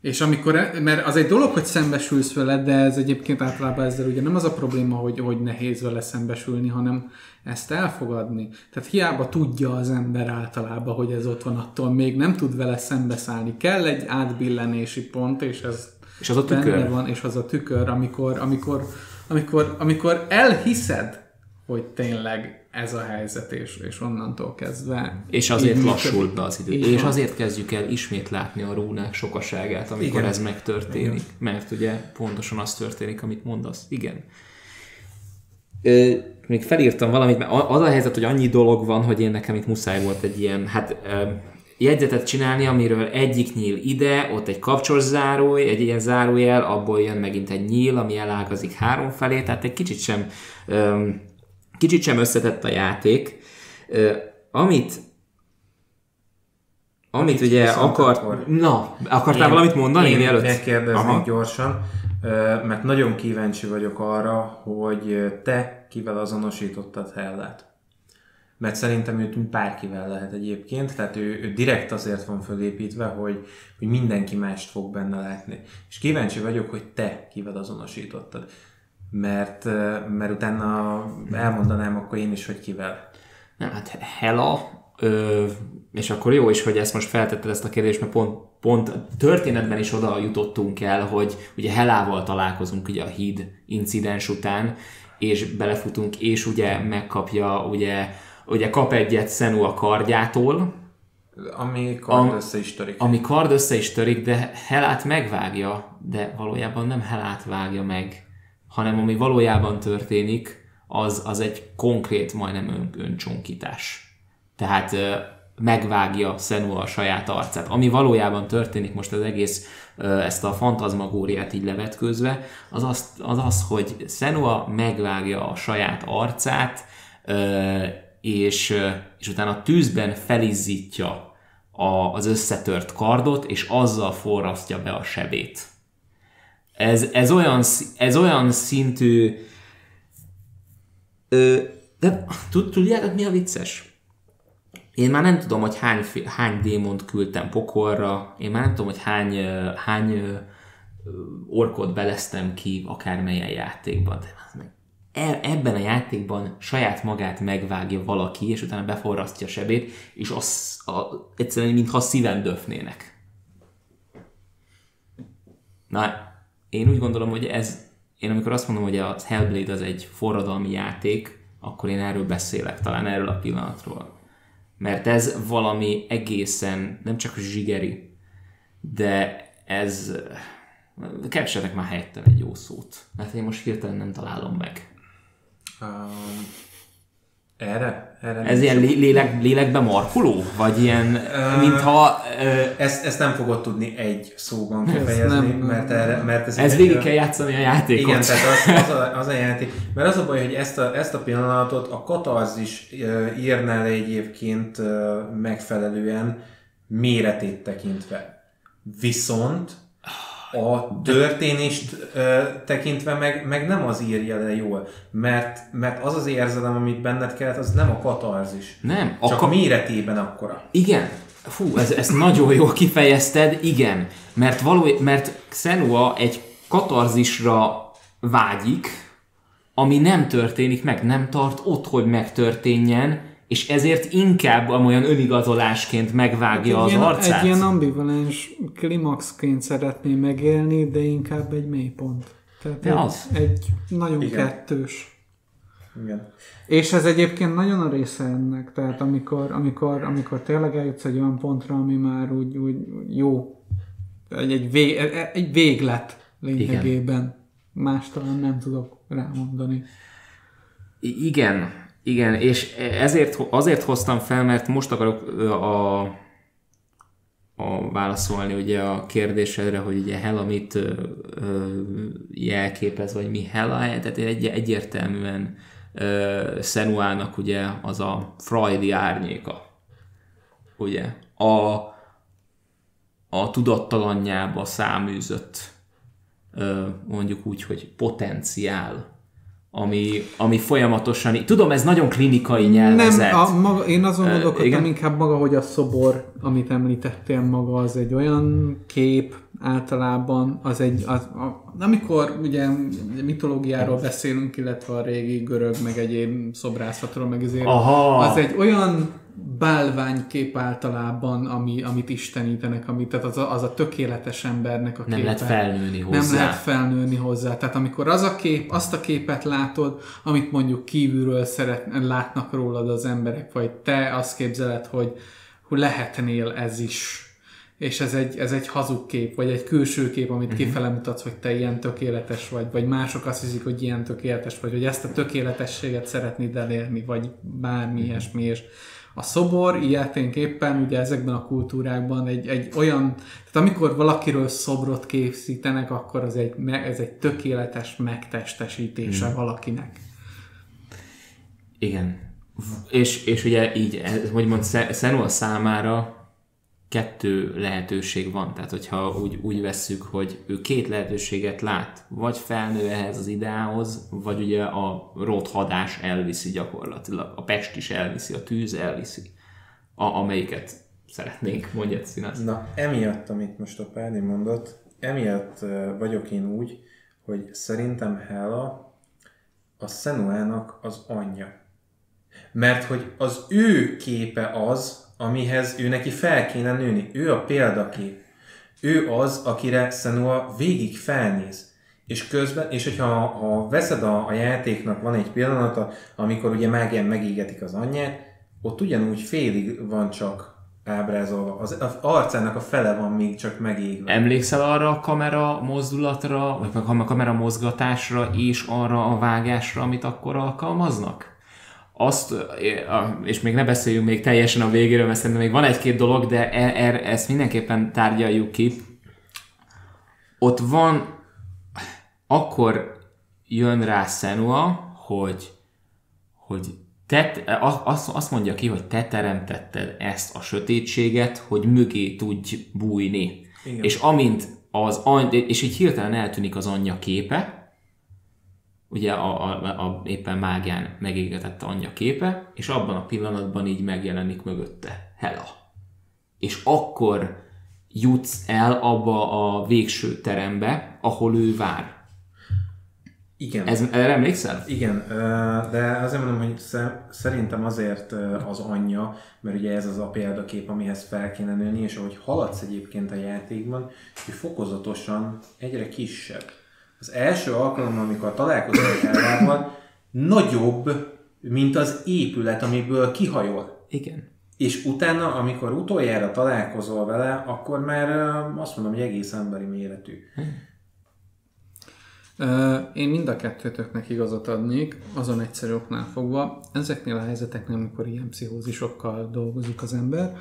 És amikor, e- mert az egy dolog, hogy szembesülsz vele, de ez egyébként általában ezzel ugye nem az a probléma, hogy, hogy nehéz vele szembesülni, hanem ezt elfogadni. Tehát hiába tudja az ember általában, hogy ez ott van, attól még nem tud vele szembeszállni. Kell egy átbillenési pont, és ez és az a tükör. van, és az a tükör, amikor, amikor, amikor, amikor elhiszed, hogy tényleg ez a helyzet, és, és onnantól kezdve... És azért lassul be az idő. És van. azért kezdjük el ismét látni a rúnák sokaságát, amikor Igen. ez megtörténik. Igen. Mert ugye pontosan az történik, amit mondasz. Igen. Ö, még felírtam valamit, mert az a helyzet, hogy annyi dolog van, hogy én nekem itt muszáj volt egy ilyen, hát ö, jegyzetet csinálni, amiről egyik nyíl ide, ott egy kapcsos zárój, egy ilyen zárójel, abból jön megint egy nyíl, ami elágazik három felé, tehát egy kicsit sem ö, Kicsit sem összetett a játék. Amit amit ugye akart... Akkor na, akartál én, valamit mondani? Én mielőtt? megkérdeznék gyorsan, mert nagyon kíváncsi vagyok arra, hogy te kivel azonosítottad Hellát. Mert szerintem őt bárkivel lehet egyébként, tehát ő, ő direkt azért van fölépítve, hogy, hogy mindenki mást fog benne látni. És kíváncsi vagyok, hogy te kivel azonosítottad mert, mert utána elmondanám akkor én is, hogy kivel. Nem, hát Hela, ö, és akkor jó is, hogy ezt most feltetted ezt a kérdést, mert pont, pont történetben is oda jutottunk el, hogy ugye Helával találkozunk ugye a híd incidens után, és belefutunk, és ugye megkapja, ugye, ugye kap egyet Szenu a kardjától, ami kard össze is törik. Ami kard össze is törik, de Helát megvágja, de valójában nem Helát vágja meg, hanem ami valójában történik, az, az egy konkrét, majdnem ön, öncsonkítás. Tehát megvágja Senua a saját arcát. Ami valójában történik most az egész, ezt a fantazmagóriát így levetkőzve, az az, az, az hogy Senua megvágja a saját arcát, és, és utána tűzben felizzítja az összetört kardot, és azzal forrasztja be a sebét. Ez, ez, olyan, ez olyan szintű... Ö, de tudjátok mi a vicces? Én már nem tudom, hogy hány, hány démont küldtem pokolra, én már nem tudom, hogy hány, hány orkot beleztem ki akármelyen játékban. De e, ebben a játékban saját magát megvágja valaki, és utána beforrasztja a sebét, és az a, egyszerűen mintha szíven döfnének. Na, én úgy gondolom, hogy ez, én amikor azt mondom, hogy a Hellblade az egy forradalmi játék, akkor én erről beszélek, talán erről a pillanatról. Mert ez valami egészen, nem csak zsigeri, de ez, keresetek már helyettem egy jó szót, mert én most hirtelen nem találom meg. Um, Erre? Erre Ez ilyen lé- lélek, lélekbe markoló? Vagy ilyen, uh, mintha... Uh, ezt, ezt nem fogod tudni egy szóban kifejezni, nem- mert, erre, mert ez, ez végig kell játszani a játékot. Igen, tehát az, az, a, az a játék. Mert az a baj, hogy ezt a, ezt a pillanatot a katarzis uh, írná le egyébként uh, megfelelően méretét tekintve. Viszont a történést uh, tekintve meg, meg nem az írja le jól, mert, mert az az érzelem, amit benned kelt, az nem a katarzis. Nem, Csak akkor- a méretében akkora. Igen. Fú, ez, ezt nagyon jól kifejezted, igen. Mert, való, mert Xenua egy katarzisra vágyik, ami nem történik meg, nem tart ott, hogy megtörténjen, és ezért inkább olyan önigazolásként megvágja az ilyen, arcát. egy ilyen ambivalens klimaxként szeretné megélni, de inkább egy mélypont. Tehát De egy, az. egy nagyon Igen. kettős. Igen. És ez egyébként nagyon a része ennek, tehát amikor, amikor, amikor tényleg eljutsz egy olyan pontra, ami már úgy, úgy jó, egy, egy, vég, egy véglet lényegében. Más talán nem tudok rámondani. I- Igen, igen, és ezért, azért hoztam fel, mert most akarok a, a válaszolni ugye a kérdésedre, hogy ugye Hela mit ö, jelképez, vagy mi Hela, tehát egy, egyértelműen ö, Senuának ugye az a Freudi árnyéka. Ugye? A, a tudattalanjába száműzött ö, mondjuk úgy, hogy potenciál, ami, ami folyamatosan, tudom, ez nagyon klinikai nyelvezet. Nem, a, maga, én azon gondolkodtam inkább maga, hogy a szobor, amit említettél maga, az egy olyan kép általában, az egy, az, a, amikor ugye mitológiáról beszélünk, illetve a régi görög, meg egyéb szobrászatról, meg ezért, Aha. az egy olyan bálványkép általában, ami, amit istenítenek, ami, tehát az a, az a tökéletes embernek a nem képe. lehet felnőni hozzá. Nem lehet felnőni hozzá. Tehát amikor az a kép, azt a képet látod, amit mondjuk kívülről szeret, látnak rólad az emberek, vagy te azt képzeled, hogy, hogy lehetnél ez is. És ez egy, ez egy hazug kép, vagy egy külső kép, amit uh-huh. kifele mutatsz, hogy te ilyen tökéletes vagy, vagy mások azt hiszik, hogy ilyen tökéletes vagy, hogy ezt a tökéletességet szeretnéd elérni, vagy bármi uh-huh. ilyesmi. És a szobor ilyeténképpen ugye ezekben a kultúrákban egy, egy olyan, tehát amikor valakiről szobrot készítenek, akkor az egy, ez egy tökéletes megtestesítése hmm. valakinek. Igen. És, és ugye így, ez, hogy mond, Senua számára kettő lehetőség van. Tehát, hogyha úgy, úgy vesszük, hogy ő két lehetőséget lát, vagy felnő ehhez az ideához, vagy ugye a rothadás elviszi gyakorlatilag. A pest is elviszi, a tűz elviszi. A, amelyiket szeretnénk, mondjad színász. Na, emiatt, amit most a Pádi mondott, emiatt vagyok én úgy, hogy szerintem Hela a Senuának az anyja. Mert hogy az ő képe az, amihez ő neki fel kéne nőni. Ő a példakép. Ő az, akire Senua végig felnéz. És közben, és hogyha ha veszed a, a játéknak van egy pillanata, amikor ugye mágián megégetik az anyját, ott ugyanúgy félig van csak ábrázolva. Az, az arcának a fele van még csak megégve. Emlékszel arra a kamera mozdulatra, vagy a kamera mozgatásra és arra a vágásra, amit akkor alkalmaznak? Azt, és még ne beszéljünk még teljesen a végéről, mert szerintem még van egy-két dolog, de e, e, ezt mindenképpen tárgyaljuk ki. Ott van, akkor jön rá Senua, hogy, hogy te, azt, azt mondja ki, hogy te teremtetted ezt a sötétséget, hogy mögé tudj bújni. Igen. És amint az any, és így hirtelen eltűnik az anyja képe, ugye a, a, a éppen mágián megégetett anyja képe, és abban a pillanatban így megjelenik mögötte Hela. És akkor jutsz el abba a végső terembe, ahol ő vár. Igen. Ez, erre emlékszel? Igen, de azért mondom, hogy szerintem azért az anyja, mert ugye ez az a példakép, amihez fel kéne nőni, és ahogy haladsz egyébként a játékban, hogy fokozatosan egyre kisebb. Az első alkalommal, amikor találkozol Hellával, nagyobb, mint az épület, amiből kihajol. Igen. És utána, amikor utoljára találkozol vele, akkor már azt mondom, hogy egész emberi méretű. Én mind a kettőtöknek igazat adnék, azon egyszerű oknál fogva. Ezeknél a helyzeteknél, amikor ilyen pszichózisokkal dolgozik az ember,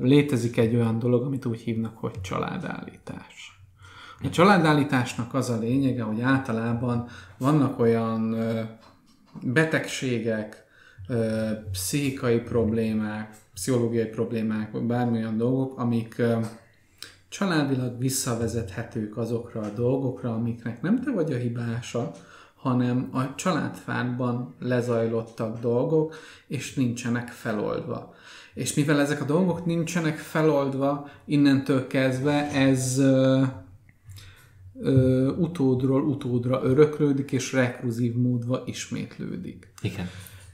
létezik egy olyan dolog, amit úgy hívnak, hogy családállítás. A családállításnak az a lényege, hogy általában vannak olyan betegségek, pszichikai problémák, pszichológiai problémák, vagy bármilyen dolgok, amik családilag visszavezethetők azokra a dolgokra, amiknek nem te vagy a hibása, hanem a családfádban lezajlottak dolgok, és nincsenek feloldva. És mivel ezek a dolgok nincsenek feloldva, innentől kezdve ez ö, utódról utódra öröklődik, és rekruzív módva ismétlődik. Igen.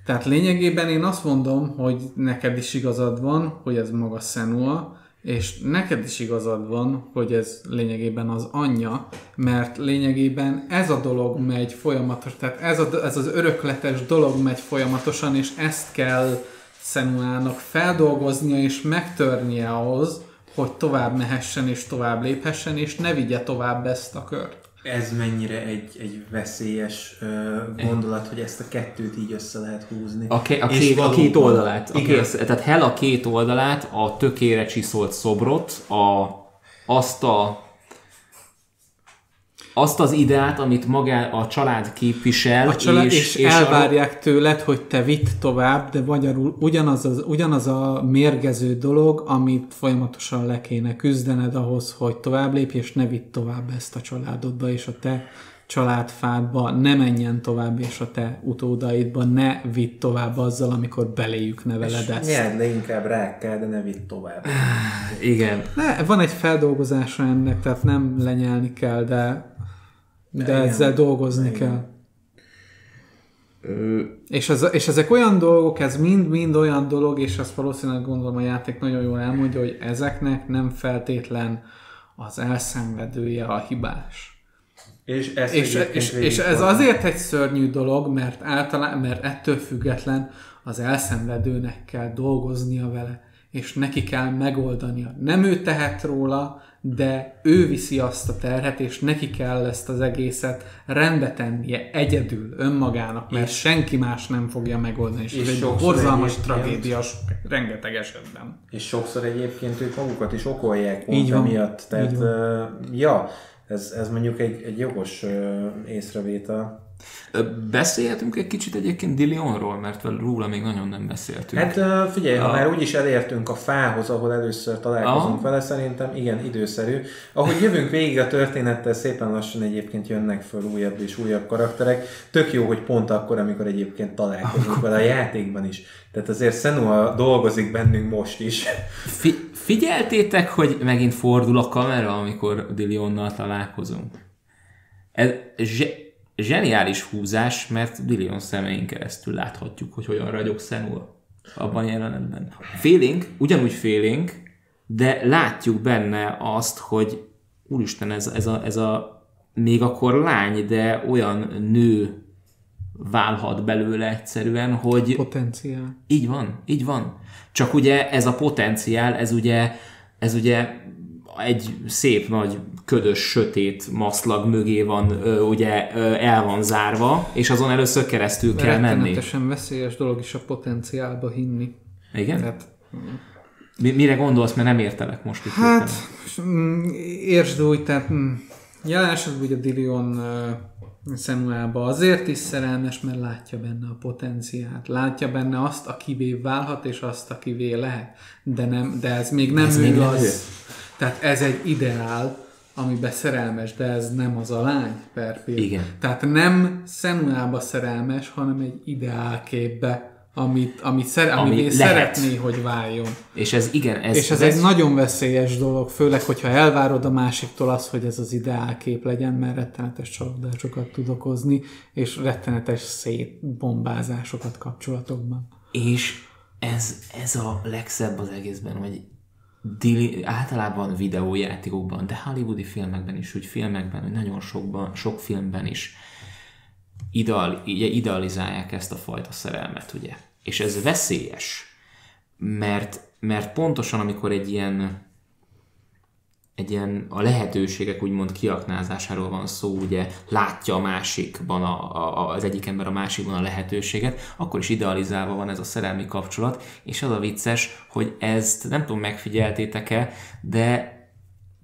Tehát lényegében én azt mondom, hogy neked is igazad van, hogy ez maga Senua, és neked is igazad van, hogy ez lényegében az anyja, mert lényegében ez a dolog megy folyamatos, tehát ez, a, ez az örökletes dolog megy folyamatosan, és ezt kell Szenuának feldolgoznia és megtörnie ahhoz, hogy tovább mehessen és tovább léphessen, és ne vigye tovább ezt a kört. Ez mennyire egy, egy veszélyes uh, gondolat, hogy ezt a kettőt így össze lehet húzni. A, ke- a, két, a két oldalát. A két, tehát Hell a két oldalát, a tökére csiszolt szobrot, a, azt a azt az ideát, amit maga a család képvisel, a család, és, és, és elvárják a... tőled, hogy te vitt tovább, de magyarul ugyanaz, az, ugyanaz a mérgező dolog, amit folyamatosan le kéne küzdened ahhoz, hogy tovább lépj, és ne vitt tovább ezt a családodba, és a te családfádba ne menjen tovább, és a te utódaidba ne vitt tovább azzal, amikor beléjük neveled és ezt. Nyerd le inkább rá kell, de ne vitt tovább. Igen. Ne, van egy feldolgozása ennek, tehát nem lenyelni kell, de de, de ezzel dolgozni igen. kell. Ö... És, ez, és ezek olyan dolgok, ez mind-mind olyan dolog, és azt valószínűleg gondolom a játék nagyon jól elmondja, hogy ezeknek nem feltétlen az elszenvedője a hibás. És, ez és, és, és ez azért egy szörnyű dolog, mert, általán, mert ettől független az elszenvedőnek kell dolgoznia vele, és neki kell megoldania. Nem ő tehet róla, de ő viszi azt a terhet, és neki kell ezt az egészet rendbe tennie egyedül, önmagának, mert és, senki más nem fogja megoldani, és, és ez egy borzalmas tragédia rengeteg esetben. És sokszor egyébként ők magukat is okolják pont Így van. emiatt, tehát uh, ja, ez, ez mondjuk egy, egy jogos uh, észrevétel. Beszélhetünk egy kicsit egyébként Dillionról, mert róla még nagyon nem beszéltünk. Hát figyelj, ha a... már úgyis elértünk a fához, ahol először találkozunk a... vele, szerintem igen, időszerű. Ahogy jövünk végig a történettel, szépen lassan egyébként jönnek föl újabb és újabb karakterek. Tök jó, hogy pont akkor, amikor egyébként találkozunk vele a játékban is. Tehát azért Senua dolgozik bennünk most is. Fi- figyeltétek, hogy megint fordul a kamera, amikor Dillionnal találkozunk? Ez, zse- zseniális húzás, mert Dillion szemeink keresztül láthatjuk, hogy hogyan ragyog Senua abban jelenetben. Félénk, ugyanúgy félénk, de látjuk benne azt, hogy úristen, ez, ez, a, ez a még akkor lány, de olyan nő válhat belőle egyszerűen, hogy... Potenciál. Így van, így van. Csak ugye ez a potenciál, ez ugye, ez ugye egy szép nagy ködös, sötét maszlag mögé van, ö, ugye ö, el van zárva, és azon először keresztül kell menni. Veszélyes dolog is a potenciálba hinni. Igen? Tehát, Mi, mire gondolsz, mert nem értelek most itt. Hát, mm, értsd úgy, tehát mm, jelen esetben ugye Dilion Szenuába azért is szerelmes, mert látja benne a potenciát. Látja benne azt, akivé válhat, és azt, akivé lehet. De, nem, de ez még nem ez ő még az. Ő. Tehát ez egy ideál, amiben szerelmes, de ez nem az a lány per Igen. Tehát nem Szenuába szerelmes, hanem egy ideálképbe, amit, amit szer, ami szeretné, hogy váljon. És ez igen, ez... És ez, ez egy nagyon veszélyes dolog, főleg, hogyha elvárod a másiktól azt, hogy ez az ideálkép legyen, mert rettenetes csalódásokat tud okozni, és rettenetes szétbombázásokat kapcsolatokban. És ez, ez a legszebb az egészben, hogy Dili, általában videójátékokban, de hollywoodi filmekben is, úgy filmekben, hogy nagyon sokban, sok filmben is ideal, idealizálják ezt a fajta szerelmet, ugye. És ez veszélyes, mert, mert pontosan amikor egy ilyen egy ilyen a lehetőségek úgymond kiaknázásáról van szó, ugye látja a másikban, a, a, az egyik ember a másikban a lehetőséget, akkor is idealizálva van ez a szerelmi kapcsolat, és az a vicces, hogy ezt nem tudom megfigyeltétek-e, de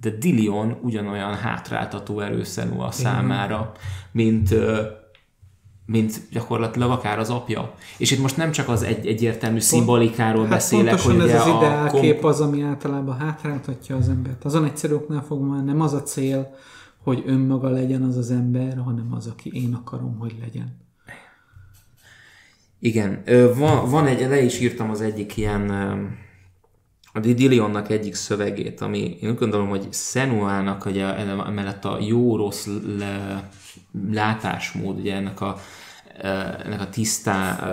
de Dillion ugyanolyan hátráltató erő a számára, mint, mint gyakorlatilag akár az apja. És itt most nem csak az egy, egyértelmű szimbolikáról hát beszélek, hogy ez az ideálkép kom... az, ami általában hátráltatja az embert. Azon egyszerű oknál fogva nem az a cél, hogy önmaga legyen az az ember, hanem az, aki én akarom, hogy legyen. Igen, van, van egy, le is írtam az egyik ilyen a Didilionnak egyik szövegét, ami én úgy gondolom, hogy Senuának ugye, emellett a jó-rossz látásmód, ugye ennek a, ennek a tisztá,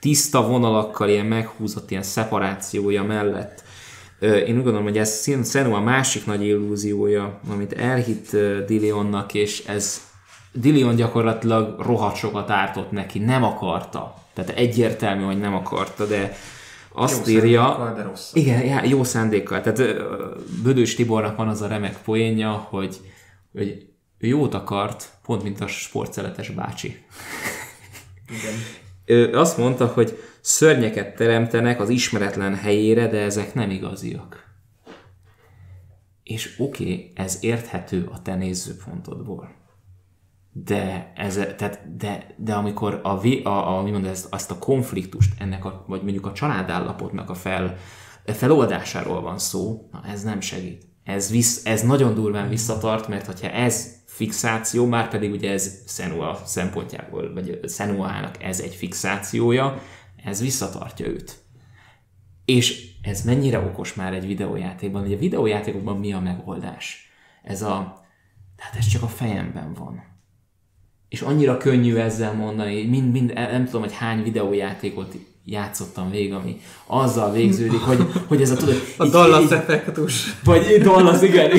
tiszta vonalakkal ilyen meghúzott ilyen szeparációja mellett én úgy gondolom, hogy ez Senua másik nagy illúziója, amit elhitt Dillionnak, és ez Dillion gyakorlatilag rohadt sokat ártott neki, nem akarta. Tehát egyértelmű, hogy nem akarta, de azt jó írja... de rossz. Igen, já, jó szándékkal. Tehát Bödős Tibornak van az a remek poénja, hogy, hogy ő jót akart, pont mint a sportszeletes bácsi. Igen. ő azt mondta, hogy szörnyeket teremtenek az ismeretlen helyére, de ezek nem igaziak. És oké, okay, ez érthető a te nézőpontodból de, ez, tehát, de, de amikor a, a, a, mi mondod, ezt, azt a konfliktust ennek a, vagy mondjuk a családállapotnak a fel, feloldásáról van szó, na ez nem segít. Ez, visz, ez nagyon durván visszatart, mert hogyha ez fixáció, már pedig ugye ez Senua szempontjából, vagy Senuának ez egy fixációja, ez visszatartja őt. És ez mennyire okos már egy videójátékban, hogy a videójátékokban mi a megoldás? Ez a, tehát ez csak a fejemben van és annyira könnyű ezzel mondani, mind, mind, nem tudom, hogy hány videójátékot játszottam végig, ami azzal végződik, hogy, hogy ez a tudod... A Dallas effektus. Vagy Dallas, igen.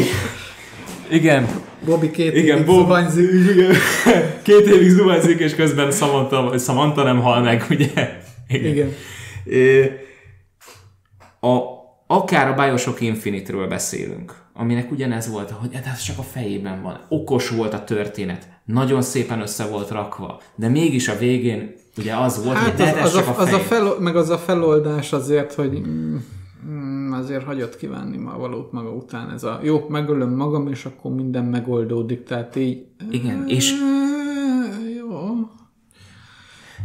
Igen. Bobby két igen, évig Bob, zuhanyzik. Igen. Két évig zuhanyzik, és közben Samantha, Samantha nem hal meg, ugye? Igen. igen. A, akár a Bioshock Infinite-ről beszélünk, aminek ugyanez volt, hogy hát ez csak a fejében van. Okos volt a történet nagyon szépen össze volt rakva, de mégis a végén ugye az volt, hát hogy az, az, csak a, a az a fel, meg az a feloldás azért, hogy mm, azért hagyott kívánni ma valót maga után ez a jó, megölöm magam, és akkor minden megoldódik, tehát így... Igen, és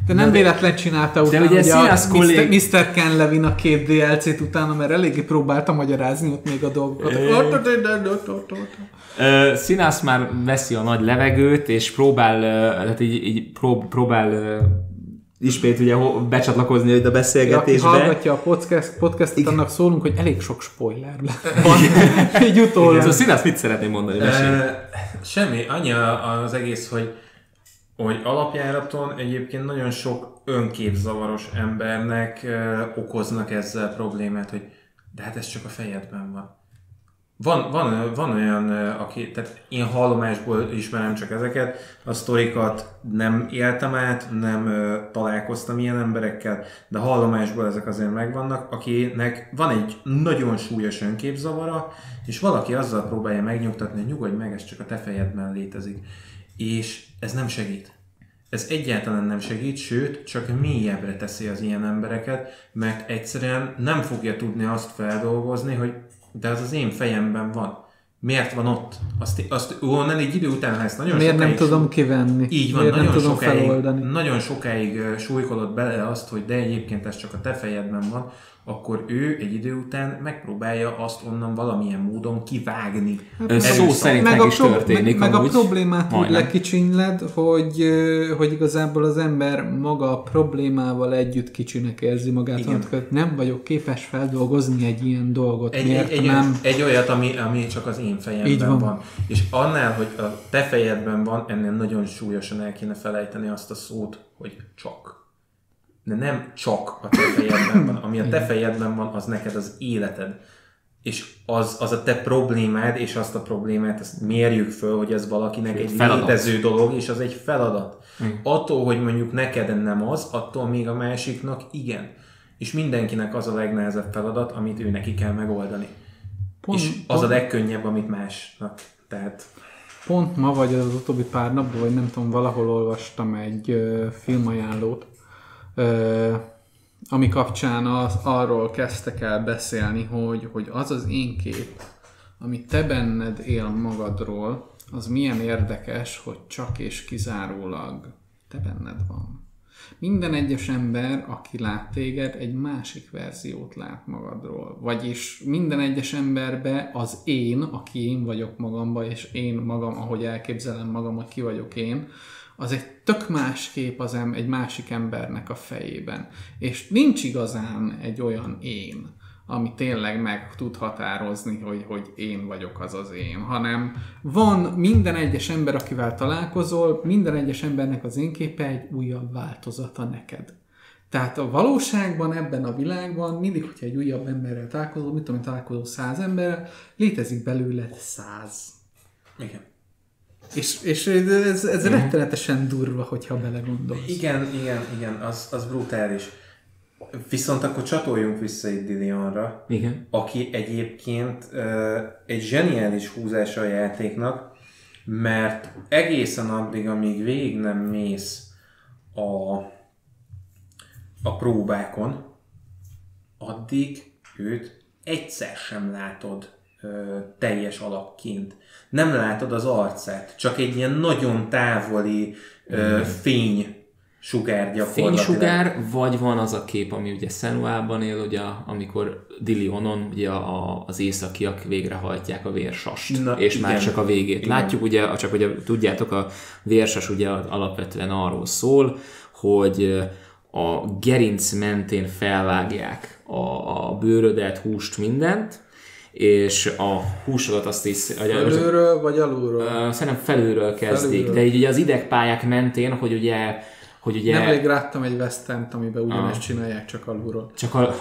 de nem véletlen csinálta utána, de ugye, ugye a kollég... Mr. Ken Levin a két DLC-t utána, mert eléggé próbálta magyarázni ott még a dolgokat. Színász már veszi a nagy levegőt, és próbál, uh, hát így, így prób, próbál ismét ugye becsatlakozni a beszélgetésbe. Aki hallgatja a podcast, podcastot, Igen. annak szólunk, hogy elég sok spoiler van. így utólag. Szóval Színász mit szeretném mondani? Uh, semmi, annyi az egész, hogy hogy alapjáraton egyébként nagyon sok önképzavaros embernek ö, okoznak ezzel problémát, hogy de hát ez csak a fejedben van. Van, van, van olyan, aki, tehát én hallomásból ismerem csak ezeket, a sztorikat nem éltem át, nem ö, találkoztam ilyen emberekkel, de hallomásból ezek azért megvannak, akinek van egy nagyon súlyos önképzavara, és valaki azzal próbálja megnyugtatni, hogy nyugodj meg, ez csak a te fejedben létezik és ez nem segít. Ez egyáltalán nem segít, sőt, csak mélyebbre teszi az ilyen embereket, mert egyszerűen nem fogja tudni azt feldolgozni, hogy de az az én fejemben van. Miért van ott? Azt, azt onnan egy idő után, ezt nagyon Miért nem tudom kivenni? Így van, Miért nagyon nem tudom sokáig, feloldani? Nagyon sokáig súlykolod bele azt, hogy de egyébként ez csak a te fejedben van, akkor ő egy idő után megpróbálja azt onnan valamilyen módon kivágni. Hát, szó szerint meg, meg is történik. Meg, meg a problémát úgy lekicsinyled, hogy, hogy igazából az ember maga a problémával együtt kicsinek érzi magát. Igen. Hogy nem vagyok képes feldolgozni egy ilyen dolgot. Egy, Miért egy, nem? egy olyat, ami, ami csak az én fejemben Így van. van. És annál, hogy a te fejedben van, ennél nagyon súlyosan el kéne felejteni azt a szót, hogy csak de nem csak a te fejedben van. Ami a te fejedben van, az neked az életed. És az, az a te problémád, és azt a problémát ezt mérjük föl, hogy ez valakinek egy feladat. létező dolog, és az egy feladat. Mm. Attól, hogy mondjuk neked nem az, attól még a másiknak igen. És mindenkinek az a legnehezebb feladat, amit ő neki kell megoldani. Pont, és az pont, a legkönnyebb, amit másnak. Tehát... Pont ma vagy az utóbbi pár napban, vagy nem tudom, valahol olvastam egy ö, filmajánlót, ami kapcsán az, arról kezdtek el beszélni, hogy, hogy az az én kép, ami te benned él magadról, az milyen érdekes, hogy csak és kizárólag te benned van. Minden egyes ember, aki lát téged, egy másik verziót lát magadról. Vagyis minden egyes emberbe az én, aki én vagyok magamba, és én magam, ahogy elképzelem magam, hogy ki vagyok én, az egy tök más kép az em, egy másik embernek a fejében. És nincs igazán egy olyan én, ami tényleg meg tud határozni, hogy, hogy én vagyok az az én, hanem van minden egyes ember, akivel találkozol, minden egyes embernek az én képe egy újabb változata neked. Tehát a valóságban, ebben a világban, mindig, hogyha egy újabb emberrel találkozol, mit tudom, találkozol száz emberrel, létezik belőled száz. Igen. És, és ez, ez mm. rettenetesen durva, hogyha belegondolsz. Igen, igen, igen, az, az brutális. Viszont akkor csatoljunk vissza egy Dillionra, Igen. aki egyébként uh, egy zseniális húzása a játéknak, mert egészen addig, amíg végig nem mész a, a próbákon, addig őt egyszer sem látod uh, teljes alakként. Nem látod az arcát, csak egy ilyen nagyon távoli uh, fény sugár gyakorlatilag. Fénysugár, vagy van az a kép, ami ugye Senuában él, ugye, amikor Dilionon ugye a, az északiak végrehajtják a vérsast, Na, és igen. már csak a végét igen. látjuk, ugye, csak ugye tudjátok, a vérsas ugye alapvetően arról szól, hogy a gerinc mentén felvágják a, a bőrödet, húst, mindent, és a húsodat azt is... Felülről vagy alulról? Szerintem felülről kezdik, felülről. de így ugye az idegpályák mentén, hogy ugye hogy ugye... Nemrég láttam egy western amiben ugyanezt ah. csinálják, csak alulról. Csak a...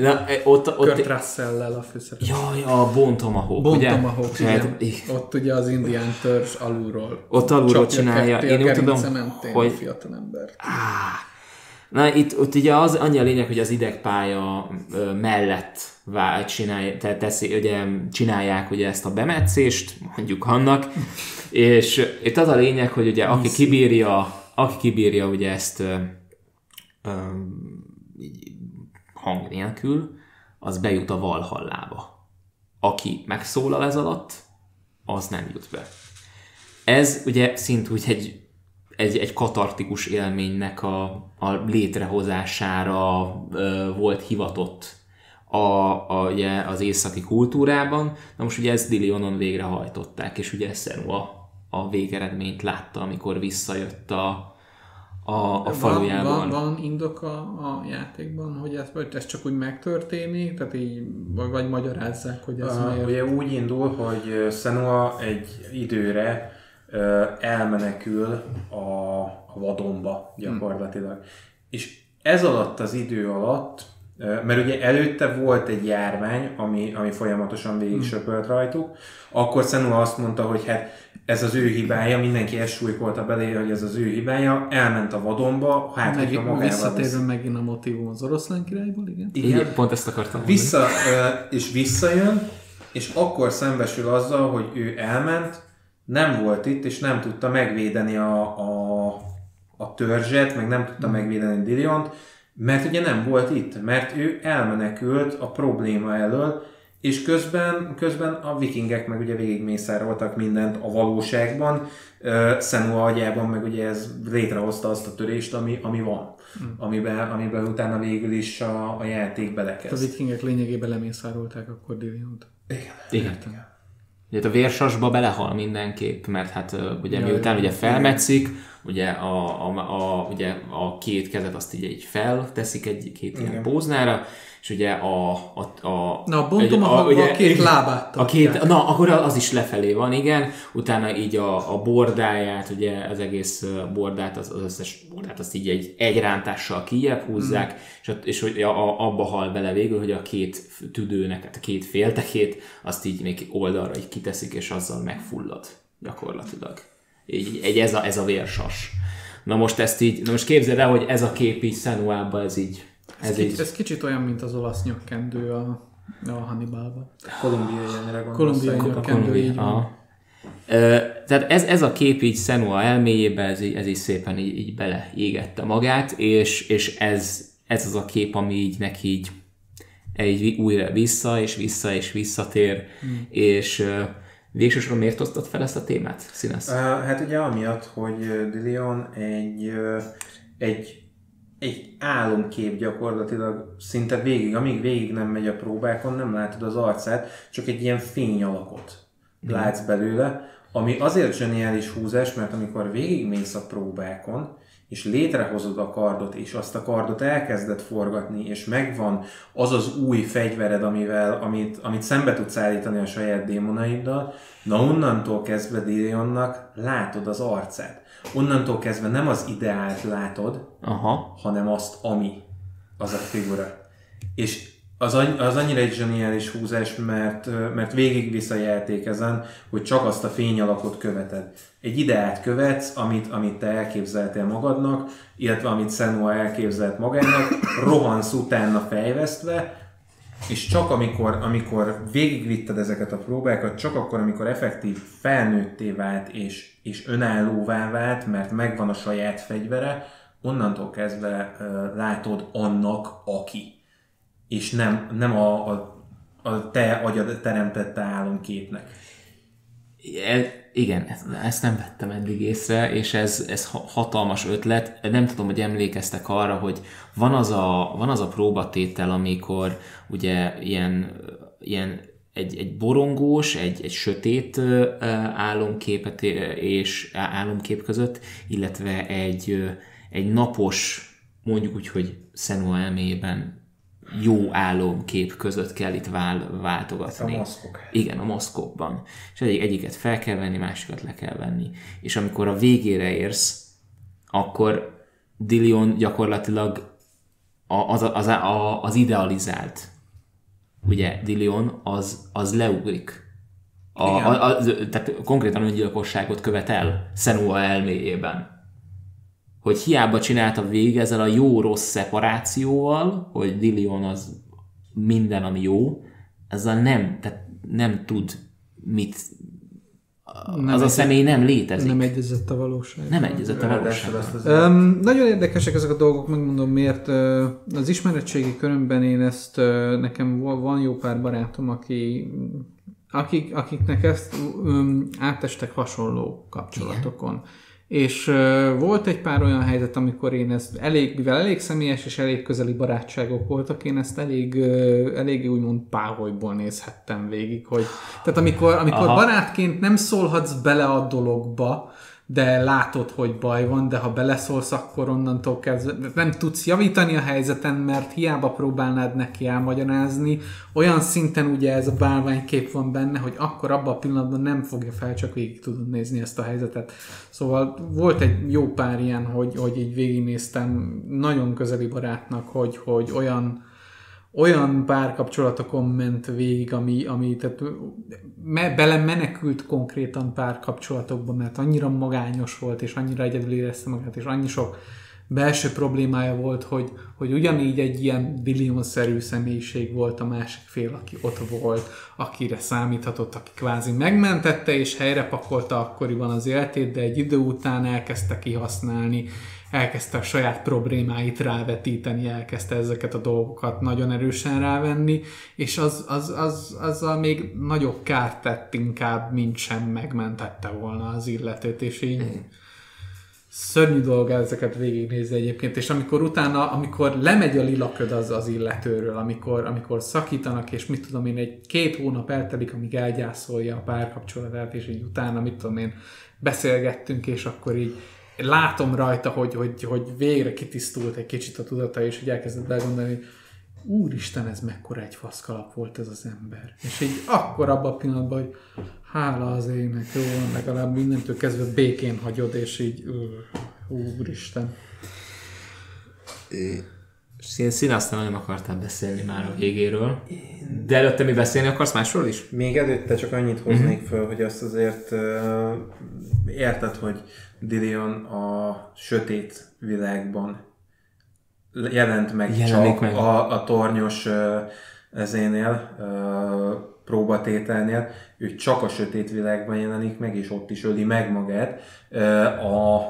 Na, e, ott, ott, Kurt Russell-lel a főszereplő. Jaj, a Bon Tomahawk, bon ugye? Tomahawk, igen. Hát, ott ugye az indián törzs alulról. Ott alulról csinálja. Én úgy tudom, hogy... fiatal ember. Ah. Na, itt ott ugye az annyi a lényeg, hogy az idegpálya mellett vál, csinálj, te, teszi, ugye, csinálják ugye ezt a bemetszést, mondjuk annak, és itt az a lényeg, hogy ugye aki kibírja aki kibírja ugye ezt ö, ö, hang nélkül, az bejut a Valhallába. Aki megszólal ez alatt, az nem jut be. Ez ugye szintúgy egy, egy, egy katartikus élménynek a, a létrehozására ö, volt hivatott a, a, ugye, az északi kultúrában. Na most ugye ezt Dilionon végrehajtották, és ugye Senua a végeredményt látta, amikor visszajött a, a, a falujában. Van, van, van indok a, a játékban, hogy ez, vagy ez csak úgy megtörténik, tehát így, vagy, vagy magyarázzák, hogy ez uh, miért? Ugye úgy indul, hogy Senua egy időre elmenekül a, a vadonba gyakorlatilag. Hmm. És ez alatt az idő alatt, mert ugye előtte volt egy járvány, ami, ami folyamatosan végig hmm. söpölt rajtuk, akkor Senua azt mondta, hogy hát ez az ő hibája, mindenki ezt súlykolta belé, hogy ez az ő hibája, elment a vadonba, hát Meg, magával Visszatérve megint a motivum az oroszlán királyból, igen? Igen, igen pont ezt akartam mondani. Vissza, és visszajön, és akkor szembesül azzal, hogy ő elment, nem volt itt, és nem tudta megvédeni a, a, a törzset, meg nem tudta hmm. megvédeni Diliont, mert ugye nem volt itt, mert ő elmenekült a probléma elől, és közben, közben a vikingek meg ugye végigmészároltak mindent a valóságban, uh, Senua agyában meg ugye ez létrehozta azt a törést, ami, ami van, hmm. amiben, amiben utána végül is a, a játék belekezd. A vikingek lényegében lemészárolták akkor Diliont. Igen. Igen. Igen. Ugye a vérsasba belehal mindenképp, mert hát ugye ja, miután ugye felmetszik, ugye a, a, a, ugye a két kezet azt így, így felteszik egy két ilyen póznára, és ugye a... a, a na, bontom a, a, ugye, a két lábát. A két, na, akkor az is lefelé van, igen. Utána így a, a bordáját, ugye az egész bordát, az, az összes bordát azt így egy, egy rántással kijebb húzzák, mm. és, és hogy a, a, abba hal bele végül, hogy a két tüdőnek, hát a két féltekét, azt így még oldalra így kiteszik, és azzal megfullad gyakorlatilag. Így, egy, ez, a, ez a vérsas. Na most ezt így, na most képzeld el, hogy ez a kép így Szenuában, ez így ez, ez, kicsit, ez kicsit olyan, mint az olasz nyakkendő a, A Hannibalba. Kolumbiai gondolsz. Kolumbiai nyelvkendő, így van. Ö, tehát ez, ez a kép így Senua elméjébe, ez, így- ez így szépen így, így beleégette magát, és, és ez, ez az a kép, ami így neki így, így újra vissza, és vissza, és visszatér, hmm. és ö, végsősorban miért hoztad fel ezt a témát, Színes? Uh, hát ugye amiatt, hogy Dillion egy, egy, egy álomkép gyakorlatilag szinte végig, amíg végig nem megy a próbákon, nem látod az arcát, csak egy ilyen fényalakot látsz belőle, ami azért zseniális húzás, mert amikor végigmész a próbákon, és létrehozod a kardot, és azt a kardot elkezded forgatni, és megvan az az új fegyvered, amivel, amit, amit szembe tudsz állítani a saját démonaiddal, na onnantól kezdve Dillionnak látod az arcát. Onnantól kezdve nem az ideált látod, Aha. hanem azt, ami az a figura. És az, az annyira egy zseniális húzás, mert, mert végigvisz a játék ezen, hogy csak azt a fényalakot követed. Egy ideát követsz, amit, amit te elképzeltél magadnak, illetve amit Senua elképzelt magának, rohansz utána fejvesztve, és csak amikor, amikor végigvitted ezeket a próbákat, csak akkor, amikor effektív felnőtté vált és, és önállóvá vált, mert megvan a saját fegyvere, onnantól kezdve uh, látod annak, aki. És nem, nem a, a, a te agyad teremtette álomképnek. E, igen, ezt, nem vettem eddig észre, és ez, ez ha- hatalmas ötlet. Nem tudom, hogy emlékeztek arra, hogy van az a, van az a próbatétel, amikor ugye ilyen, ilyen egy, egy borongós, egy, egy sötét álomképet és álomkép között, illetve egy, egy napos, mondjuk úgy, hogy Senua elméjében jó álomkép között kell itt vál, váltogatni. A maszkok. Igen, a maszkokban. És egyik, egyiket fel kell venni, másikat le kell venni. És amikor a végére érsz, akkor Dillion gyakorlatilag az, az, a, az idealizált. Ugye Dillion az, az leugrik. A, Igen. a, a, tehát konkrétan öngyilkosságot követ el Senua elméjében. Hogy hiába csinálta végig ezzel a jó-rossz szeparációval, hogy Dillion az minden, ami jó, ezzel nem, tehát nem tud mit, Nem az a egy- személy nem létezik. Nem egyezett a valóság. nem egyezett a valóság. Um, nagyon érdekesek ezek a dolgok, megmondom miért. Az ismeretségi körömben én ezt, nekem va- van jó pár barátom, aki, akik, akiknek ezt um, átestek hasonló kapcsolatokon. És volt egy pár olyan helyzet, amikor én ezt elég, mivel elég személyes és elég közeli barátságok voltak, én ezt elég, elég úgymond páholyból nézhettem végig, hogy tehát amikor, amikor Aha. barátként nem szólhatsz bele a dologba, de látod, hogy baj van, de ha beleszólsz, akkor onnantól kezdve nem tudsz javítani a helyzeten, mert hiába próbálnád neki elmagyarázni. Olyan szinten ugye ez a bálványkép van benne, hogy akkor abban a pillanatban nem fogja fel, csak végig tudod nézni ezt a helyzetet. Szóval volt egy jó pár ilyen, hogy, hogy így végignéztem nagyon közeli barátnak, hogy, hogy olyan olyan párkapcsolatokon ment végig, ami, ami tehát me, bele menekült konkrétan párkapcsolatokba, mert annyira magányos volt, és annyira egyedül érezte magát, és annyi sok belső problémája volt, hogy, hogy ugyanígy egy ilyen billion-szerű személyiség volt a másik fél, aki ott volt, akire számíthatott, aki kvázi megmentette és helyre pakolta akkoriban az életét, de egy idő után elkezdte kihasználni, elkezdte a saját problémáit rávetíteni, elkezdte ezeket a dolgokat nagyon erősen rávenni, és az, az, az, azzal még nagyobb kárt tett inkább, mint sem megmentette volna az illetőt, és így szörnyű dolga ezeket végignézni egyébként, és amikor utána, amikor lemegy a lilaköd az az illetőről, amikor, amikor szakítanak, és mit tudom én, egy két hónap eltelik, amíg elgyászolja a párkapcsolatát, és így utána, mit tudom én, beszélgettünk, és akkor így látom rajta, hogy, hogy, hogy végre kitisztult egy kicsit a tudata, és hogy elkezdett begondolni, hogy úristen, ez mekkora egy faszkalap volt ez az ember. És így akkor abban a pillanatban, hogy hála az égnek, jó, legalább mindentől kezdve békén hagyod, és így úristen. Szín, szín aztán nagyon akartál beszélni már a végéről. De előtte mi beszélni akarsz másról is? Még előtte csak annyit hoznék föl, hogy azt azért uh, érted, hogy Dillion a sötét világban jelent meg Jelenik csak meg. A, a tornyos ezénél, próbatételnél, ő csak a sötét világban jelenik meg, és ott is öli meg magát. A,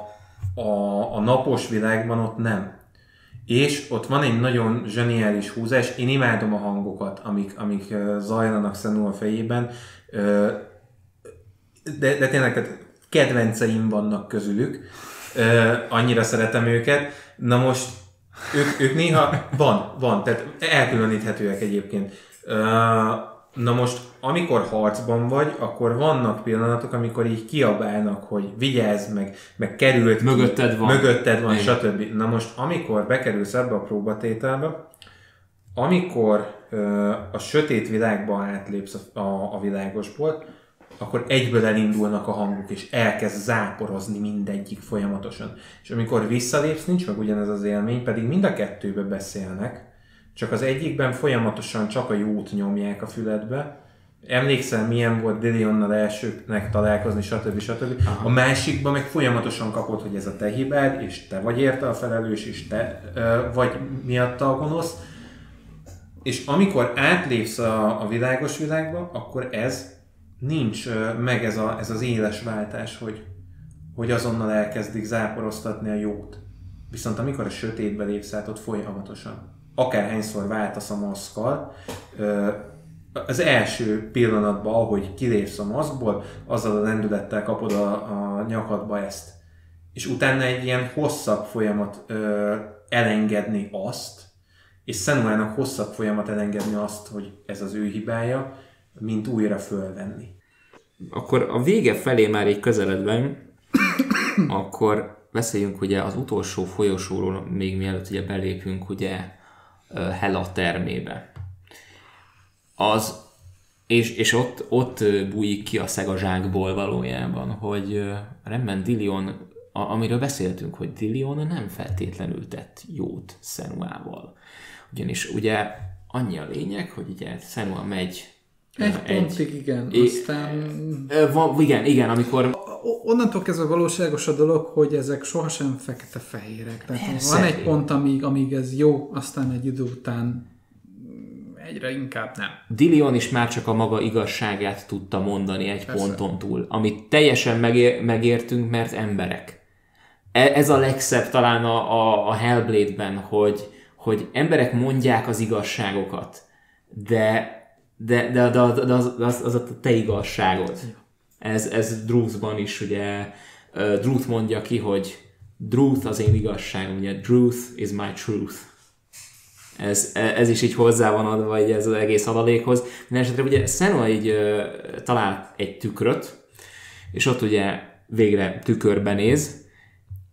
a, a napos világban ott nem. És ott van egy nagyon zseniális húzás, én imádom a hangokat, amik, amik zajlanak Szenú a fejében, de, de tényleg tehát kedvenceim vannak közülük, annyira szeretem őket. Na most ők, ők néha van, van, tehát elkülöníthetőek egyébként. Na most, amikor harcban vagy, akkor vannak pillanatok, amikor így kiabálnak, hogy vigyázz meg, meg került Mögötted ki, van. mögötted van, Igen. stb. Na most, amikor bekerülsz ebbe a próbatételbe, amikor ö, a sötét világba átlépsz a, a, a világosból, akkor egyből elindulnak a hangok, és elkezd záporozni mindegyik folyamatosan. És amikor visszalépsz, nincs meg ugyanez az élmény, pedig mind a kettőbe beszélnek, csak az egyikben folyamatosan csak a jót nyomják a füledbe, Emlékszel, milyen volt Dilionnal elsőknek találkozni, stb. stb. Aha. A másikban meg folyamatosan kapod, hogy ez a te hibád, és te vagy érte a felelős, és te ö, vagy miatta a gonosz. És amikor átlépsz a, a világos világba, akkor ez nincs meg ez, a, ez az éles váltás, hogy, hogy azonnal elkezdik záporoztatni a jót. Viszont amikor a sötétbe lépsz át, ott folyamatosan. Akárhányszor váltasz a maszkkal, az első pillanatban, ahogy kilépsz a maszkból, azzal a lendülettel kapod a, a nyakadba ezt. És utána egy ilyen hosszabb folyamat ö, elengedni azt, és Senuának hosszabb folyamat elengedni azt, hogy ez az ő hibája, mint újra fölvenni. Akkor a vége felé már így közeledben, akkor beszéljünk ugye az utolsó folyosóról, még mielőtt ugye belépünk ugye Hela termébe. Az, és, és ott, ott bújik ki a szeg a zsákból valójában, hogy Dilion, a, amiről beszéltünk, hogy Dilion nem feltétlenül tett jót Senuával. Ugyanis ugye annyi a lényeg, hogy ugye Senua megy ö, Egy pontig igen, É- aztán van, igen, igen, amikor onnantól kezdve valóságos a dolog, hogy ezek sohasem fekete-fehérek. Tehát Persze. van egy pont, amíg, amíg ez jó, aztán egy idő után egyre inkább nem. Dilion is már csak a maga igazságát tudta mondani egy Persze. ponton túl, amit teljesen megér, megértünk, mert emberek. E- Ez a legszebb talán a, a, a Hellblade-ben, hogy, hogy emberek mondják az igazságokat, de, de, de, de, de az, az, az a te igazságod. Ez, ez Druthban is, ugye Druth mondja ki, hogy Druth az én igazságom, ugye Druth is my truth. Ez, ez is így hozzá van adva így ez az egész adalékhoz. Mindenesetre ugye Senua így ö, talál egy tükröt, és ott ugye végre tükörben néz,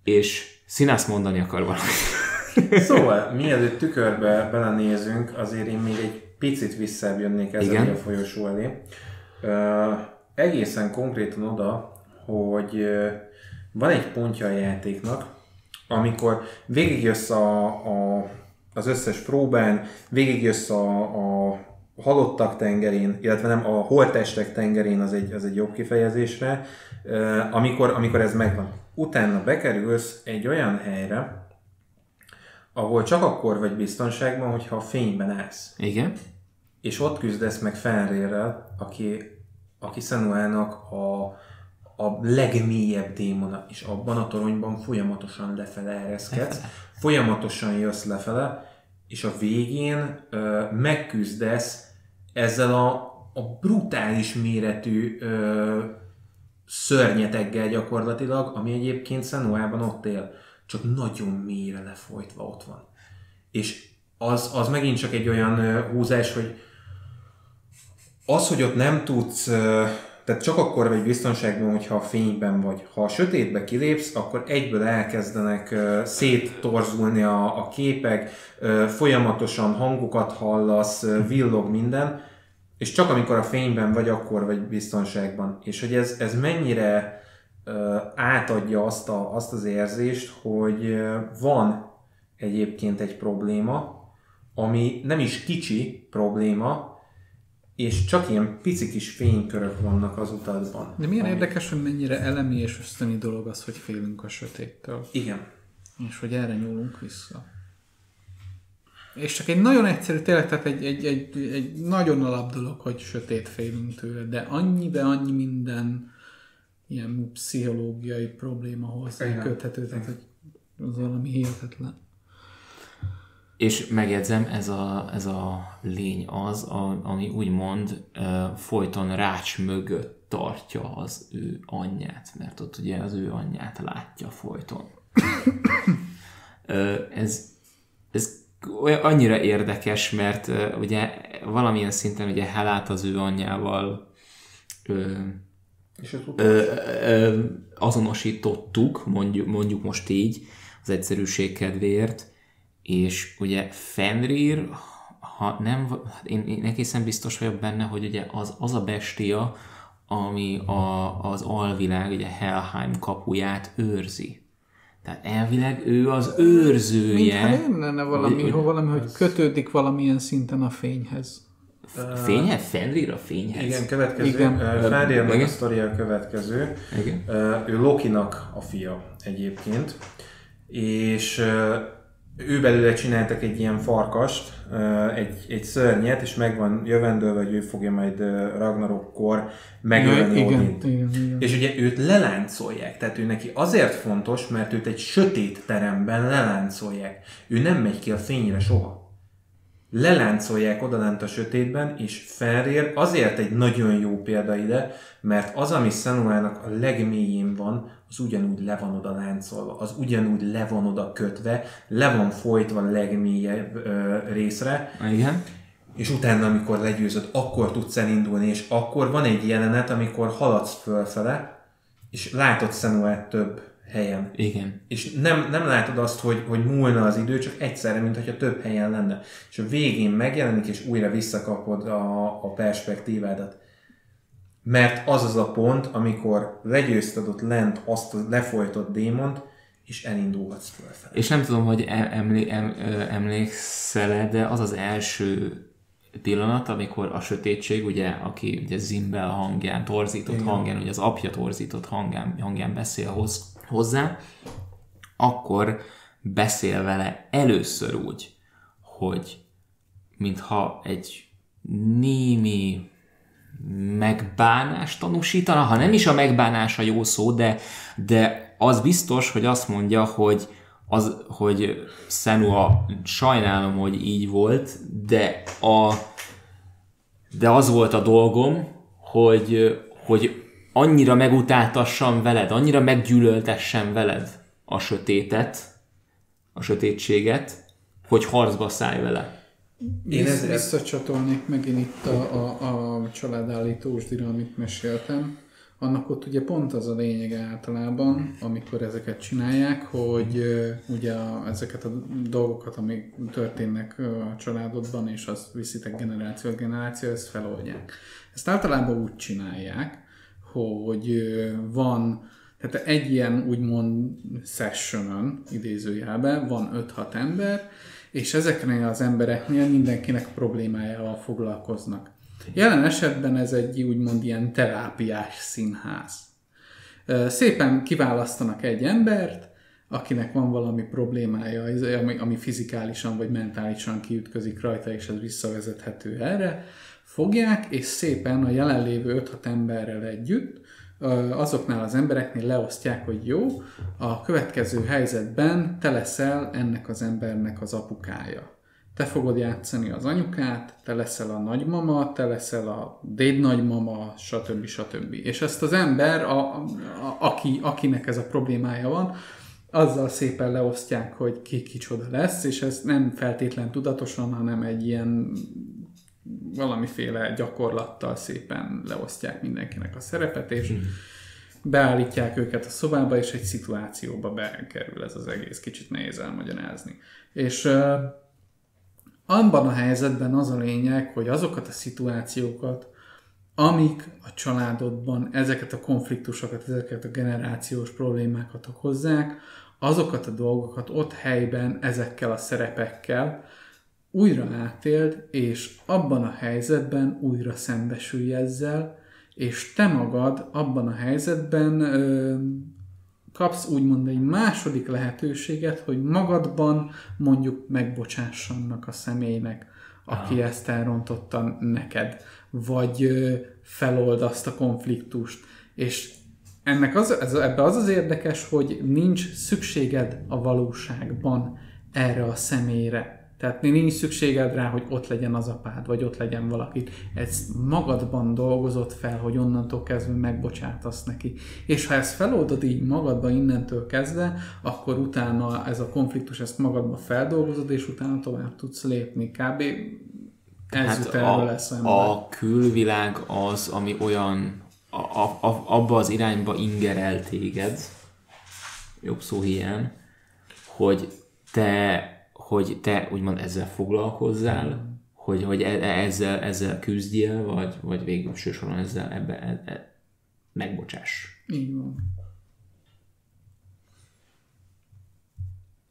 és Sinász mondani akar valamit. Szóval, mielőtt tükörbe belenézünk, azért én még egy picit visszább jönnék ezzel a folyosó elé. Ö, egészen konkrétan oda, hogy van egy pontja a játéknak, amikor végigjössz a, a, az összes próbán, végigjössz a, a halottak tengerén, illetve nem, a holttestek tengerén az egy, az egy jobb kifejezésre, amikor, amikor ez megvan. Utána bekerülsz egy olyan helyre, ahol csak akkor vagy biztonságban, hogyha a fényben állsz. Igen? És ott küzdesz meg Fenrirrel, aki, aki Senuának a, a legmélyebb démona, és abban a toronyban folyamatosan lefele ereszkedsz, folyamatosan jössz lefele, és a végén ö, megküzdesz ezzel a, a brutális méretű ö, szörnyeteggel gyakorlatilag, ami egyébként Senuában ott él, csak nagyon mélyre lefolytva ott van. És az, az megint csak egy olyan húzás, hogy az, hogy ott nem tudsz, tehát csak akkor vagy biztonságban, hogyha a fényben vagy. Ha a sötétbe kilépsz, akkor egyből elkezdenek széttorzulni a, a képek, folyamatosan hangokat hallasz, villog minden, és csak amikor a fényben vagy, akkor vagy biztonságban. És hogy ez, ez mennyire átadja azt, a, azt az érzést, hogy van egyébként egy probléma, ami nem is kicsi probléma, és csak ilyen pici kis fénykörök vannak az utadban. De milyen ami- érdekes, hogy mennyire elemi és ösztöni dolog az, hogy félünk a sötéttől. Igen. És hogy erre nyúlunk vissza. És csak egy nagyon egyszerű, tényleg, tehát egy, egy, egy, egy nagyon alap dolog, hogy sötét félünk tőle, de annyi, de annyi minden ilyen pszichológiai probléma hozzá köthető, tehát hogy az valami hihetetlen. És megjegyzem, ez a, ez a lény az, a, ami úgymond uh, folyton rács mögött tartja az ő anyját, mert ott ugye az ő anyját látja folyton. Ö, ez, ez olyan, annyira érdekes, mert uh, ugye valamilyen szinten ugye Helát az ő anyjával ö, És ö, ö, azonosítottuk, mondjuk, mondjuk most így, az egyszerűség kedvéért, és ugye Fenrir, ha nem, hát én, én egészen biztos vagyok benne, hogy ugye az, az a bestia, ami a, az alvilág, ugye Helheim kapuját őrzi. Tehát elvileg ő az őrzője. Mintha nem lenne valami, Hogy- hogy, valami, hogy kötődik valamilyen szinten a fényhez. Fényhez? Fenrir a fényhez? Igen, következő. Igen. Fenrirnek a sztoria a következő. Igen. Ő Lokinak a fia egyébként, és ő belőle csináltak egy ilyen farkast, egy, egy szörnyet, és megvan jövendőlve, hogy ő fogja majd Ragnarokkor megölni igen, Odint. igen, igen. És ugye őt leláncolják, tehát ő neki azért fontos, mert őt egy sötét teremben leláncolják. Ő nem megy ki a fényre soha. Leláncolják odalent a sötétben, és Fenrir azért egy nagyon jó példa ide, mert az, ami Senuának a legmélyén van, az ugyanúgy le van oda láncolva, az ugyanúgy le van oda kötve, le van folytva a legmélyebb ö, részre, Igen. és utána, amikor legyőzöd, akkor tudsz elindulni, és akkor van egy jelenet, amikor haladsz fölfele, és látod Senuát több helyen. Igen. És nem, nem látod azt, hogy, hogy múlna az idő, csak egyszerre, mintha több helyen lenne. És a végén megjelenik, és újra visszakapod a, a perspektívádat. Mert az az a pont, amikor legyőzted ott lent azt a lefolytott démont, és elindulhatsz fölfelé. És nem tudom, hogy em- emlé, em, emlékszel de az az első pillanat, amikor a sötétség, ugye, aki ugye Zimbel hangján, torzított Igen. hangján, ugye az apja torzított hangján, hangján beszél hoz, hozzá, akkor beszél vele először úgy, hogy mintha egy némi megbánást tanúsítana, ha nem is a megbánás a jó szó, de, de az biztos, hogy azt mondja, hogy az, hogy Senua, sajnálom, hogy így volt, de a de az volt a dolgom, hogy, hogy annyira megutáltassam veled, annyira meggyűlöltessem veled a sötétet, a sötétséget, hogy harcba szállj vele. Én ezért- Visszacsatolnék megint itt a, a, a családállítósdira, amit meséltem. Annak ott ugye pont az a lényeg általában, amikor ezeket csinálják, hogy ugye a, ezeket a dolgokat, amik történnek a családodban, és azt viszitek generáció generáció, ezt feloldják. Ezt általában úgy csinálják, hogy van, tehát egy ilyen úgymond sessionon, idézőjelben, van 5-6 ember, és ezeknél az embereknél mindenkinek problémájával foglalkoznak. Jelen esetben ez egy úgymond ilyen terápiás színház. Szépen kiválasztanak egy embert, akinek van valami problémája, ami, ami fizikálisan vagy mentálisan kiütközik rajta, és ez visszavezethető erre, fogják, és szépen a jelenlévő 5-6 emberrel együtt azoknál az embereknél leosztják, hogy jó, a következő helyzetben te leszel ennek az embernek az apukája. Te fogod játszani az anyukát, te leszel a nagymama, te leszel a dédnagymama, stb. stb. És ezt az ember, a, a, aki, akinek ez a problémája van, azzal szépen leosztják, hogy ki kicsoda lesz, és ez nem feltétlen tudatosan, hanem egy ilyen valamiféle gyakorlattal szépen leosztják mindenkinek a szerepet, és beállítják őket a szobába, és egy szituációba bekerül ez az egész, kicsit nehéz elmagyarázni. És uh, abban a helyzetben az a lényeg, hogy azokat a szituációkat, amik a családodban ezeket a konfliktusokat, ezeket a generációs problémákat okozzák, azokat a dolgokat ott helyben ezekkel a szerepekkel újra átéld, és abban a helyzetben újra szembesülj ezzel, és te magad abban a helyzetben ö, kapsz úgymond egy második lehetőséget, hogy magadban mondjuk megbocsássannak a személynek, aki Aha. ezt elrontotta neked, vagy felold azt a konfliktust. És ennek az, ez, ebbe az az érdekes, hogy nincs szükséged a valóságban erre a személyre. Tehát nincs szükséged rá, hogy ott legyen az apád, vagy ott legyen valaki. Ez magadban dolgozott fel, hogy onnantól kezdve megbocsátasz neki. És ha ezt feloldod így magadba innentől kezdve, akkor utána ez a konfliktus, ezt magadba feldolgozod, és utána tovább tudsz lépni. Kb. ez hát jut a, lesz a külvilág az, ami olyan a, a, a, abba az irányba ingerel téged, jobb szó hiány, hogy te hogy te úgymond ezzel foglalkozzál, hogy, hogy e, e, ezzel, ezzel küzdjél, vagy, vagy végül soron ezzel ebbe, e, e, megbocsáss. Így van.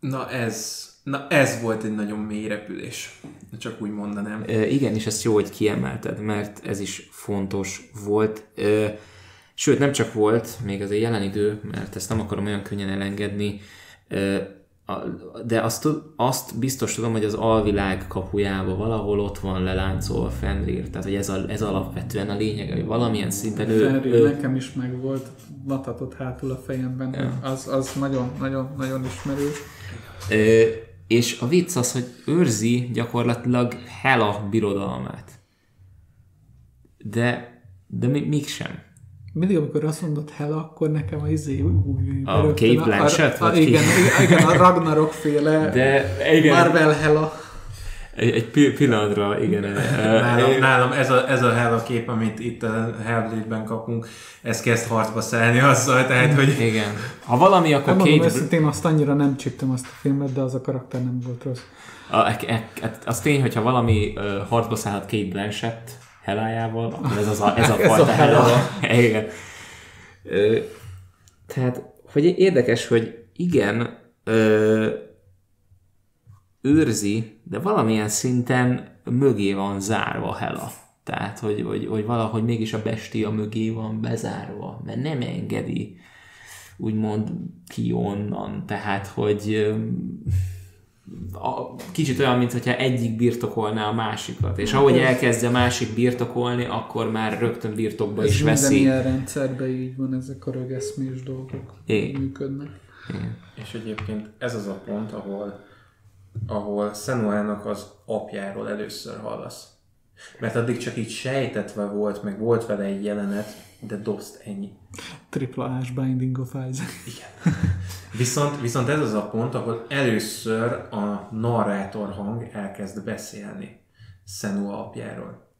Na ez, na ez volt egy nagyon mély repülés, csak úgy mondanám. E, igen, és ezt jó, hogy kiemelted, mert ez is fontos volt. E, sőt, nem csak volt, még az egy jelen idő, mert ezt nem akarom olyan könnyen elengedni, e, de azt, azt biztos tudom, hogy az alvilág kapujában valahol ott van leláncolva Fenrir, tehát hogy ez, a, ez alapvetően a lényeg, hogy valamilyen szinten ő... Fenrir ő... nekem is meg volt vatatott hátul a fejemben, ja. az, az nagyon, nagyon, nagyon ismerős. Ö, és a vicc az, hogy őrzi gyakorlatilag Hela birodalmát. De, de mégsem mindig, amikor azt mondod Hela, akkor nekem a izé A Kate Blanchett? A, a, igen, igen, a Ragnarok féle De, igen. Marvel Hela. Egy, egy pillanatra, igen. nálam, nálam ez, a, ez a Hela kép, amit itt a Hellblade-ben kapunk, ez kezd harcba szállni azzal, tehát, hogy... Igen. Ha valami, akkor nem Kate... Mondom, én azt annyira nem csíptem azt a filmet, de az a karakter nem volt rossz. A, a, a, az tény, hogyha valami uh, harcba szállhat Kate Blanchett, Helájával, akkor ez, az a, ez a fajta a Hela. Igen. Ö, tehát, hogy érdekes, hogy igen, ö, őrzi, de valamilyen szinten mögé van zárva Hela. Tehát, hogy, hogy, hogy valahogy mégis a bestia mögé van bezárva, mert nem engedi úgymond ki onnan. Tehát, hogy a, kicsit olyan, mintha egyik birtokolná a másikat, és ahogy elkezdje másik birtokolni, akkor már rögtön birtokba ez is veszi. Minden ilyen rendszerben így van, ezek a rögeszmés dolgok é. működnek. Igen. És egyébként ez az a pont, ahol, ahol Szenuának az apjáról először hallasz. Mert addig csak így sejtetve volt, meg volt vele egy jelenet, de dost ennyi. Triple H Binding of Isaac. Igen. Viszont, viszont ez az a pont, ahol először a narrátor hang elkezd beszélni Senua apjáról.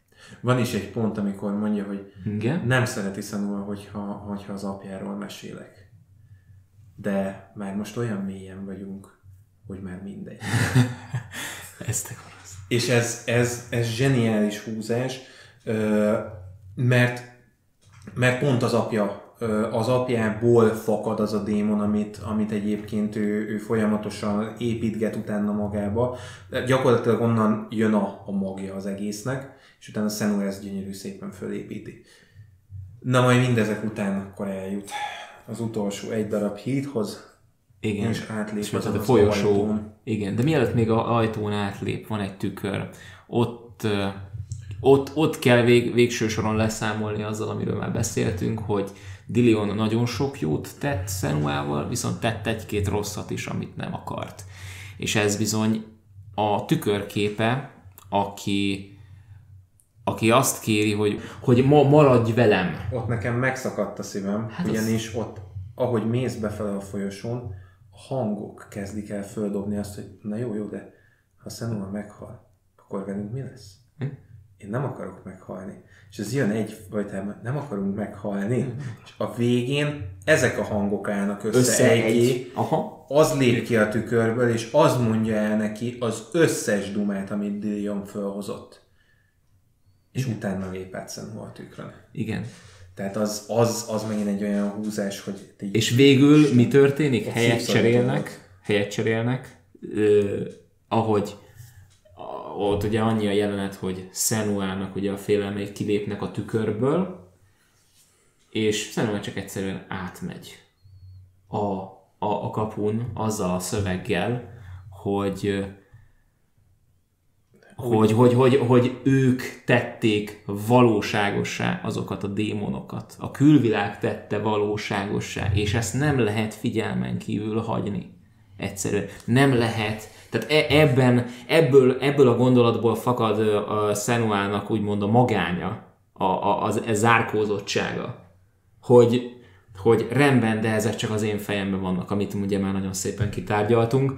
Van is egy pont, amikor mondja, hogy Igen? nem szereti Senua, hogyha, hogyha az apjáról mesélek. De már most olyan mélyen vagyunk, hogy már mindegy. Ezt akarom. És ez, ez, ez zseniális húzás, mert, mert pont az apja az apjából fakad az a démon, amit, amit egyébként ő, ő folyamatosan építget utána magába. De gyakorlatilag onnan jön a, a magja az egésznek, és utána Senua ezt gyönyörű szépen fölépíti. Na majd mindezek után akkor eljut az utolsó egy darab hídhoz, igen. És átlép és az a folyosó. Ajtón. Igen, de mielőtt még a ajtón átlép, van egy tükör. Ott, ott, ott kell vég, végső soron leszámolni azzal, amiről már beszéltünk, hogy Dilion nagyon sok jót tett Senuával, viszont tett egy-két rosszat is, amit nem akart. És ez bizony a tükörképe, aki aki azt kéri, hogy, hogy ma maradj velem. Ott nekem megszakadt a szívem, hát ugyanis az... ott, ahogy mész befele a folyosón, a hangok kezdik el földobni azt, hogy na jó, jó, de ha Senua meghal, akkor velünk mi lesz? Hm? Én nem akarok meghalni és ez jön egy fajtában, nem akarunk meghalni, és a végén ezek a hangok állnak össze, össze egy, egy. Aha. az lép ki a tükörből, és az mondja el neki az összes dumát, amit Dillion fölhozott. És Igen. utána lép át a tükrön. Igen. Tehát az, az, az megint egy olyan húzás, hogy... És végül mi történik? Helyet cserélnek, helyet cserélnek, ö, ahogy ott ugye annyi a jelenet, hogy Senuának ugye a félelmei kilépnek a tükörből, és Senua csak egyszerűen átmegy a, a, a kapun azzal a szöveggel, hogy hogy, hogy, hogy, hogy ők tették valóságossá azokat a démonokat. A külvilág tette valóságossá, és ezt nem lehet figyelmen kívül hagyni. Egyszerűen. Nem lehet. Tehát e- ebben, ebből, ebből a gondolatból fakad a Szenuának úgymond a magánya, a, a, az, a zárkózottsága. Hogy, hogy rendben, de ezek csak az én fejemben vannak, amit ugye már nagyon szépen kitárgyaltunk.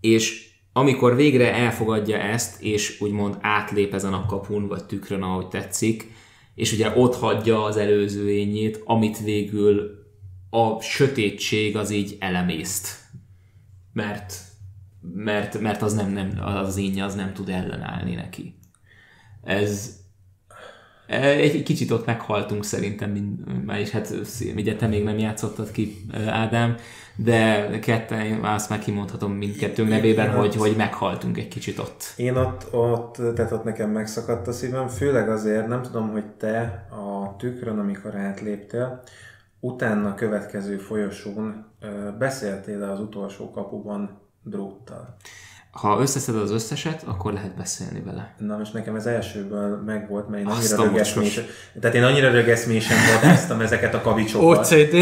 És amikor végre elfogadja ezt, és úgymond átlép ezen a kapun, vagy tükrön, ahogy tetszik, és ugye ott hagyja az előző ényét, amit végül a sötétség az így elemészt. Mert, mert, mert az nem, nem az énje az nem tud ellenállni neki. Ez, egy kicsit ott meghaltunk szerintem, és hát ugye te még nem játszottad ki, Ádám, de ketten, azt már kimondhatom mindkettőnk nevében, hogy, hogy meghaltunk egy kicsit ott. Én ott, ott, tehát ott nekem megszakadt a szívem, főleg azért, nem tudom, hogy te a tükrön, amikor átléptél, utána a következő folyosón beszéltél az utolsó kapuban dróttal. Ha összeszeded az összeset, akkor lehet beszélni vele. Na most nekem ez elsőből megvolt, mert én annyira rögeszmésen, tehát én annyira rögeszmésen vadáztam ezeket a kavicsokat. OCD?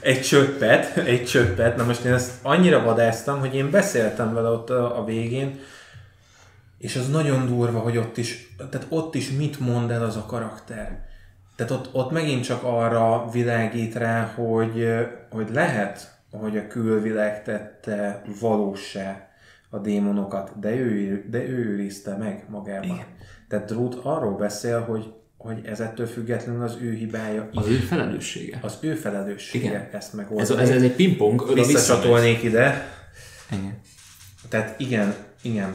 Egy csöppet, egy csöppet. Na most én ezt annyira vadáztam, hogy én beszéltem vele ott a, a végén, és az nagyon durva, hogy ott is, tehát ott is mit mond el az a karakter. Tehát ott, ott megint csak arra világít rá, hogy, hogy lehet, hogy a külvilág tette valósá a démonokat, de ő, de ő őrizte meg magában. Igen. Tehát Druth arról beszél, hogy, hogy ez ettől függetlenül az ő hibája. Az ő felelőssége. Az ő felelőssége Igen. ezt megoldani. Ez, ez, ez egy pingpong. Visszacsatolnék ide. Igen. Tehát igen, igen.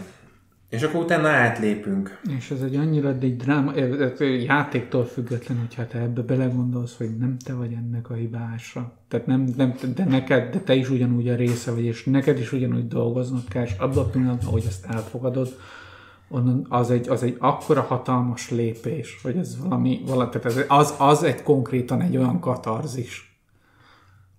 És akkor utána átlépünk. És ez egy annyira egy dráma, játéktól független, hogyha te ebbe belegondolsz, hogy nem te vagy ennek a hibása. Tehát nem, nem de neked, de te is ugyanúgy a része vagy, és neked is ugyanúgy dolgoznod kell, és abban a pillanatban, hogy ezt elfogadod, onnan az egy, az egy akkora hatalmas lépés, hogy ez valami, valami tehát ez, az, az egy konkrétan egy olyan katarzis,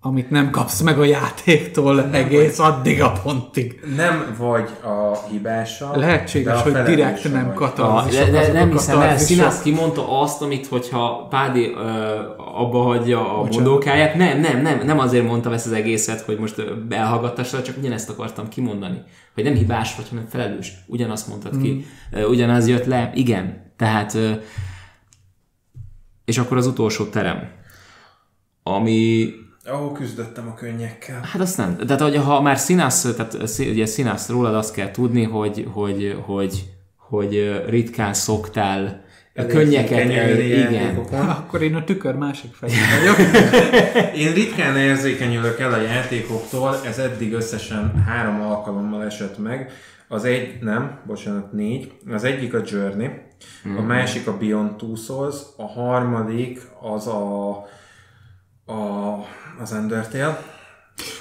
amit nem kapsz meg a játéktól nem egész vagy, addig a pontig. Nem vagy a hibása. Lehetséges, hogy direkt nem katarzis. De, de nem hiszem el, Színász kimondta azt, amit hogyha Pádi abba hagyja a mondókáját. Nem, nem, nem, nem azért mondtam ezt az egészet, hogy most elhallgattassa, csak ugyanezt akartam kimondani. Hogy nem hibás vagy, hanem felelős. Ugyanazt mondtad mm. ki. Ugyanaz jött le. Igen. Tehát és akkor az utolsó terem. Ami Ahol küzdöttem a könnyekkel. Hát azt nem. Tehát, hogy ha már színász, tehát ugye színász rólad azt kell tudni, hogy, hogy, hogy, hogy ritkán szoktál könnyeket, igen. Akkor én a tükör másik fején vagyok. én ritkán érzékenyülök el a játékoktól, ez eddig összesen három alkalommal esett meg. Az egy, nem, bocsánat, négy. Az egyik a Journey, mm-hmm. a másik a Beyond Two Souls, a harmadik az a, a az Undertale.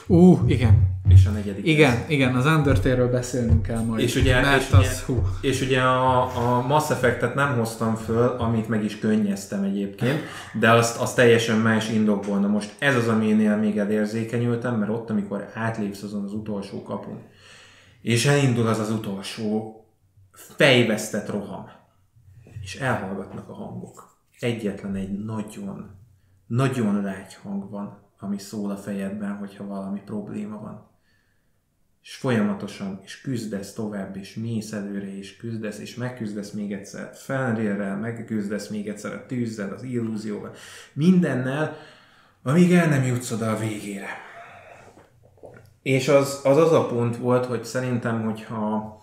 Ú, uh, igen. És a negyedik. Igen, ez. igen, az Undertale-ről beszélnünk kell majd. És ugye, mert és az, ugye, hú. És ugye a, a Mass Effect-et nem hoztam föl, amit meg is könnyeztem egyébként, de azt, azt teljesen más indok volna. Most ez az, aminél még elérzékenyültem, mert ott, amikor átlépsz azon az utolsó kapun, és elindul az az utolsó fejvesztett roham, és elhallgatnak a hangok. Egyetlen egy nagyon, nagyon lágy hang van, ami szól a fejedben, hogyha valami probléma van. És folyamatosan, és küzdesz tovább, és mész előre, és küzdesz, és megküzdesz még egyszer Fenrirrel, megküzdesz még egyszer a tűzzel, az illúzióval, mindennel, amíg el nem jutsz oda a végére. És az, az az a pont volt, hogy szerintem, hogyha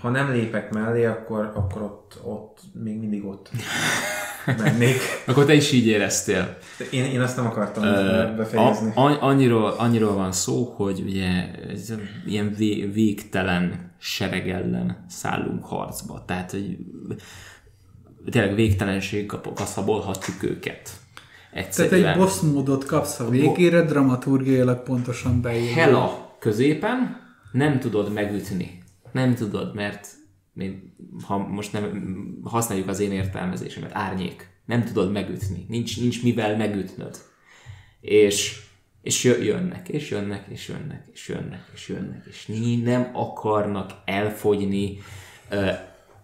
ha nem lépek mellé, akkor, akkor ott, ott még mindig ott mennék. Akkor te is így éreztél. Én, én azt nem akartam uh, befejezni. A, annyiról, annyiról van szó, hogy ugye ez ilyen vé, végtelen sereg ellen szállunk harcba. Tehát, hogy tényleg végtelenség kaszabolhatjuk őket. Egyszerűen. Tehát egy boss módot kapsz a végére, dramaturgiailag pontosan beírva. Hela középen nem tudod megütni. Nem tudod, mert ha most nem használjuk az én értelmezésemet, árnyék. Nem tudod megütni. Nincs, nincs mivel megütnöd. És, És jö- jönnek, és jönnek, és jönnek, és jönnek, és jönnek, és nem akarnak elfogyni,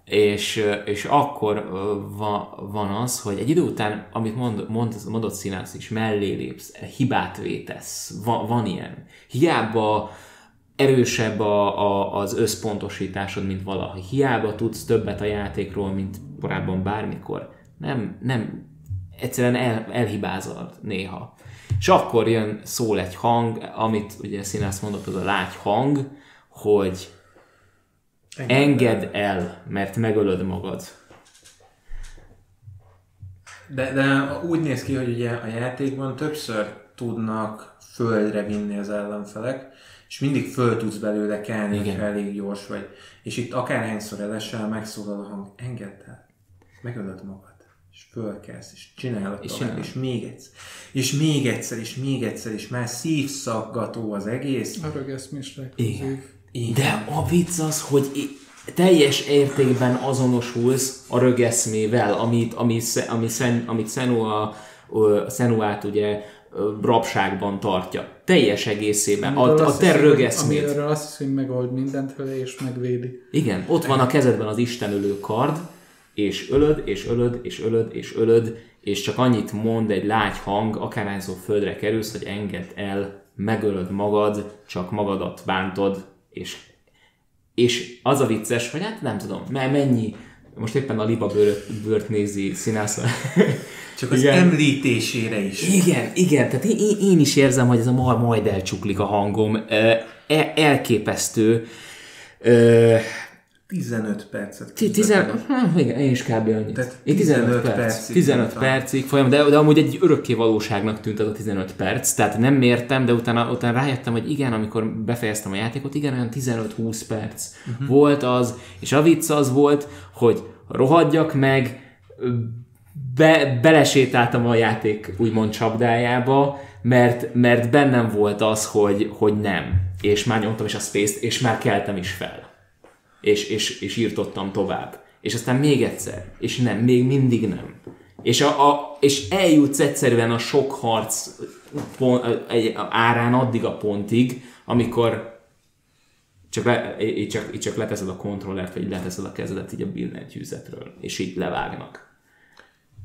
és, és akkor va, van az, hogy egy idő után, amit mond, mond, mondott színász is, mellé lépsz, hibát vétesz, van, van ilyen. Hiába erősebb a, a, az összpontosításod, mint valaha. Hiába tudsz többet a játékról, mint korábban bármikor. Nem, nem, egyszerűen el, elhibázol néha. És akkor jön, szól egy hang, amit ugye színász mondott, az a lágy hang, hogy engedd el, mert megölöd magad. De, de úgy néz ki, hogy ugye a játékban többször tudnak földre vinni az ellenfelek, és mindig föl tudsz belőle kelni, Igen. elég gyors vagy. És itt akárhányszor elesel, megszólal a hang, engedd el, megölöd magad, és fölkelsz, és csinálod És tovább, és még egyszer, és még egyszer, és még egyszer, és már szívszaggató az egész. A rögeszmés Igen. Igen. De a vicc az, hogy teljes értékben azonosulsz a rögeszmével, amit, ami, ami szen, amit Senua, Senuát ugye rabságban tartja. Teljes egészében. A, Amiről a azt te rögeszmét. Amiről azt hiszi, hogy megold mindent vele, és megvédi. Igen, ott van a kezedben az istenölő kard, és ölöd, és ölöd, és ölöd, és ölöd, és csak annyit mond egy lágy hang, akárhányszor földre kerülsz, hogy engedd el, megölöd magad, csak magadat bántod, és, és az a vicces, hogy hát nem tudom, mert mennyi, most éppen a liba bőrt, bőrt nézi színász. Csak az Igen. említésére is. Igen, igen, tehát én, én- is érzem, hogy ez a mar majd elcsuklik a hangom. El, elképesztő. Ö, 15 percet. Ti- Tizen... Hm, igen, én is kb. annyit. Tehát Én 15, 15 perc. percig 15 voltam. percig folyam, de, de amúgy egy örökké valóságnak tűnt az a 15 perc, tehát nem mértem, de utána, utána rájöttem, hogy igen, amikor befejeztem a játékot, igen, olyan 15-20 perc uh-huh. volt az, és a vicc az volt, hogy rohadjak meg, be, belesétáltam a játék úgymond csapdájába, mert, mert bennem volt az, hogy, hogy nem. És már nyomtam is a space és már keltem is fel és, és, és írtottam tovább. És aztán még egyszer, és nem, még mindig nem. És, a, a, és eljutsz egyszerűen a sok harc pont, egy, árán addig a pontig, amikor csak, le, így csak, így csak leteszed a kontrollert, vagy leteszed a kezedet így a billentyűzetről, és így levágnak.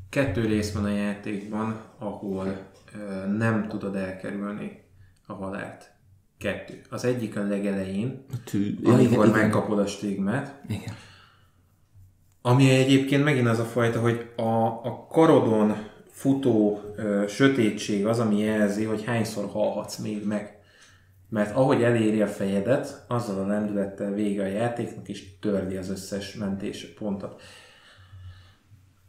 Kettő rész van a játékban, ahol ö, nem tudod elkerülni a halált. Kettő. Az egyik a legelején, A tű. ja, amikor igen, megkapod a stigmát, igen. ami egyébként megint az a fajta, hogy a, a karodon futó ö, sötétség az, ami jelzi, hogy hányszor halhatsz még meg. Mert ahogy eléri a fejedet, azzal a lendülettel vége a játéknak, és törli az összes mentés pontot.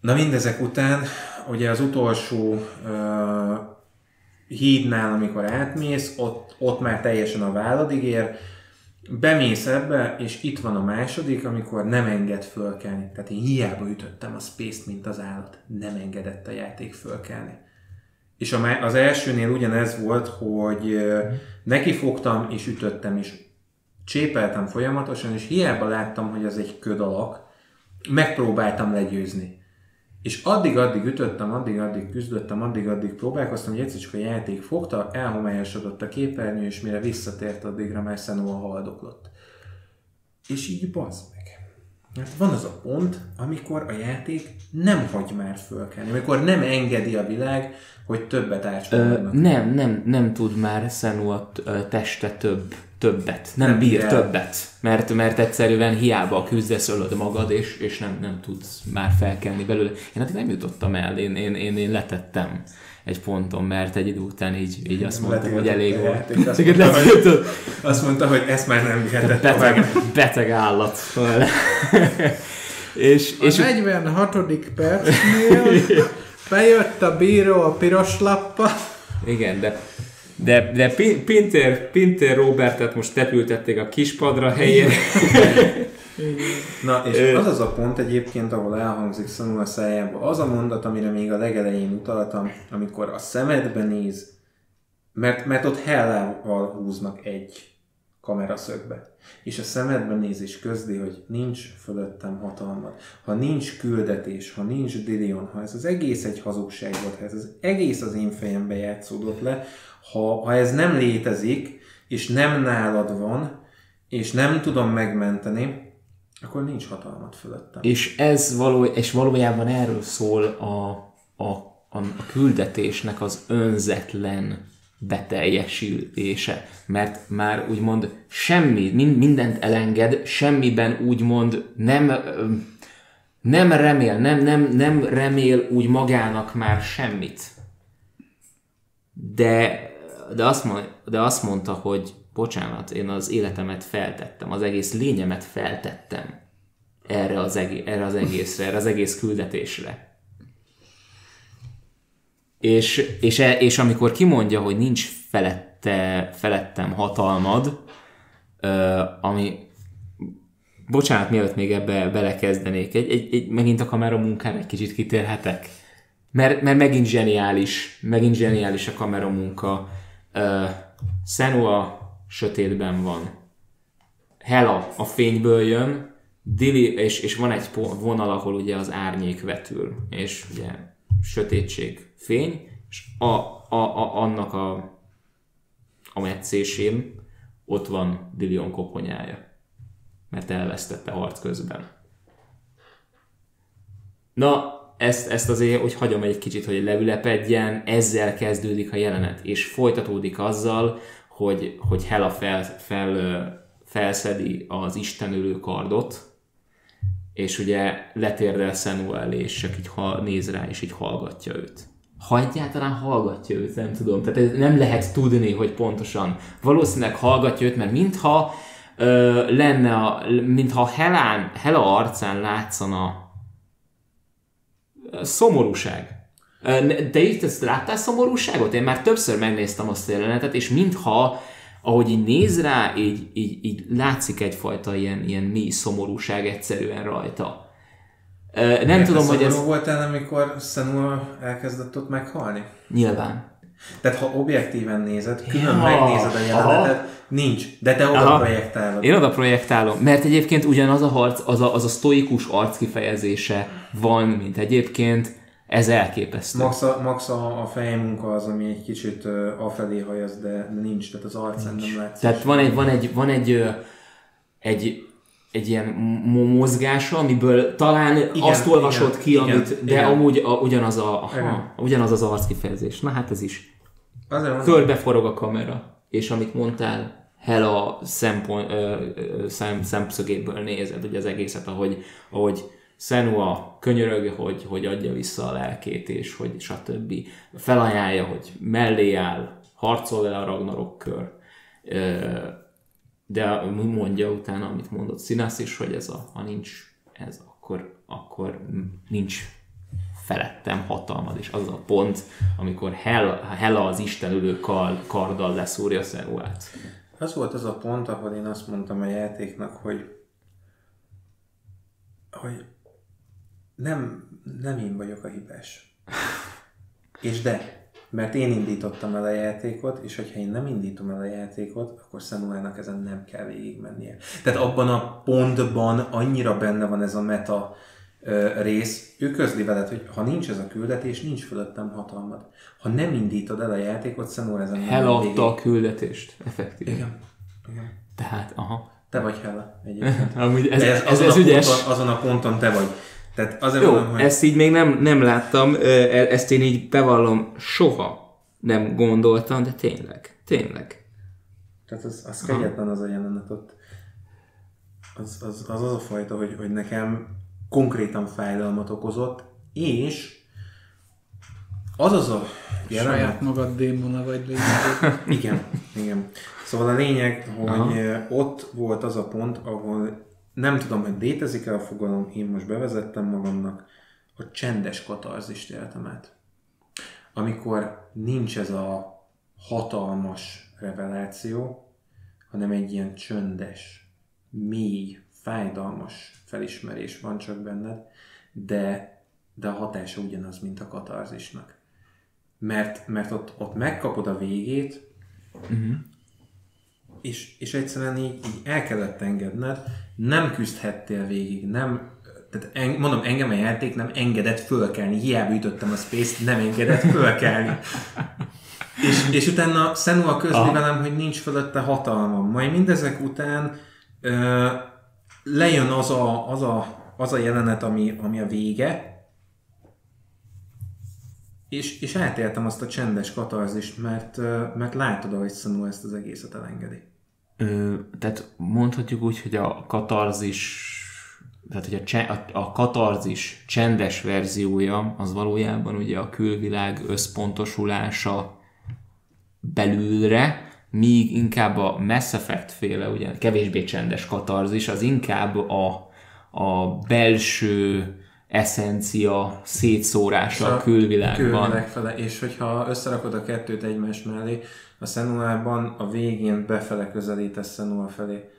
Na mindezek után, ugye az utolsó ö, hídnál, amikor átmész, ott, ott már teljesen a válladig ér, bemész ebbe, és itt van a második, amikor nem enged fölkelni. Tehát én hiába ütöttem a space mint az állat. Nem engedett a játék fölkelni. És az elsőnél ugyanez volt, hogy nekifogtam, és ütöttem, és csépeltem folyamatosan, és hiába láttam, hogy az egy köd alak, megpróbáltam legyőzni. És addig-addig ütöttem, addig-addig küzdöttem, addig-addig próbálkoztam, hogy egyszer csak a játék fogta, elhomályosodott a képernyő, és mire visszatért, addigra már Senua haldoklott. És így bazd meg. Mert van az a pont, amikor a játék nem hagy már fölkelni, amikor nem engedi a világ, hogy többet Ö, átsparodnak. nem, nem, nem tud már t- ö, teste több, többet. Nem, nem bír el. többet. Mert, mert egyszerűen hiába küzdesz, ölöd magad, és, és nem, nem tudsz már felkelni belőle. Én addig nem jutottam el, én, én, én, én letettem egy ponton, mert egy idő után így, így azt mondtam, hogy elég a volt. azt mondta, hogy-. Azt mondta, hogy ezt már nem vihetett Beteg, tovább. beteg állat. és, A és 46. percnél bejött a bíró a piros lappa, Igen, de de, de Pin- Pinter, Pinter Robertet most tepültették a kispadra helyén. Na, és az az a pont egyébként, ahol elhangzik Sanua szájába, az a mondat, amire még a legelején utaltam, amikor a szemedbe néz, mert, mert ott hellával húznak egy kameraszögbe. És a szemedben néz és közli, hogy nincs fölöttem hatalmad. Ha nincs küldetés, ha nincs Dilion, ha ez az egész egy hazugság volt, ha ez az egész az én fejembe játszódott le, ha, ha ez nem létezik, és nem nálad van, és nem tudom megmenteni, akkor nincs hatalmat fölöttem. És ez való, és valójában erről szól a, a, a, a küldetésnek az önzetlen beteljesülése. Mert már úgymond semmi, mindent elenged, semmiben úgymond nem, nem remél, nem, nem, nem remél úgy magának már semmit. De, de, azt, de azt mondta, hogy bocsánat, én az életemet feltettem, az egész lényemet feltettem erre az, egész, erre az egészre, erre az egész küldetésre. És, és, e, és amikor kimondja, hogy nincs felette, felettem hatalmad, ami bocsánat, mielőtt még ebbe belekezdenék, egy, egy, egy, megint a kamera munkára egy kicsit kitérhetek. Mert, mert megint zseniális, megint zseniális a kamera munka. Uh, Senua sötétben van. Hela a fényből jön, Dili, és, és van egy vonal, ahol ugye az árnyék vetül, és ugye sötétség, fény, és a, a, a, annak a, a metszésén ott van Dilion koponyája, mert elvesztette harc közben. Na, ezt, ezt azért, hogy hagyom egy kicsit, hogy leülepedjen, ezzel kezdődik a jelenet, és folytatódik azzal, hogy, hogy Hela fel, fel, felszedi az istenölő kardot, és ugye letérdel Senua elé, és csak így ha, néz rá, és így hallgatja őt. Ha egyáltalán hallgatja őt, nem tudom. Tehát ez nem lehet tudni, hogy pontosan. Valószínűleg hallgatja őt, mert mintha ö, lenne, a, mintha Helán, Hela arcán látszana szomorúság. De itt ezt láttál szomorúságot? Én már többször megnéztem azt a jelenetet, és mintha ahogy így néz rá, így, így, így látszik egyfajta ilyen, ilyen mély szomorúság egyszerűen rajta. Nem Miért tudom, hogy ez... voltál, amikor Senua elkezdett ott meghalni? Nyilván. Tehát ha objektíven nézed, külön ja, megnézed a jelenetet, aha. nincs, de te oda aha. projektálod. Én oda projektálom, mert egyébként ugyanaz a harc, az a, az a sztoikus arc kifejezése van, mint egyébként ez elképesztő. Max a, max a, a fejmunka az, ami egy kicsit uh, afelé hajaz, de nincs, tehát az arcán nem látszik. Tehát van egy, van egy, van egy, egy, egy ilyen mozgása, amiből talán igen, azt olvasod igen, ki, igen, amit, de igen. amúgy a, ugyanaz, a, aha, ugyanaz az arc kifejezés. Na hát ez is. Azért Körbeforog a kamera, és amit mondtál, Hela szempont, ö, ö, szem, szemszögéből nézed ugye az egészet, ahogy, ahogy Senua könyörög, hogy, hogy adja vissza a lelkét, és hogy stb. Felajánlja, hogy mellé áll, harcol vele a Ragnarok kör. De mondja utána, amit mondott Színász is, hogy ez a, ha nincs ez, akkor, akkor nincs felettem hatalmad, és az a pont, amikor Hel, Hela az istenülő kard, karddal leszúrja Senuát. Az volt az a pont, ahol én azt mondtam a játéknak, hogy hogy nem, nem én vagyok a hibás. És de, mert én indítottam el a játékot, és hogyha én nem indítom el a játékot, akkor Samuelnak ezen nem kell végigmennie. Tehát abban a pontban annyira benne van ez a meta ö, rész, ő közli veled, hogy ha nincs ez a küldetés, nincs fölöttem hatalmad. Ha nem indítod el a játékot, Samuel ezen nem Eladta a küldetést, effektív. Igen. Igen. Tehát, aha. Te vagy Hella egyébként. Amúgy ez, ez, ez, ez ügyes. Ponton, azon a ponton te vagy. Tehát azért Jó, mondom, hogy... ezt így még nem, nem láttam, e- ezt én így bevallom, soha nem gondoltam, de tényleg, tényleg. Tehát az, az kegyetlen az a jelenet ott. Az az, az, az a fajta, hogy, hogy nekem konkrétan fájdalmat okozott, és az az a jelenet... Saját magad démona vagy lényeg. igen, igen. Szóval a lényeg, hogy Aha. ott volt az a pont, ahol nem tudom, hogy létezik-e a fogalom, én most bevezettem magamnak, a csendes katarzist éltem. Amikor nincs ez a hatalmas reveláció, hanem egy ilyen csöndes, mély, fájdalmas felismerés van csak benned, de, de a hatása ugyanaz, mint a katarzisnak. Mert, mert ott, ott megkapod a végét, uh-huh és, és egyszerűen így, így el kellett engedned, nem küzdhettél végig, nem, tehát en, mondom, engem a játék nem engedett fölkelni, hiába ütöttem a space nem engedett fölkelni. és, és utána Senua közli Aha. velem, hogy nincs fölötte hatalmam. Majd mindezek után ö, lejön az a, az a, az a jelenet, ami, ami a vége, és, és átéltem azt a csendes katarzist, mert, mert látod, ahogy Senua ezt az egészet elengedi. Ö, tehát mondhatjuk úgy, hogy a katarzis tehát hogy a, cse, a, a katarzis csendes verziója az valójában ugye a külvilág összpontosulása belülre, míg inkább a Mass Effect féle, ugye kevésbé csendes katarzis, az inkább a, a belső eszencia szétszórása a, a külvilágban. Külvilág fele, és hogyha összerakod a kettőt egymás mellé, a Senuában a végén befele közelítesz Senua felé,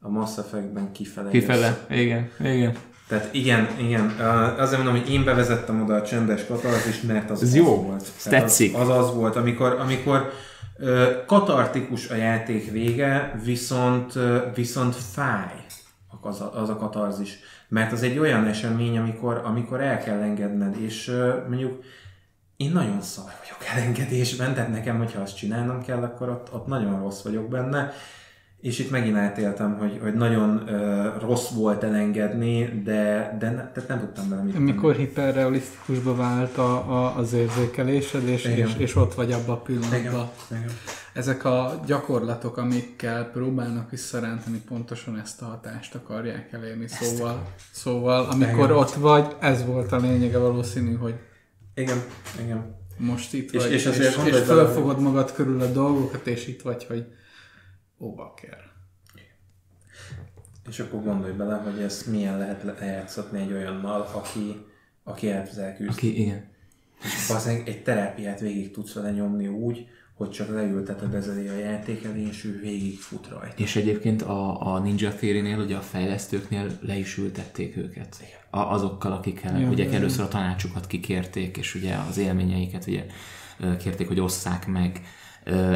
a Mass Effectben kifele. Kifele, jössz. igen, igen. Tehát igen, igen. Azért mondom, hogy én bevezettem oda a csendes katarzist, mert az, Ez az jó. volt. Az, az az volt, amikor, amikor katartikus a játék vége, viszont, viszont fáj az a, az a katarzis. Mert az egy olyan esemény, amikor, amikor el kell engedned, és mondjuk én nagyon szar vagyok elengedésben, tehát nekem, hogyha azt csinálnom kell, akkor ott, ott nagyon rossz vagyok benne, és itt megint átéltem, hogy, hogy nagyon uh, rossz volt elengedni, de, de ne, tehát nem tudtam vele mit Amikor hiperrealisztikusba vált a, a, az érzékelésed, és, és, és ott vagy abban a pillanatban. Igen. Igen. Ezek a gyakorlatok, amikkel próbálnak visszarántani, pontosan ezt a hatást akarják elérni. Szóval, szóval amikor Igen. ott vagy, ez volt a lényege valószínű, hogy igen, igen. Most itt és, vagy, és, és, és, és fölfogod magad körül a dolgokat, és itt vagy, hogy Obaker. És akkor gondolj bele, hogy ez milyen lehet lejátszatni egy olyannal, aki, aki el Aki, igen. És egy terápiát végig tudsz vele nyomni úgy, hogy csak leülteted ezzel a játék elé, és ő végig fut rajta. És egyébként a, a Ninja Theory-nél, ugye a fejlesztőknél le is ültették őket. A, azokkal, akikkel ja, ugye először a tanácsukat kikérték, és ugye az élményeiket ugye kérték, hogy osszák meg.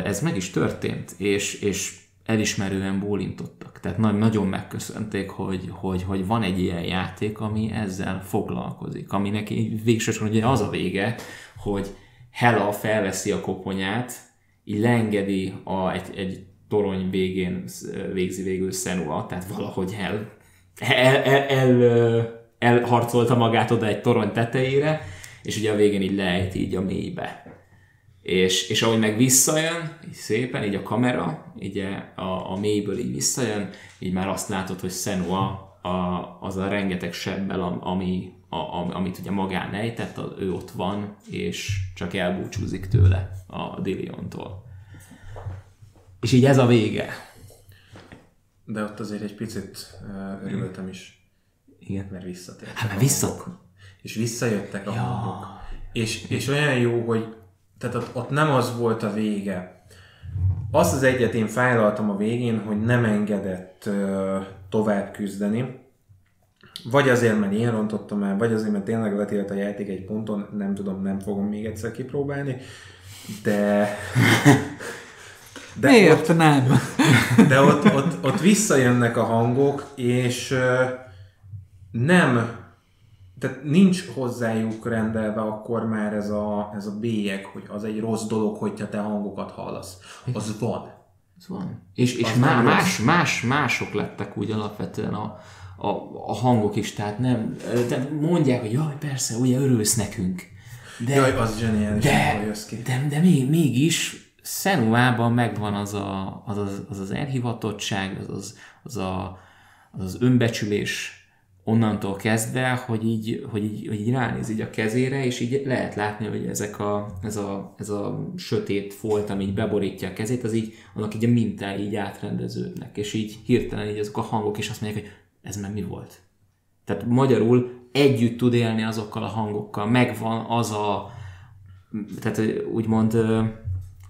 Ez meg is történt, és, és elismerően bólintottak. Tehát nagyon megköszönték, hogy, hogy, hogy van egy ilyen játék, ami ezzel foglalkozik, aminek végsősorban ugye az a vége, hogy Hela felveszi a koponyát, így leengedi a, egy, egy torony végén végzi végül Senua, tehát valahogy el, el, el, el, elharcolta magát oda egy torony tetejére, és ugye a végén így lejt így a mélybe és, és ahogy meg visszajön, így szépen, így a kamera, így a, a mélyből így visszajön, így már azt látod, hogy Senua a, az a rengeteg sebbel, ami, a, a, amit ugye magán ejtett, az, ő ott van, és csak elbúcsúzik tőle a Diliontól. És így ez a vége. De ott azért egy picit uh, örültem is. Igen. Mert visszatért. Hát mert vissza... És visszajöttek a ja. hangok. És, és olyan jó, hogy tehát ott, ott nem az volt a vége. Azt az egyet én fájlaltam a végén, hogy nem engedett ö, tovább küzdeni. Vagy azért, mert én rontottam el, vagy azért, mert tényleg letélt a játék egy ponton, nem tudom, nem fogom még egyszer kipróbálni, de... de Miért ott, nem? De ott, ott, ott visszajönnek a hangok, és nem tehát nincs hozzájuk rendelve akkor már ez a, ez a bélyeg, hogy az egy rossz dolog, hogyha te hangokat hallasz. Az van. Az van. És, és má, más, más, mások lettek úgy alapvetően a, a, a hangok is, tehát nem, de mondják, hogy jaj, persze, ugye örülsz nekünk. De, jaj, az zseniális, de, jössz ki. De, de még, mégis Szenuában megvan az a, az, az, az, az elhivatottság, az, az, az, a, az, az önbecsülés, onnantól kezdve, hogy így, hogy így, hogy így ránéz így a kezére, és így lehet látni, hogy ezek a, ez, a, ez a sötét folt, ami így beborítja a kezét, az így, annak így a mintái így átrendeződnek, és így hirtelen így azok a hangok is azt mondják, hogy ez már mi volt. Tehát magyarul együtt tud élni azokkal a hangokkal, megvan az a, tehát úgymond,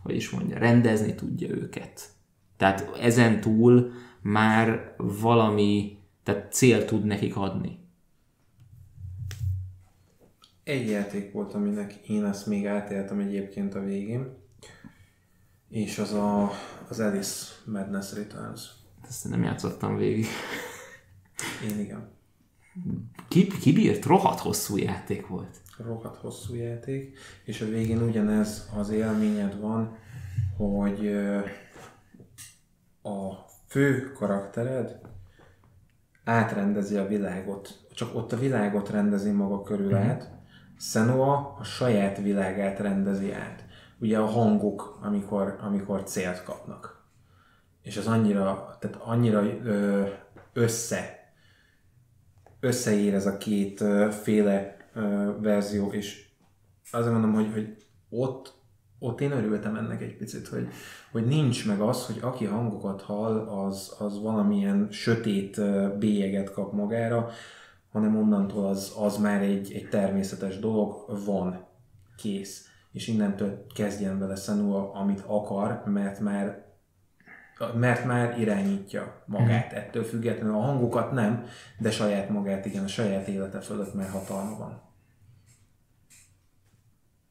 hogy is mondja, rendezni tudja őket. Tehát ezen túl már valami tehát cél tud nekik adni. Egy játék volt, aminek én ezt még átéltem egyébként a végén, és az a, az Alice Madness Returns. Ezt nem játszottam végig. Én igen. Ki, kibírt? Rohadt hosszú játék volt. Rohadt hosszú játék, és a végén ugyanez az élményed van, hogy a fő karaktered átrendezi a világot. Csak ott a világot rendezi maga körül át, Senua a saját világát rendezi át. Ugye a hangok, amikor, amikor célt kapnak. És az annyira, tehát annyira ö, össze összeér ez a két ö, féle ö, verzió, és azért mondom, hogy, hogy ott, ott én örültem ennek egy picit, hogy, hogy nincs meg az, hogy aki hangokat hall, az, az valamilyen sötét bélyeget kap magára, hanem onnantól az, az már egy, egy természetes dolog, van, kész. És innentől kezdjen vele Senua, amit akar, mert már mert már irányítja magát ettől függetlenül. A hangokat nem, de saját magát, igen, a saját élete fölött már hatalma van.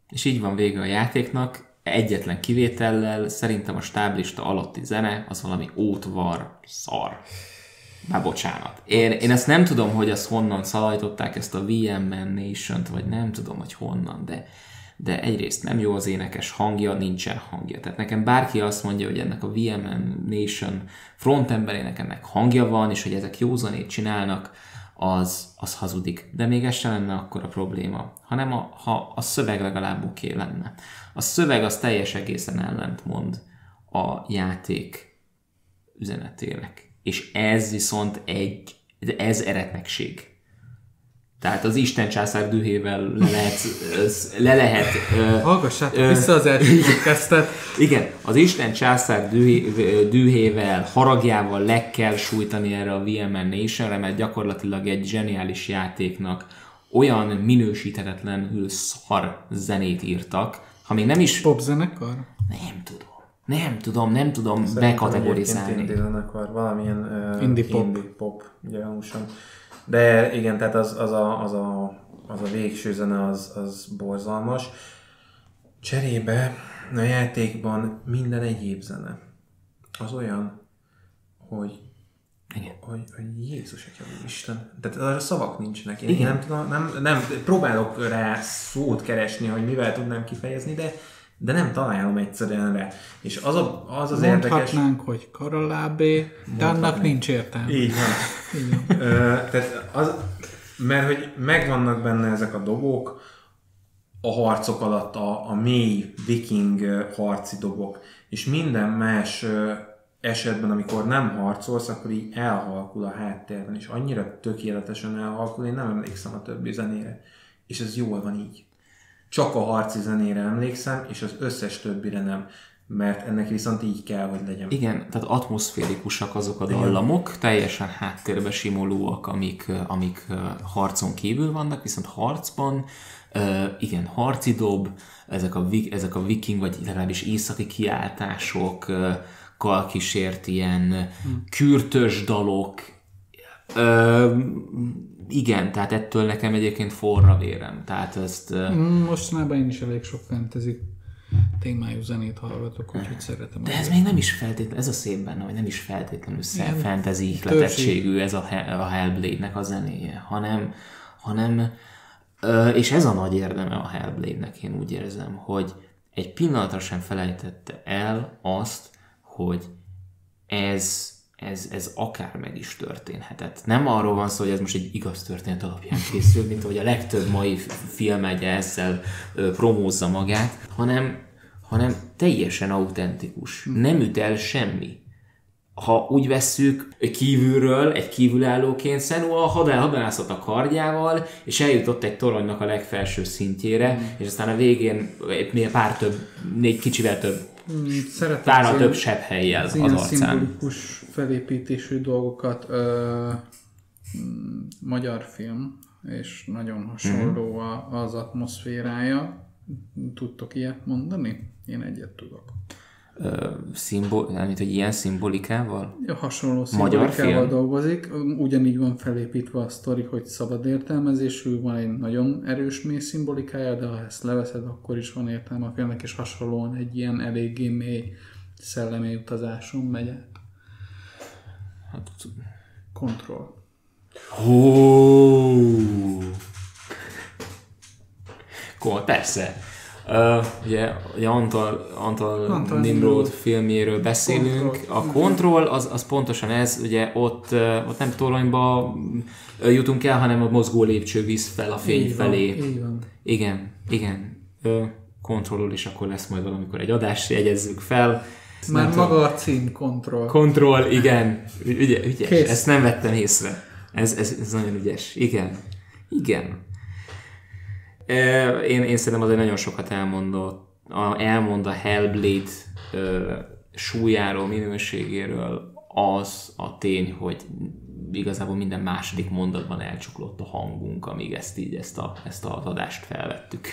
És így van vége a játéknak, egyetlen kivétellel, szerintem a stáblista alatti zene az valami ótvar szar. Már bocsánat. Én, én ezt nem tudom, hogy azt honnan szalajtották ezt a VMN Nation-t, vagy nem tudom, hogy honnan, de, de egyrészt nem jó az énekes hangja, nincsen hangja. Tehát nekem bárki azt mondja, hogy ennek a VMN Nation frontemberének ennek hangja van, és hogy ezek józanét csinálnak, az, az hazudik. De még ez sem lenne akkor a probléma, hanem a, ha a szöveg legalább oké okay lenne. A szöveg az teljes egészen ellentmond a játék üzenetének. És ez viszont egy, ez eretnekség. Tehát az Isten császár dühével le lehet, le lehet ö, Hallgassátok ö, vissza az első podcastet. igen, az Isten császár dühé, dühével, haragjával le kell sújtani erre a VMN Nation-re, mert gyakorlatilag egy zseniális játéknak olyan minősíthetetlenül szar zenét írtak, ha még nem is... Popzenekar? Nem tudom. Nem tudom, nem tudom Szerintem bekategorizálni. Indie zenekar, valamilyen uh, Indie pop. indie pop gyanúsan. De igen, tehát az, az, a, az, a, az a végső zene az, az borzalmas. Cserébe a játékban minden egyéb zene az olyan, hogy Igen. hogy, hogy Jézus, Atya Isten. Tehát arra szavak nincsenek. Én, én nem tudom, nem, nem, próbálok rá szót keresni, hogy mivel tudnám kifejezni, de, de nem találom egyszerűen rá. És az a, az, az érdekes... Hogy karalábé, de annak nincs értelme. Így van. Így van. Ö, tehát az, mert hogy megvannak benne ezek a dobok, a harcok alatt a, a mély viking harci dobok, és minden más esetben, amikor nem harcolsz, akkor így elhalkul a háttérben, és annyira tökéletesen elhalkul, én nem emlékszem a többi zenére. És ez jól van így. Csak a harci zenére emlékszem, és az összes többire nem. Mert ennek viszont így kell, hogy legyen. Igen, tehát atmoszférikusak azok a dallamok, teljesen háttérbe simulóak, amik, amik harcon kívül vannak, viszont harcban, igen, harci dob, ezek a, ezek a viking, vagy legalábbis északi kiáltásokkal kísért ilyen kürtös dalok, igen, tehát ettől nekem egyébként forra vérem. Tehát ezt... Mm, Mostanában én is elég sok fantasy témájú zenét hallgatok, úgyhogy szeretem. De ez még nem is feltétlenül, ez a szép benne, hogy nem is feltétlenül szép fantasy ihletettségű ez a, a Hellblade-nek a zenéje, hanem, hanem és ez a nagy érdeme a Hellblade-nek, én úgy érzem, hogy egy pillanatra sem felejtette el azt, hogy ez, ez, ez akár meg is történhetett. Nem arról van szó, hogy ez most egy igaz történet alapján készül, mint ahogy a legtöbb mai film egy ezzel promózza magát, hanem, hanem teljesen autentikus. Nem üt el semmi. Ha úgy vesszük kívülről, egy kívülállóként, Senua hadel hadászat a kardjával, és eljutott egy toronynak a legfelső szintjére, és aztán a végén pár több, négy kicsivel több, Mm, Szeretem pár az a ilyen- több sebb helyjel az az arcán. szimbolikus felépítésű dolgokat ö, mm, magyar film, és nagyon hasonló a, az atmoszférája. Tudtok ilyet mondani? Én egyet tudok. Szimbol, mint hogy ilyen szimbolikával? Hasonló szimbolikával dolgozik. Ugyanígy van felépítve a sztori, hogy szabad értelmezésű, van egy nagyon erős mély szimbolikája, de ha ezt leveszed, akkor is van értelme a filmnek, és hasonlóan egy ilyen eléggé mély szellemi utazáson megy át. Hát, Control. Hú. Cool, persze. Uh, ugye, ugye Antal, Antal, Antal Nimrod filmjéről beszélünk. Control. A Control az, az pontosan ez, ugye ott, ott nem toronyba jutunk el, hanem a mozgó lépcső visz fel a fény Így van, felé. Így van. Igen, igen. Controlról is akkor lesz majd valamikor egy adás, jegyezzük fel. Már Nem maga a cím Control. Control, igen. Ügye, ügyes. Kész. Ezt nem vettem észre. Ez, ez, ez nagyon ügyes. Igen. Igen. Én, én szerintem azért nagyon sokat elmondott, a, elmond a Hellblade ö, súlyáról, minőségéről az a tény, hogy igazából minden második mondatban elcsuklott a hangunk, amíg ezt így, ezt, a, ezt az adást felvettük.